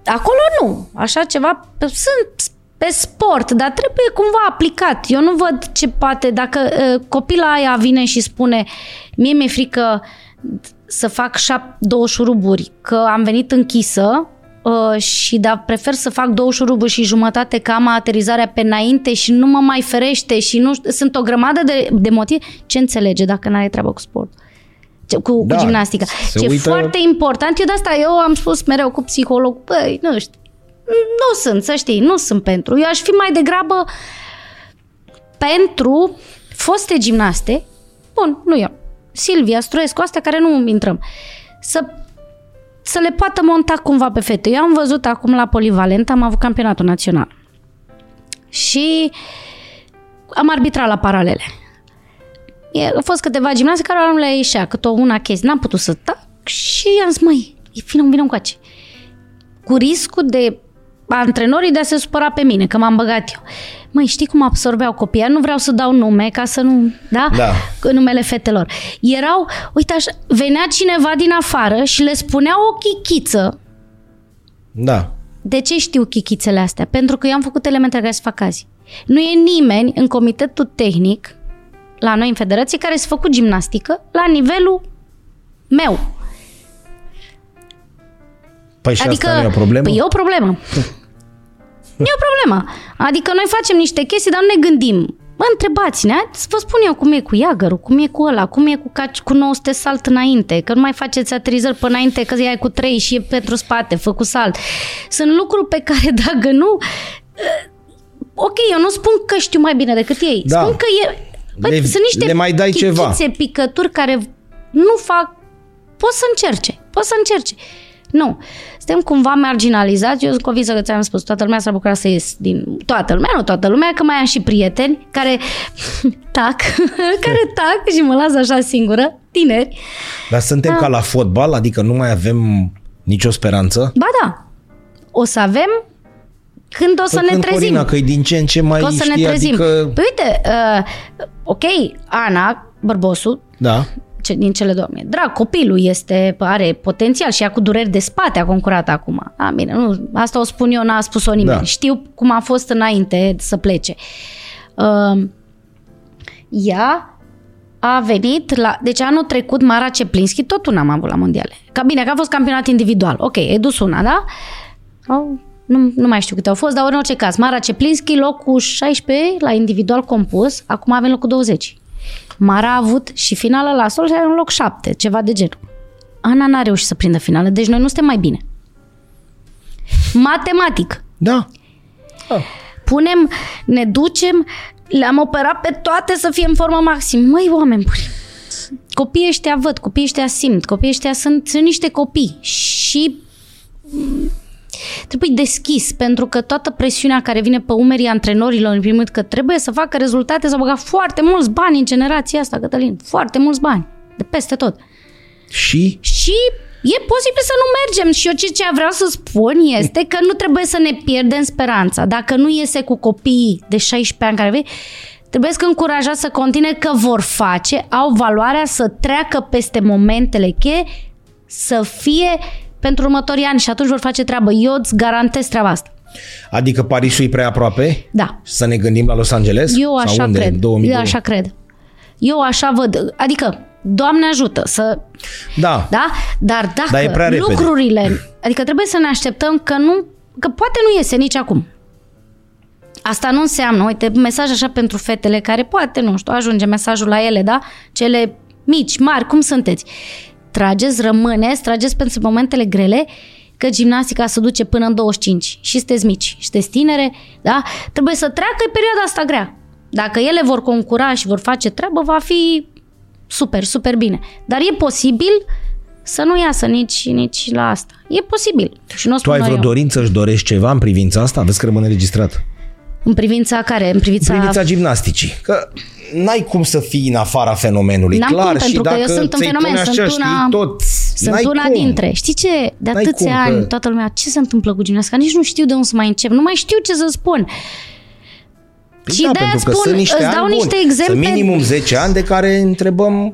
acolo nu. Așa ceva. Sunt pe sport, dar trebuie cumva aplicat. Eu nu văd ce poate, dacă uh, copila aia vine și spune mie mi-e frică să fac șap, două șuruburi, că am venit închisă uh, și da, prefer să fac două șuruburi și jumătate că am aterizarea pe înainte și nu mă mai ferește și nu știu- sunt o grămadă de, de motive. Ce înțelege dacă n-are treabă cu sport? Ce- Cu, Da, cu gimnastica. se Ce e uită- foarte important, eu de asta eu am spus mereu cu psiholog, băi, nu știu, nu sunt, să știi, nu sunt pentru. Eu aș fi mai degrabă pentru foste gimnaste, bun, nu eu, Silvia, Struescu, astea care nu intrăm, să, să le poată monta cumva pe fete. Eu am văzut acum la Polivalent, am avut campionatul național și am arbitrat la paralele. E, au fost câteva gimnaste care nu le ieșea, cât o una chestie. N-am putut să tac și i-am zis, măi, vină, vină încoace. Cu riscul de antrenorii de a se supăra pe mine, că m-am băgat eu. Măi, știi cum absorbeau copiii? Nu vreau să dau nume ca să nu... Da? Da. Cu numele fetelor. Erau, uite așa, venea cineva din afară și le spunea o chichiță. Da. De ce știu chichițele astea? Pentru că eu am făcut elementele care se fac azi. Nu e nimeni în comitetul tehnic la noi în federație care să făcut gimnastică la nivelul meu. Păi și adică, asta nu e o problemă? Păi e o problemă. e o problemă. Adică noi facem niște chestii, dar nu ne gândim. Mă, întrebați-ne, hai să vă spun eu cum e cu iagărul, cum e cu ăla, cum e cu, caci, cu 900 salt înainte, că nu mai faceți aterizări pe înainte, că e cu 3 și e pentru spate, făcut salt. Sunt lucruri pe care dacă nu... eh, Ok, eu nu spun că știu mai bine decât ei. Da. Spun că e... Bă, Le- sunt niște le mai dai ceva. chichițe, picături care nu fac... Poți să încerce, poți să încerce. Nu. Suntem cumva marginalizați. Eu sunt convinsă că ți-am spus, toată lumea s-a bucurat să ies din... Toată lumea, nu toată lumea, că mai am și prieteni care tac, care tac și mă las așa singură, tineri. Dar suntem Da. ca la fotbal, adică nu mai avem nicio speranță? Ba da, o să avem când o să Păi ne când, trezim. Corina, că e din ce în ce mai Că o să știi, ne trezim. adică... Păi uite, uh, ok, Ana, bărbosul, Da. ce, din cele două. mie. Drag, copilul este, are potențial și ea cu dureri de spate a concurat acum. A, bine, nu, asta o spun eu, n-a spus-o nimeni. Da. Știu cum a fost înainte să plece. Uh, ea a venit la... Deci anul trecut Mara Ceplinski tot una am avut la mondiale. Ca bine, că a fost campionat individual. Ok, e dus una, da? Sau, nu, nu mai știu câte au fost, dar în orice caz, Mara Ceplinski, locul 16 la individual compus, acum avem locul 20. Mara a avut și finala la sol și are un loc 7, ceva de genul. Ana n-a reușit să prindă finală, deci noi nu suntem mai bine. Matematic. Da. Punem, ne ducem, le-am operat pe toate să fie în formă maxim. Măi, oameni buni, copiii ăștia văd, copiii ăștia simt, copiii ăștia sunt, sunt niște copii și mm, trebuie deschis, pentru că toată presiunea care vine pe umerii antrenorilor, în primul rând, că trebuie să facă rezultate, să băga foarte mulți bani în generația asta, Cătălin, foarte mulți bani, de peste tot. Și Și e posibil să nu mergem. Și eu ce, ce vreau să spun este că nu trebuie să ne pierdem speranța. Dacă nu iese cu copiii de 16 ani care vei, trebuie să încurajați să continue că vor face, au valoarea să treacă peste momentele cheie, să fie pentru următorii ani și atunci vor face treabă. Eu îți garantez treaba asta. adică Parisul e prea aproape? Da. Să ne gândim la Los Angeles? Eu așa Sau unde? cred. 2002? Eu așa cred. Eu așa văd. Adică, Doamne ajută să Da. Da? Dar dacă Dar e prea repede. lucrurile... Adică trebuie să ne așteptăm că nu... Că poate nu iese nici acum. Asta nu înseamnă, uite, mesaj așa pentru fetele care poate, nu știu, ajunge mesajul la ele, da? Cele mici, mari, cum sunteți? Trageți, rămâneți, trageți pentru momentele grele, că gimnastica se duce până în 25 și sunteți mici, și sunteți tinere, da? Trebuie să treacă perioada asta grea. Dacă ele vor concura și vor face treabă, va fi super, super bine. Dar e posibil să nu iasă nici, nici la asta. E posibil. Și nu o Tu ai spun vreo eu. dorință, își dorești ceva în privința asta? Vezi că rămâne registrat. În privința care? În privința... În privința gimnasticii. Că n-ai cum să fii în afara fenomenului. N-am Clar, cum, și pentru că dacă eu sunt un ți-ai fenomen, pune sunt așa, una- știi, tot, Sunt n-ai una cum. dintre. Știi ce? De N-ai atâția cum, ani, că- toată lumea, ce se întâmplă cu gimnastica? Nici nu știu de unde să mai încep. Nu mai știu ce să spun. Păi Și da, de-aia pentru că spun, sunt niște îți ani dau buni. niște exemple. Sunt minimum 10 ani de care întrebăm...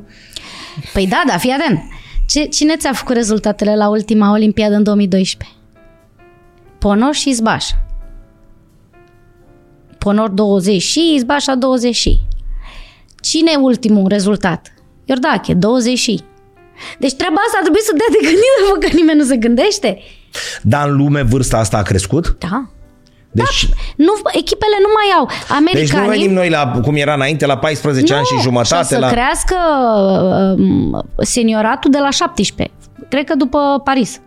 Păi da, da, fii atent. Ce, cine ți-a făcut rezultatele la ultima Olimpiadă în 2012? Ponor și Izbaș. Ponor 20 și Izbașa 20 și. Cine e ultimul rezultat? Iordache, 20 și. Deci treaba asta trebuie să dea de gândit, mă, că nimeni nu se gândește. Dar în lume vârsta asta a crescut? Da. Deci, Nu, echipele nu mai au. deci nu Americanii... venim noi la cum era înainte, la 14 ani și și o jumătate. să la... crească um, senioratul de la 17. Cred că după Paris.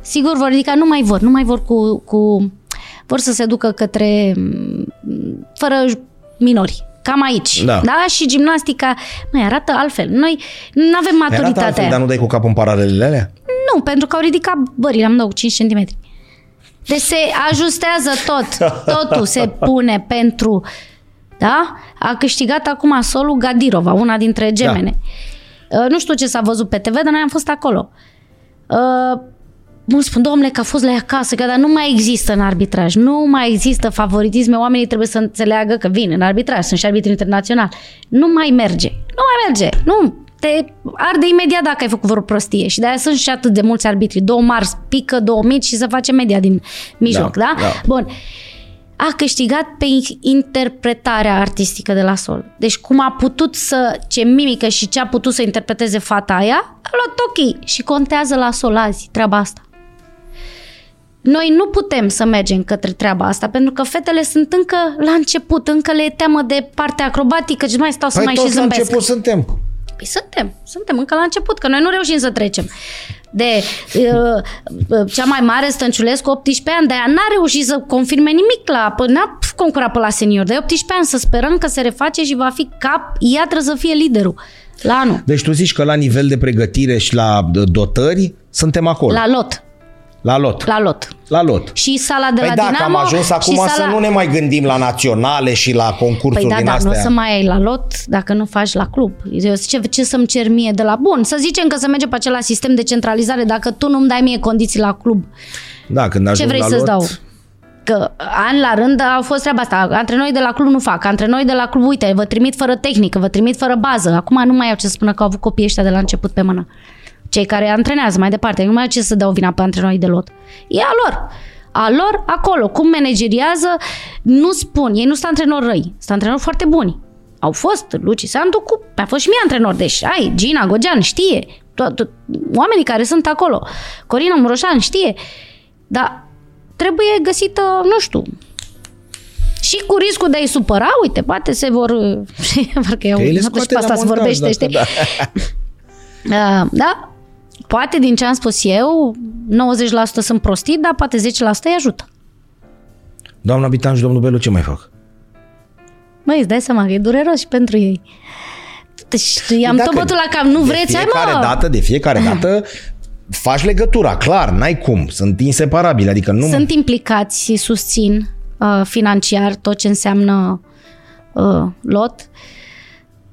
Sigur vor ridica, nu mai vor, nu mai vor cu, cu vor să se ducă către mm, fără minori. Cam aici. Da. da? Și gimnastica mai arată altfel. Noi nu avem Arată maturitatea. altfel, aia. dar nu dai cu capul în paralelele alea? Nu, pentru că au ridicat bările, am dat 5 cm. Deci se ajustează tot. Totul se pune pentru... Da? A câștigat acum solul Gadirova, una dintre gemene. Da. Nu știu ce s-a văzut pe TV, dar noi am fost acolo. Uh, Mulți spun, domnule, că a fost la ea acasă, că dar nu mai există în arbitraj, nu mai există favoritisme, oamenii trebuie să înțeleagă că vin în arbitraj, sunt și arbitri internațional. Nu mai merge, nu mai merge, nu, te arde imediat dacă ai făcut vreo prostie și de-aia sunt și atât de mulți arbitri, două marți pică, două mici și să face media din mijloc, Da, da? da. Bun. A câștigat pe interpretarea artistică de la sol. Deci cum a putut să, ce mimică și ce a putut să interpreteze fata aia, a luat ok și contează la sol azi treaba asta. Noi nu putem să mergem către treaba asta, pentru că fetele sunt încă la început, încă le e teamă de partea acrobatică și mai stau să Păi mai toți și la zâmbesc. început suntem. Păi suntem, suntem încă la început, că noi nu reușim să trecem. De uh, uh, cea mai mare Stănciulescu, 18 ani, de aia n-a reușit să confirme nimic la, pă- n-a concurat pe la senior, de 18 ani, să sperăm că se reface și va fi cap, ea trebuie să fie liderul la anul, Deci tu zici că la nivel de pregătire și la d- dotări suntem acolo. la lot, la lot. la lot. La lot. Și sala de Păi la dacă Dinamo am ajuns și acum sala... să nu ne mai gândim la naționale și la concursuri Păi da, din dar nu astea. o să mai ai la lot dacă nu faci la club. Eu, ce, ce să-mi cer mie de la bun? Să zicem că se merge pe același sistem de centralizare dacă tu nu-mi dai mie condiții la club. Da, când Ce ajung vrei la să-ți lot, dau? Că ani la rând au fost treaba asta. Antrenorii de la club nu fac. Antrenorii de la club, uite, vă trimit fără tehnică, vă trimit fără bază. Acum nu mai au ce să spună că au avut copiii ăștia de la început pe mână. Cei care antrenează mai departe. Nu mai au ce să dau vina pe antrenorii de lot. E a lor. A lor acolo. Cum manageriază, nu spun. Ei nu sunt antrenori răi. Sunt antrenori foarte buni. Au fost Luci Sandu cu... A fost și mie antrenor. Deci, șai, Gina Gogean știe. To- to- oamenii care sunt acolo. Corina Muroșan știe. Dar trebuie găsită, nu știu, și cu riscul de a-i supăra, uite, poate se vor... Parcă iau, Că ele și scoate pe asta la se montaj, vorbește, dacă știi? da. Uh, da, poate din ce am spus eu, 90% sunt prostii, dar poate 10% îi ajută. Doamna Bitan și domnul Belu ce mai fac? Măi, îți dai seama că e dureros și pentru ei. Deci, i-am Dacă tot bătut la cap, nu vreți, de hai fiecare mă! dată, de fiecare dată faci legătura, clar, n-ai cum, sunt inseparabile, adică nu... Sunt implicați, susțin uh, financiar tot ce înseamnă uh, lot.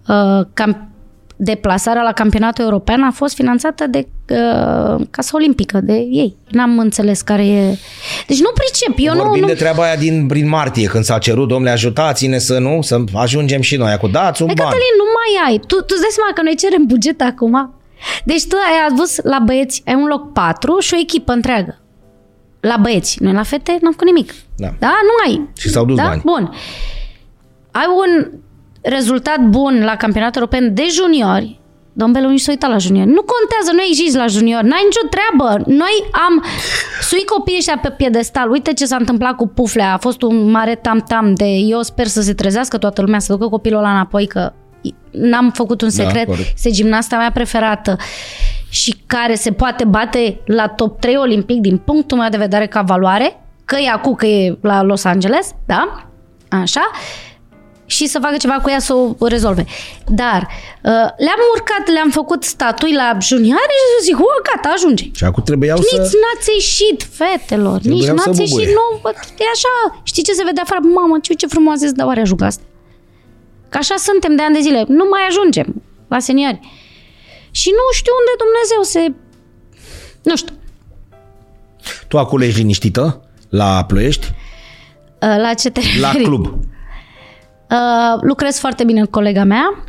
Uh, cam, deplasarea la campionatul european a fost finanțată de uh, Casa Olimpică, de ei. N-am înțeles care e... Deci nu pricep, eu nu... Vorbim nu... de treaba aia din prin martie, când s-a cerut, domnule, ajutați-ne să nu, să ajungem și noi, cu dați un Păi, ban. Cătălin, nu mai ai. Tu, tu îți dai seama că noi cerem buget acum? Deci tu ai avut la băieți, ai un loc 4 și o echipă întreagă. La băieți. Noi la fete n-am făcut nimic. Da. Da? Nu ai. Și s-au dus da? bani. Bun. Ai un rezultat bun la campionatul european de juniori, Domn Belu nici s-a uitat la junior. Nu contează, nu existi la junior, n-ai nicio treabă. Noi am sui copiii ăștia pe piedestal. Uite ce s-a întâmplat cu Puflea. A fost un mare tam-tam de eu sper să se trezească toată lumea, să ducă copilul ăla înapoi, că n-am făcut un secret. Da, este gimnasta mea preferată și care se poate bate la top 3 olimpic din punctul meu de vedere ca valoare, că e acum că e la Los Angeles, da? Așa și să facă ceva cu ea să o rezolve. Dar uh, le-am urcat, le-am făcut statui la junioare și să zic, o, gata, ajunge. Și acum trebuiau nici să... Nici n-ați ieșit, fetelor, trebuiau nici n-ați ieșit, nu, e așa. Știi ce se vedea afară? Mamă, ce, ce frumoasă este, dar oare ajung asta? Că așa suntem de ani de zile. Nu mai ajungem la seniori. Și nu știu unde Dumnezeu se... Nu știu. Tu acolo ești liniștită? La Ploiești? Uh, la ce te La club. Uh, lucrez foarte bine cu colega mea.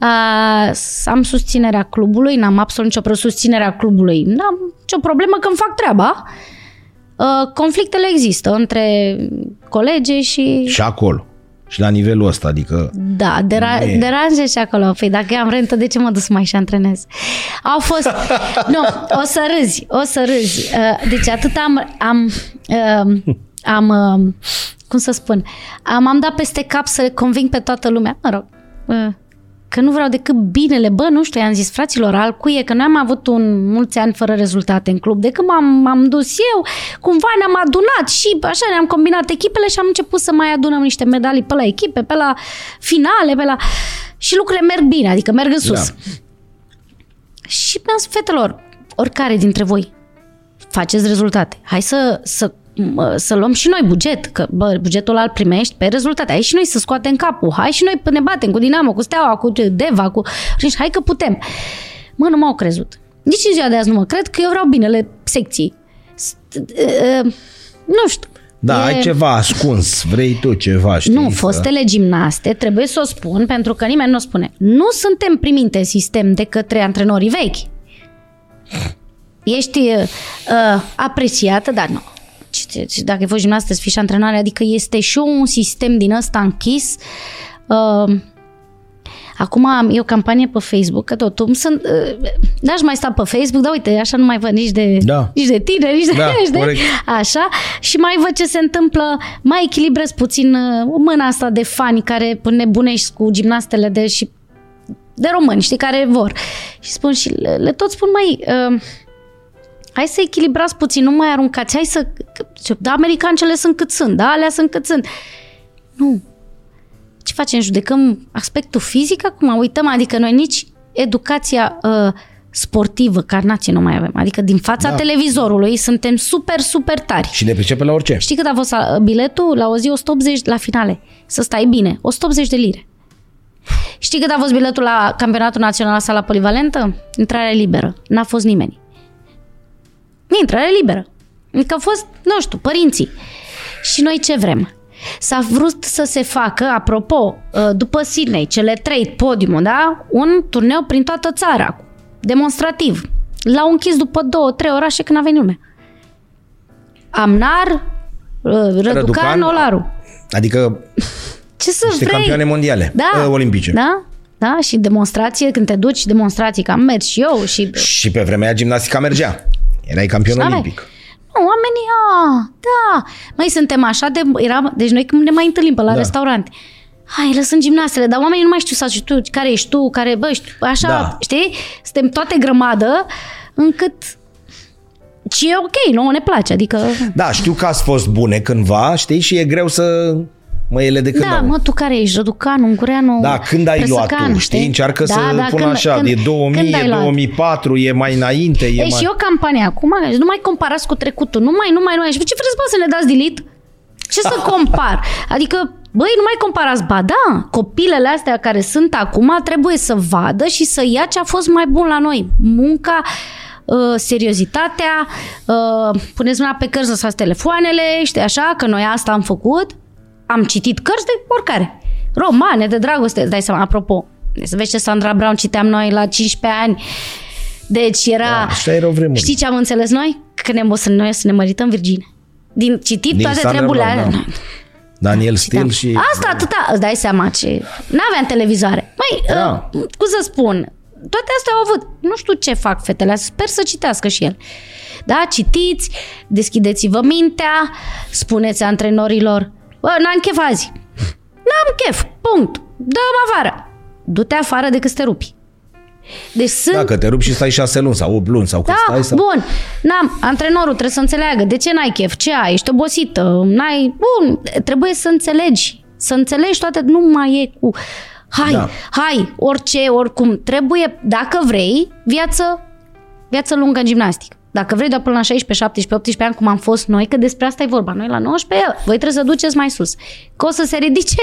Uh, am susținerea clubului, n-am absolut nicio susținerea clubului. N-am nicio problemă când fac treaba. Uh, conflictele există între colege și... Și acolo. Și la nivelul ăsta, adică... Da, dera- e... deranje și acolo. Păi dacă am rentă, de ce mă duc să mai și antrenez? Au fost... nu, o să râzi, o să râzi. Uh, deci atât am... am uh, am cum să spun, m-am dat peste cap să conving pe toată lumea, mă rog, că nu vreau decât binele, bă, nu știu, i-am zis fraților, al cuie, că noi am avut un mulți ani fără rezultate în club. De când m-am, m-am dus eu, cumva ne-am adunat și așa ne-am combinat echipele și am început să mai adunăm niște medalii pe la echipe, pe la finale, pe la... Și lucrurile merg bine, adică merg în sus. Da. Și mi-am zis, fetelor, oricare dintre voi faceți rezultate. Hai să, să să luăm și noi buget, că bă, bugetul ăla îl primești pe rezultate. Hai și noi să scoatem capul, hai și noi ne batem cu Dinamo, cu Steaua, cu Deva, cu... Și hai că putem. Mă, nu m-au crezut. Nici în ziua de azi nu mă cred că eu vreau binele secției. Nu știu. Da, e... ai ceva ascuns, vrei tu ceva, știi? Nu, fostele că... gimnaste, trebuie să o spun, pentru că nimeni nu o spune. Nu suntem primite în sistem de către antrenorii vechi. Ești uh, apreciată, dar nu dacă ai fost gimnastă, să fii și antrenare, adică este și un sistem din ăsta închis. Uh, Acum am eu campanie pe Facebook, că tot sunt, uh, n-aș mai sta pe Facebook, dar uite, așa nu mai văd nici de, da. nici de tine, nici de, da, nici de așa, și mai văd ce se întâmplă, mai echilibrez puțin uh, mâna asta de fani care nebunești cu gimnastele de și de români, știi, care vor. Și spun și le, le tot spun, mai uh, hai să echilibrați puțin, nu mai aruncați, hai să... Da, americancele sunt cât sunt, da, alea sunt cât sunt. Nu. Ce facem? Judecăm aspectul fizic acum? Uităm, adică noi nici educația uh, sportivă, carnație nu mai avem. Adică din fața da. televizorului suntem super, super tari. Și ne pricepe la orice. Știi cât a fost uh, biletul? La o zi 180 la finale. Să stai bine. 180 de lire. Știi cât a fost biletul la campionatul național la sala polivalentă? Intrare liberă. N-a fost nimeni. Intrare liberă. Că au fost, nu știu, părinții. Și noi ce vrem? S-a vrut să se facă, apropo, uh, după Sydney, cele trei podiumul, da? Un turneu prin toată țara, demonstrativ. L-au închis după două, trei orașe când a venit lumea. Amnar, uh, Răducan, Răducan Olaru. Adică ce să niște vrei? campioane mondiale, da, uh, olimpice. Da, da, și demonstrație, când te duci, demonstrații, că am mers și eu. Și, și pe vremea aia gimnastica mergea. Erai campion Șave? olimpic. Nu, oamenii, a, da. Mai suntem așa de... Era, deci noi când ne mai întâlnim pe la da. restaurant, hai, lăsăm gimnastele, dar oamenii nu mai știu să zici tu, care ești tu, care, bă, știu, așa, da. știi? Suntem toate grămadă, încât și e ok, nouă ne place, adică... Da, știu că ați fost bune cândva, știi, și e greu să măiele de când Da, au. mă, tu care ești? Răducanu, Ungureanu, Da, când ai luat tu, știi? Încearcă da, să da, pună când, așa, când, e 2000, e 2004, e mai înainte. E, e mai... și o campanie acum, nu mai comparați cu trecutul, nu mai, nu mai, nu mai. Și ce vreți, bă, să ne dați delete? Ce să compar? Adică, băi, nu mai comparați, ba da, copilele astea care sunt acum trebuie să vadă și să ia ce a fost mai bun la noi. Munca, uh, seriozitatea, uh, puneți mâna pe cărți, lăsați telefoanele, știi așa, că noi asta am făcut am citit cărți de oricare. Romane, de dragoste, dai seama, apropo. Să vezi ce Sandra Brown citeam noi la 15 ani. Deci era... Da, așa erau vremuri. Știi ce am înțeles noi? Că ne, o să, noi să ne mărităm Virgine. Din citit Din toate treburile alea. Da. Daniel Stil și... Asta atâta, îți dai seama ce... N-aveam televizoare. Mai, da. uh, cum să spun, toate astea au avut. Nu știu ce fac fetele, sper să citească și el. Da, citiți, deschideți-vă mintea, spuneți antrenorilor, bă, n-am chef azi. N-am chef, punct. Dă-mă afară. Du-te afară decât să te rupi. Deci sunt... Dacă te rupi și stai șase luni sau 8 luni sau cât Da, stai sau... bun. N-am, antrenorul trebuie să înțeleagă de ce n-ai chef, ce ai, ești obosită, n-ai... Bun, trebuie să înțelegi. Să înțelegi toate, nu mai e cu... Hai, Da. da. hai, orice, oricum. Trebuie, dacă vrei, viață, viață lungă în gimnastică. Dacă vrei doar până la 16, 17, 18 ani, cum am fost noi, că despre asta e vorba. Noi la 19, voi trebuie să duceți mai sus. Că o să se ridice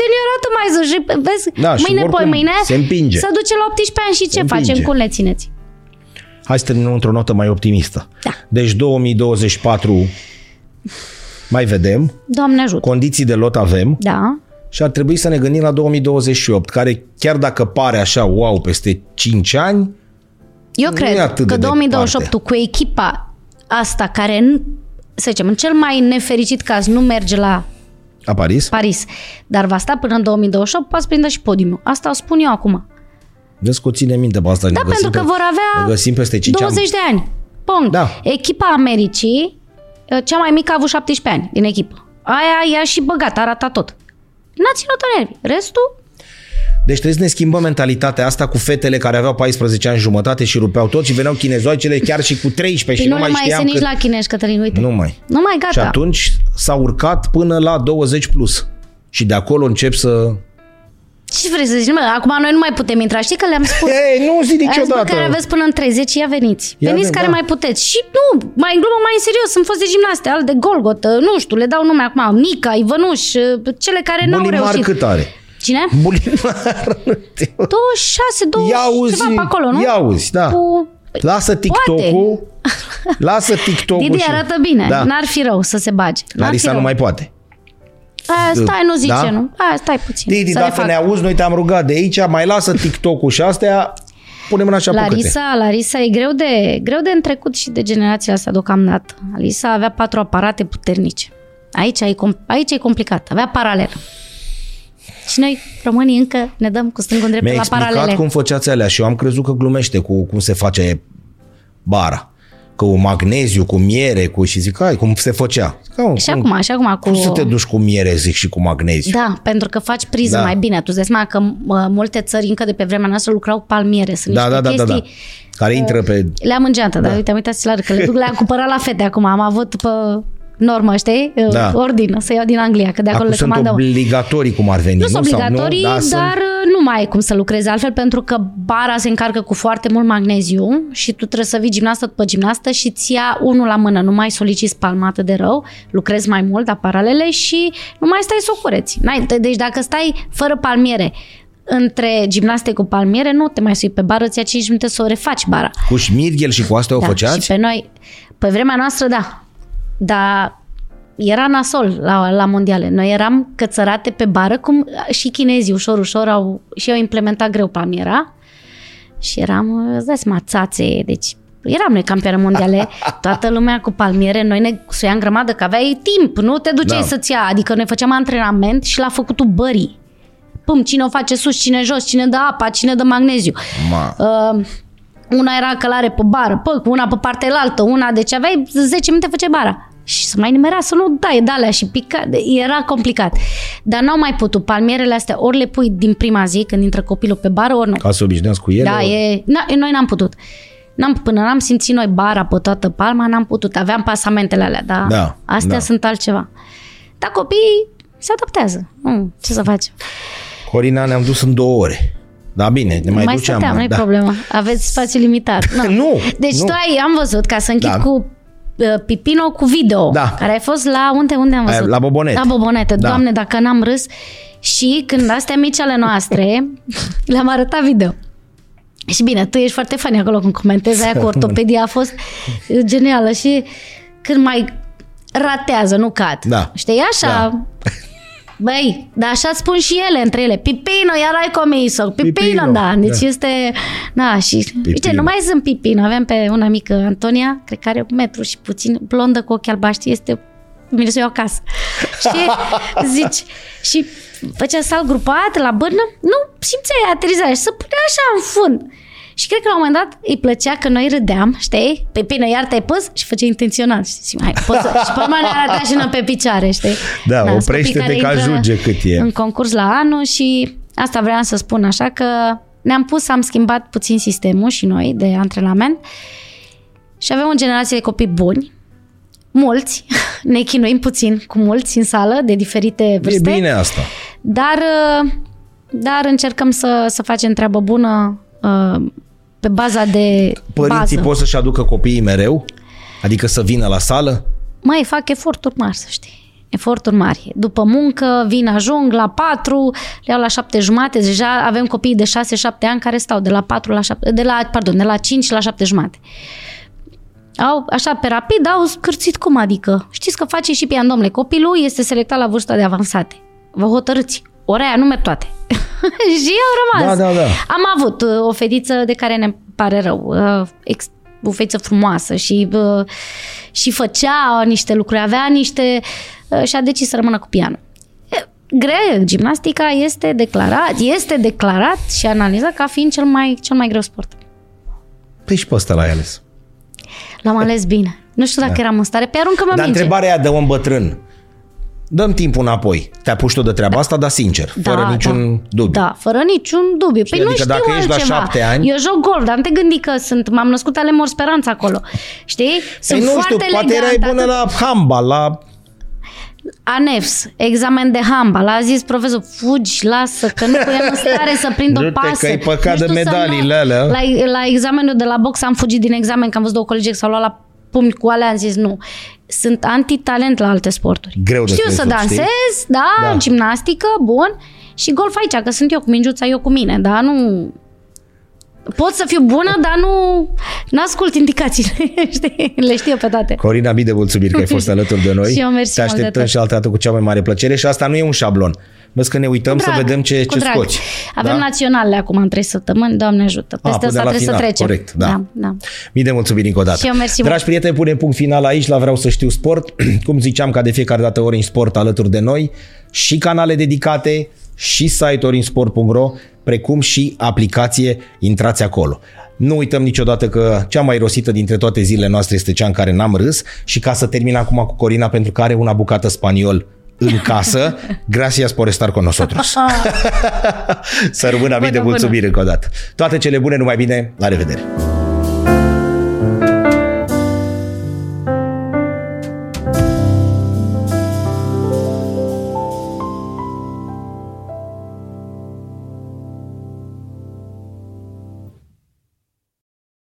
senioratul mai sus și vezi, Da, și mâine, oricum poi mâine, se împinge. să duce la 18 ani și ce împinge. facem? Cum le țineți? Hai să terminăm într-o notă mai optimistă. Da. Deci 2024 mai vedem, Doamne ajută. condiții de lot avem Da. și ar trebui să ne gândim la 2028, care chiar dacă pare așa wow peste 5 ani, Eu Nu e cred atât că de 2028 departe. cu echipa asta care, nu- să zicem, în cel mai nefericit caz nu merge la la Paris, Paris, dar va sta până în 2028, poate să prindă și podiumul. Asta o spun eu acum. vezi că o ține minte pe asta. Da, ne găsim pentru că pe- vor avea Ne găsim peste 5 20 ani. de ani. Punct. Da. Echipa Americii, cea mai mică a avut 17 ani din echipă. Aia i-a și băgat, a ratat tot. N-a ținut în nervi. Restul, Deci trebuie să ne schimbăm mentalitatea asta cu fetele care aveau 14 ani jumătate și rupeau tot și veneau chinezoicele chiar și cu 13 păi și nu nu le mai mai știam iese nici cât... la chinezi, Cătălin, uite. Nu mai. Nu mai, Și gata. atunci s-a urcat până la 20 plus. Și de acolo încep să... Ce vrei să zici? Mă, acum noi nu mai putem intra. Știi că le-am spus? Ei, nu zi Azi, bă, niciodată. care aveți până în 30, ia veniți. Ia veniți ven, care da. mai puteți. Și nu, mai în glumă, mai în serios, sunt fost de gimnaste, al de Golgot, nu știu, le dau nume acum, Nica, Ivănuș, cele care n-au Bulimar reușit. cât are? Cine? Bulimar. 26, 20, Ia auzi, ceva pe acolo, nu? ia auzi, da. Cu... Lasă TikTok-ul. Lasă TikTok-ul Didi și... arată bine, Da. n-ar fi rău să se bage. N-ar fi Larisa rău. nu mai poate. Aia, stai, nu zice, Da? nu. Aia, stai puțin. Didi, să le dacă fac. ne auzi, noi te-am rugat de aici, mai lasă TikTok-ul și astea, punem în așa apucă-te. Larisa, Larisa e greu de, greu de întrecut și de generația asta deocamdată. Larisa avea patru aparate puternice. Aici e, com- aici e complicat. Avea paralel. Și noi, românii, încă ne dăm cu stângul drept Mi-a la explicat paralele. cum făceați alea și eu am crezut că glumește cu cum se face bara. Cu magneziu, cu miere, cu și zic, hai, cum se făcea. Zic, "Au, Și cum, acum, și acum cu... cum să te duci cu miere, zic, și cu magneziu? Da, pentru că faci priză Da. mai bine. Tu îți dai seama că mă, multe țări încă de pe vremea noastră lucrau cu palmiere. Sunt Da, niște da, da, da, chestii... da. Care intră pe... Le-am în geantă, da. dar uite, am uitat să le arăt, că le duc, le-am cumpărat la fete acum. Am avut pe normă, știi? Da. Ordin, să iau din Anglia, că de acolo Acum le sunt comandăm. obligatorii cum ar veni. Nu sunt Sau obligatorii, Da, dar sunt- nu mai ai cum să lucrezi altfel pentru că bara se încarcă cu foarte mult magneziu și tu trebuie să vii gimnastă după gimnastă și ți ia unul la mână, nu mai soliciți palmată de rău, lucrezi mai mult la paralele și nu mai stai să o cureți. N-ai, deci dacă stai fără palmiere între gimnaste cu palmiere, nu te mai sui pe bară, ți ia 5 minute să o refaci bara. Cu șmirghel și cu astea o Da, făceați? și pe noi, pe vremea noastră, da. Dar era nasol la, la mondiale. Noi eram cățărate pe bară, cum și chinezii ușor, ușor au, și au implementat greu palmiera. Și eram, îți dai seama, țațe, deci eram noi campioane mondiale, toată lumea cu palmiere, noi ne suiam grămadă, că aveai timp, nu te duceai Da. să-ți ia, adică noi făceam antrenament și la făcutul bării. Pum, cine o face sus, cine jos, cine dă apa, cine dă magneziu. Ma. Uh, una era călare pe bară, pă, una pe partea elaltă, una, deci aveai 10 minute făceai bara. Și să mai nimerea să nu dai de alea și pica, de- era complicat. Dar n-au mai putut. Palmierele astea ori le pui din prima zi când intră copilul pe bară, ori nu. Ca să obișnuiesc cu ele? Da, e, na, noi n-am putut. N-am, până n-am simțit noi bara pe toată palma, n-am putut. Aveam pasamentele alea, dar Da, astea da. sunt altceva. Dar copiii se adaptează. Nu, ce să facem? Corina ne-am dus în două ore. Da, bine, ne mai, mai duceam. stăteam, nu-i da. problemă. Aveți spațiu limitat. Nu. Nu, Deci nu. tu ai, am văzut, ca să închid Da. cu uh, Pipino cu video, Da. care ai fost la unde, unde am Aia, văzut? la Bobonete. La Bobonete. Da. Doamne, dacă n-am râs. Și când astea mici ale noastre, le-am arătat video. Și bine, tu ești foarte funny acolo când comentezi aia cu ortopedia a fost genială și când mai ratează, nu cad. Da. Știi, așa... Da. Băi, dar așa spun și ele între ele. Pipino, iar ai comis-o. Pipino, Pipino, da. Deci da. este... Da, și... Uite, nu mai sunt Pipino. Aveam pe una mică, Antonia, cred că are un metru și puțin, blondă cu ochi albaștri, este Bine să o iau acasă. Și zici, și făcea sal grupat la bârnă, nu simțeai aterizarea și să punea așa în fund. Și cred că la un moment dat îi plăcea că noi râdeam, știi? Pe bine, iar te-ai pus și făcea intenționat. Știi? Hai, poți să... și pe urmă ne arăta și pe picioare, știi? Da, sunt oprește-te copii că care intră ajunge cât e. În concurs la anul și asta vreau să spun așa că ne-am pus, am schimbat puțin sistemul și noi de antrenament și avem o generație de copii buni, mulți, ne chinuim puțin cu mulți în sală de diferite vârste. E bine asta. Dar, uh, dar încercăm să, să facem treabă bună uh, pe baza de Părinții bază. pot să-și aducă copiii mereu? Adică să vină la sală? Mai fac eforturi mari, să știi. Eforturi mari. După muncă, vin, ajung la 4, le iau la 7 jumate. Deja avem copii de 6-7 ani care stau de la 4 la 7, de la, pardon, de la 5 la 7 jumate. Au, așa, pe rapid, au scârțit cum adică? Știți că face și pian, domnule, copilul este selectat la vârsta de avansate. Vă hotărâți. Ora aia nu merg toate. și au rămas. Da, da, da. Am avut uh, o fetiță de care ne pare rău. Uh, ex- o fetiță frumoasă și, uh, și făcea niște lucruri, avea niște... Uh, și a decis să rămână cu pianul. E, Greu, gimnastica este declarat, este declarat și analizat ca fiind cel mai, cel mai greu sport. Păi și pe ăsta l-ai ales. L-am ales bine. Nu știu dacă Da. eram în stare. Pe aruncă-mă Dar minge. întrebarea aia de om bătrân. Dăm timpul înapoi. Te apuci tu de treaba asta, dar sincer, fără niciun dubiu. Da, fără niciun dubiu. Păi nu adică știu dacă ești la altceva. șapte ani- Eu joc golf, dar nu te gândi că sunt, m-am născut ale Mor Speranța acolo. Știi? Sunt Păi nu știu, foarte poate erai elegant, bună atât- la handbal, la... ANEFS, examen de handbal. A zis profesor, fugi, lasă, că nu eram în stare să prind o Du-te, pasă. că e păcat Nu de știu să medaliile nu- alea. La, la examenul de la box am fugit din examen, că am văzut două colegi că s-au luat la pumni cu alea, am zis nu. Sunt antitalent la alte sporturi. Greu de Știu să crezut, știi? dansez, da, Da. gimnastică, bun. Și golf aici, că sunt eu cu mingiuța, eu cu mine, dar nu... Pot să fiu bună, dar nu ascult indicațiile, știi? Le știu pe toate. Corina, mii de mulțumiri că ai fost alături de noi. Și eu mersi Te mult de așteptăm tot. și altă dată cu cea mai mare plăcere și asta nu e un șablon. Vezi că ne uităm Cu să drag, vedem ce, cu ce drag. scoți. Avem da? naționale acum în trei săptămâni, Doamne ajută. Peste până asta la trebuie final, să trecem. corect, da. da, da. Mii de mulțumiri încă o dată. Și eu mersi Dragi mult. prieteni, punem punct final aici la Vreau să știu sport. Cum ziceam, ca de fiecare dată Orange Sport alături de noi și canale dedicate și site oringesport.ro precum și aplicație, intrați acolo. Nu uităm niciodată că cea mai rosită dintre toate zilele noastre este cea în care n-am râs și ca să termin acum cu Corina pentru că are una bucată spaniol în casă, gracias por estar con nosotros. să rămână mii de Bună, bună. mulțumiri încă o dată. Toate cele bune, numai bine, la revedere!